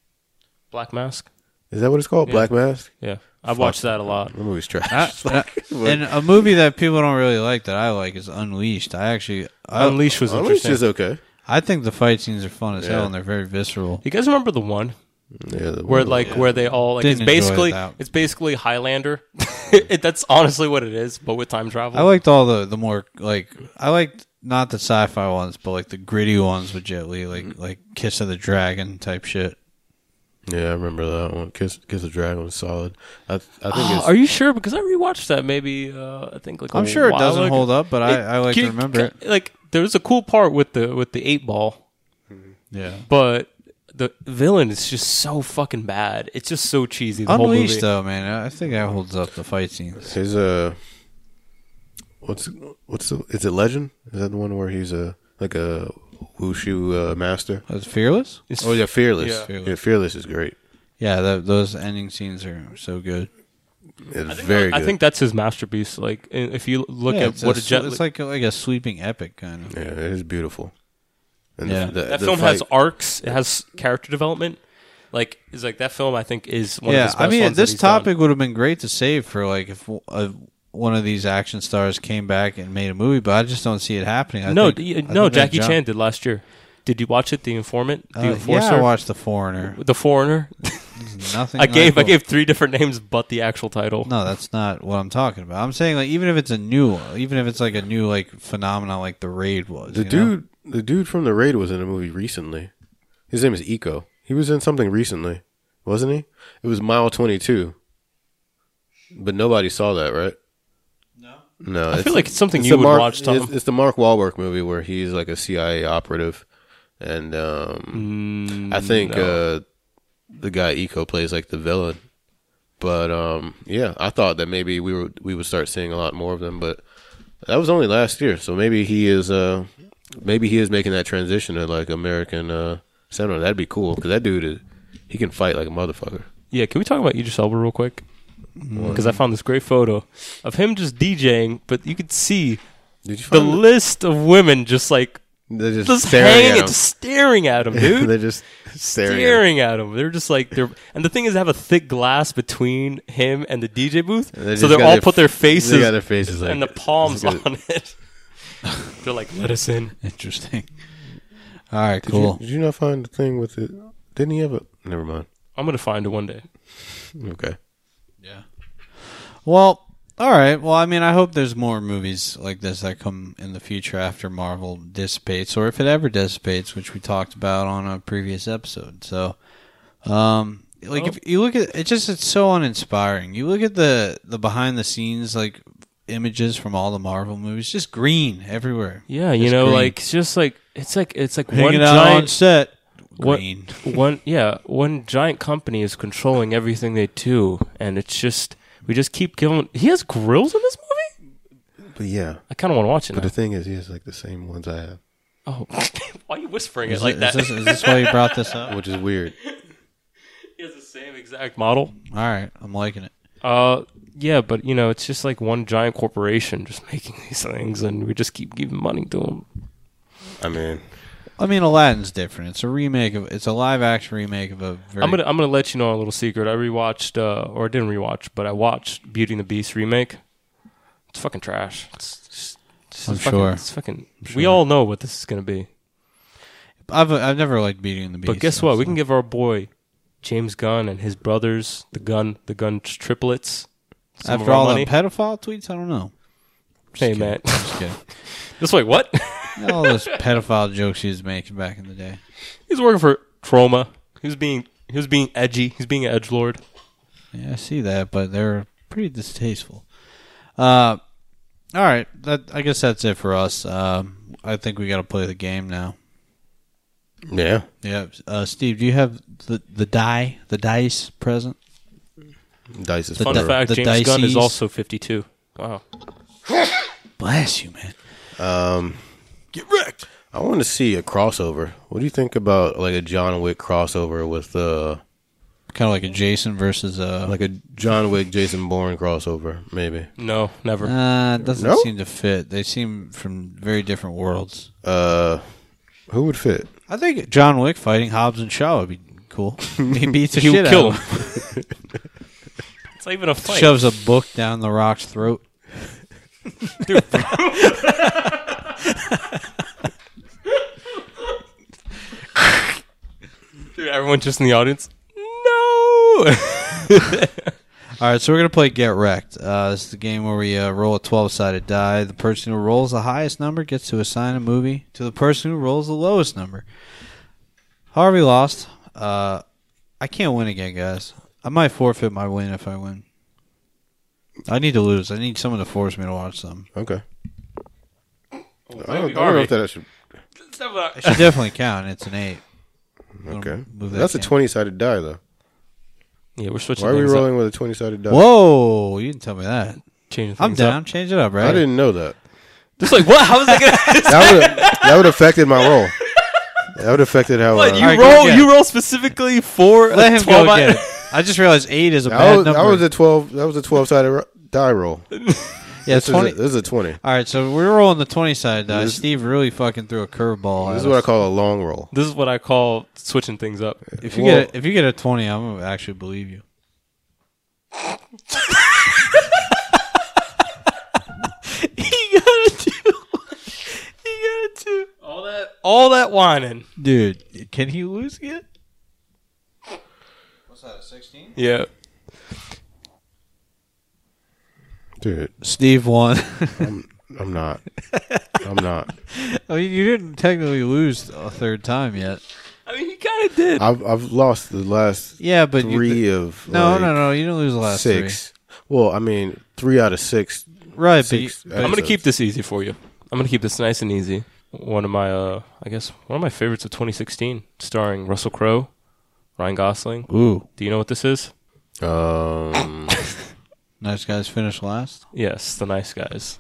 Black Mask. Is that what it's called? Yeah. Black Mask. Yeah, I've watched that a lot. The movie's trash. I- and a movie that people don't really like that I like is Unleashed. I actually I, Unleashed was Unleashed interesting. is okay. I think the fight scenes are fun as Yeah. hell and they're very visceral. You guys remember the one Yeah, the where one- like where they all like Didn't it's basically that. it's basically Highlander. it, that's honestly what it is, but with time travel. I liked all the the more like I liked not the sci-fi ones, but like the gritty ones with Jet Li, like like Kiss of the Dragon type shit. Yeah, I remember that one. Kiss, Kiss of the Dragon was solid. I, I think Oh, it's, are you sure? Because I rewatched that maybe uh, I think like a I'm sure it doesn't ago. hold up, but I, I like to can- remember it. Like there was a cool part with the with the eight ball, Yeah. but the villain is just so fucking bad. It's just so cheesy. The whole Unleashed movie. though, man, I think that holds up the fight scenes. his uh, what's what's the, is it Legend? Is that the one where he's a like a wushu uh, master? That's fearless. It's- Oh yeah, Fearless. Yeah. Yeah, Fearless, is great. Yeah, that, those ending scenes are so good. It's I think, very I good. think that's his masterpiece. Like if you look Yeah, at it's what a a jet it's like a, like a sweeping epic kind of. yeah, it is beautiful. And Yeah. the, the, that the film has arcs. It has character development. Like is like that film. I think is one of yeah, his best I mean, ones that this he's done. topic would have been great to save for like if uh, one of these action stars came back and made a movie, but I just don't see it happening. I no, think- d- I no. think Jackie Chan did last year. Did you watch it? The Informant, The Uh, yeah, I watched The Foreigner. The Foreigner. nothing. I gave I gave three different names, but the actual title. No, that's not what I'm talking about. I'm saying like even if it's a new, even if it's like a new like phenomenon like the raid was. The you know? dude, the dude from the raid was in a movie recently. His name is Iko. He was in something recently, wasn't he? It was Mile Twenty Two. But nobody saw that, right? No. I feel like it's something it's you would Mark- watch, Tom. It's, it's the Mark Wahlberg movie where he's like a CIA operative, and um, I think Mm, no. uh, the guy Iko plays like the villain. But um, yeah, I thought that maybe we were we would start seeing a lot more of them, but that was only last year. So maybe he is uh, maybe he is making that transition to like American uh, cinema. That'd be cool because that dude is he can fight like a motherfucker. Yeah, can we talk about Idris Elba real quick? Because I found this great photo of him just DJing, but you could see Did you the find it? list of women just like They're just, just staring hanging at and him. staring at him, dude. They're just staring. staring, At him. at him. They're just like they're, and the thing is, they have a thick glass between him and the DJ booth, And they so just they got all their- put their they faces, got their faces like and the palms Just got on it. they're like, "Let us in." Interesting. All right, Did cool. You, did you not find the thing with it? Didn't he have a? Never mind. I'm gonna find it one day. Okay. Well, all right. Well, I mean, I hope there's more movies like this that come in the future after Marvel dissipates, or if it ever dissipates, which we talked about on a previous episode. So, um, like Oh. if you look at it, just it's so uninspiring. You look at the the behind the scenes like images from all the Marvel movies, just green everywhere. Yeah, you Just know, green. like it's just like it's like it's like one hanging out on giant set. What- Green. one yeah one giant company is controlling everything they do, and it's just we just keep giving. He has grills in this movie. But yeah. I kind of want to watch it. But Now. the thing is, he has like the same ones I have, Oh, why are you whispering Is, it like it- that? is this, is this why you brought this up? which is weird. he has the same exact model. All right, I'm liking it. Uh, yeah, but you know, it's just like one giant corporation just making these things, and we just keep giving money to them. I mean, I mean, Aladdin's different. It's a remake of. It's a live action remake of a very. I'm gonna I'm gonna let you know a little secret. I rewatched, uh, or I didn't rewatch, but I watched Beauty and the Beast remake. It's fucking trash. It's, just- it's I'm fucking, sure. It's fucking. We all know what this is gonna be. I've I've never liked Beauty and the Beast. But guess what? We can give our boy James Gunn and his brothers the gun, the gun triplets. After all money. the pedophile tweets, I don't know. Just Hey, kidding. man. just kidding. This way, what? all those pedophile jokes he was making back in the day. He's working for Troma. He was being he was being edgy. He's being an edge lord. Yeah, I see that, but they're pretty distasteful. Uh, all right, that I guess that's it for us. Um, I think we got to play the game now. yeah. Yeah, uh, Steve, do you have the the die, the dice present? Dice is The Fun di- fact: the James Gunn is also 52. Wow. Bless you, man. Um, get wrecked. I want to see a crossover. What do you think about like a John Wick crossover with uh Kind of like a Jason versus uh like a John Wick Jason Bourne crossover? Maybe. No, never. Uh, it doesn't No? seem to fit. They seem from very different worlds. Uh, who would fit? I think John Wick fighting Hobbs and Shaw would be cool. he beats the He shit would kill out of him. it's not even a him. fight. Shoves a book down the Rock's throat. Dude, Dude, everyone just in the audience. No. All right, so we're gonna play Get Wrecked. Uh, this is the game where we uh, roll a twelve-sided die. The person who rolls the highest number gets to assign a movie to the person who rolls the lowest number. Harvey lost. Uh, I can't win again, guys. I might forfeit my win if I win. I need to lose. I need someone to force me to watch them. Okay. I don't, I don't know if that I should. It should definitely count. It's an eight. Okay. move that That's a can. twenty sided die though. Yeah, we're switching. Why are we things rolling Up. with a twenty sided die? Whoa! You didn't tell me that. Changing I'm things down. Up. Change it up, right? I didn't know that. Just like what? How was I gonna? That would that would have affected my roll. That would have affected how. what uh, you All right, go roll? again. You roll specifically for Let a him 12 go I- get it. I just realized eight is a that bad was, number. that was a twelve. That was a twelve sided die roll. yeah, This, twenty. is a, this is a twenty. All right, so we're rolling the twenty side die. This- Steve really fucking threw a curveball. This at is what I call a long roll. This is what I call switching things up. If you Well- get a, if you get a twenty, I'm gonna actually believe you. he got a two. he got a two. All that, all that whining. Dude, can he lose again? What's that? Sixteen. Yeah. Dude, Steve won. I'm, I'm not. I'm not. I mean, you didn't technically lose a third time yet. I mean, you kind of did. I've I've lost the last Yeah, but you- three of No, like, no, no. You didn't lose the last six. Well, I mean, three out of six. Right, but six you- I'm gonna episodes. keep this easy for you. I'm gonna keep this nice and easy. One of my, uh, I guess, one of my favorites of 2016, starring Russell Crowe, Ryan Gosling. Ooh, Do you know what this is? Um, nice guys finish last. Yes, The Nice Guys.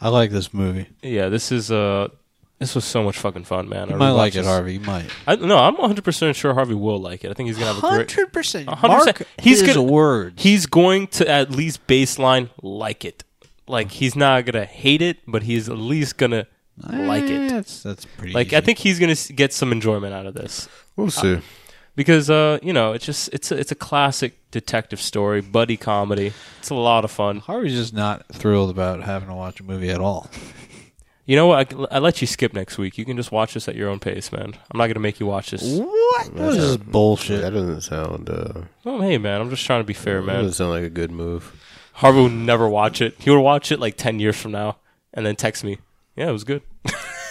I like this movie. Yeah, this is uh, this was so much fucking fun, man. You I might rewatched like it, this. Harvey. You might. I, no, I'm 100 percent sure Harvey will like it. I think he's gonna have a great. Hundred percent. 100%. Mark He's his gonna- words. He's going to at least baseline like it. Like he's not gonna hate it, but he's at least gonna like Eh, it. That's that's pretty. Like easy. I think he's gonna get some enjoyment out of this we'll see. Because uh, you know it's just it's a, it's a classic detective story, buddy comedy. It's a lot of fun. Harvey's just not thrilled about having to watch a movie at all. You know what? I, I let you skip next week. You can just watch this at your own pace, man. I'm not gonna make you watch this. What? What is this bullshit? That doesn't sound. Uh, Oh, hey, man. I'm just trying to be fair, that man. doesn't sound like a good move. Harvey would never watch it. He would watch it like 10 years from now and then text me. Yeah, it was good.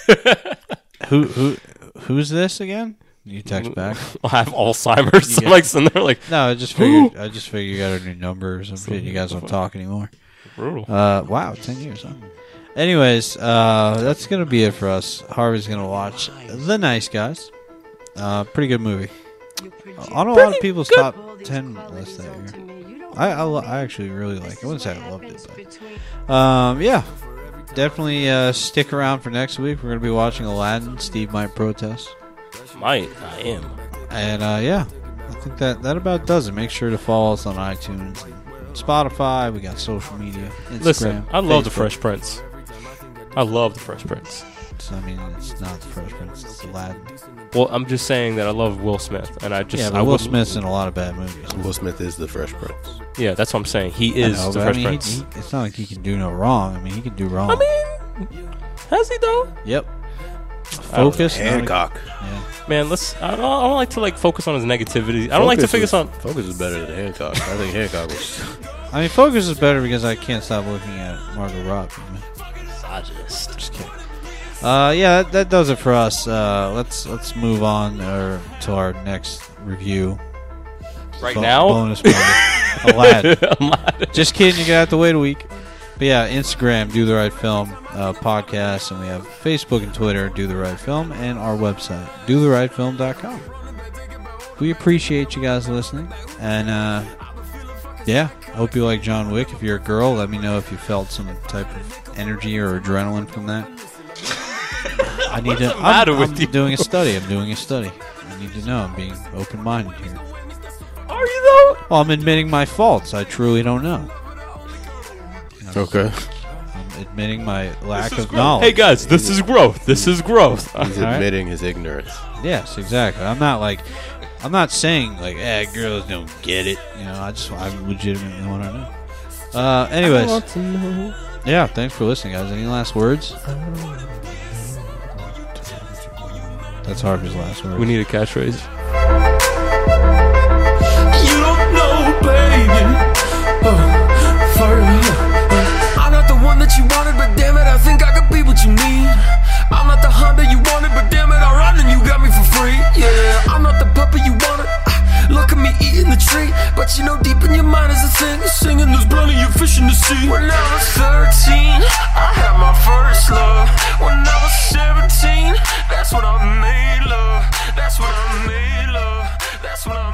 Who who who's this again? You text back. I have Alzheimer's. Yeah. I'm like sitting there like, No, I just figured. I just figured you got a new number or some shit. You guys don't talk anymore. brutal. Uh, wow, ten years. Huh? Anyways, uh, that's gonna be it for us. Harvey's gonna watch The Nice Guys. Uh, pretty good movie. On a lot of people's top ten list that year. I I, lo- I actually really like. it. I wouldn't say I loved it, but um, yeah, definitely uh, stick around for next week. We're gonna be watching Aladdin. Steve might protest. Might. I am. And uh, yeah, I think that that about does it. Make sure to follow us on iTunes, and Spotify. We got social media. Instagram, Listen, I love The Facebook. Fresh Prince. I love The Fresh Prince. So, I mean, it's not the Fresh Prince. It's Aladdin. Well, I'm just saying that I love Will Smith, and I just yeah, I but Will would- Smith's in a lot of bad movies. Will Smith is the Fresh Prince. Yeah, that's what I'm saying. He I is know, the but Fresh I mean, he- Prince. he- it's not like he can do no wrong. I mean, he can do wrong. I mean, has he though? yep. I don't- Focus. Hancock. Yeah. Man, let's. I don't, I don't like to like focus on his negativity. I don't like to focus was- on. Focus is better than Hancock. I think Hancock was. I mean, Focus is better because I can't stop looking at Margot Robbie. Misogynist. Just kidding. Uh, yeah, that, that does it for us. Uh, let's let's move on or to our next review. Right Bo- now? bonus. Aladdin. Aladdin. Just kidding. You got to wait a week. But yeah, Instagram, Do the Right Film uh, podcast, and we have Facebook and Twitter, Do the Right Film, and our website, DoTheRightFilm.com. We appreciate you guys listening, and uh, yeah, I hope you like John Wick. If you're a girl, let me know if you felt some type of energy or adrenaline from that. I need to. I'm, I'm doing a study. I'm doing a study. I need to know. I'm being open-minded here. Are you though? Well, I'm admitting my faults. I truly don't know. Okay. I'm admitting my lack of knowledge. Hey guys, this is growth. This is growth. He's All right. admitting his ignorance. Yes, exactly. I'm not like, I'm not saying like, eh, girls don't get it. You know, I just, I legitimately want to know. Uh, anyways, yeah. Thanks for listening, guys. Any last words? That's Harvey's last word. We need a catchphrase. That you wanted, but damn it, I think I could be what you need. I'm not the Honda you wanted, but damn it, I run and you got me for free. Yeah, I'm not the puppy you wanted. Ah, Look at me eating the tree, but you know deep in your mind is a thing. You're singing there's plenty of fish in the sea. When I was 13, I had my first love. When I was 17, that's when I made love. That's when I made love. That's when I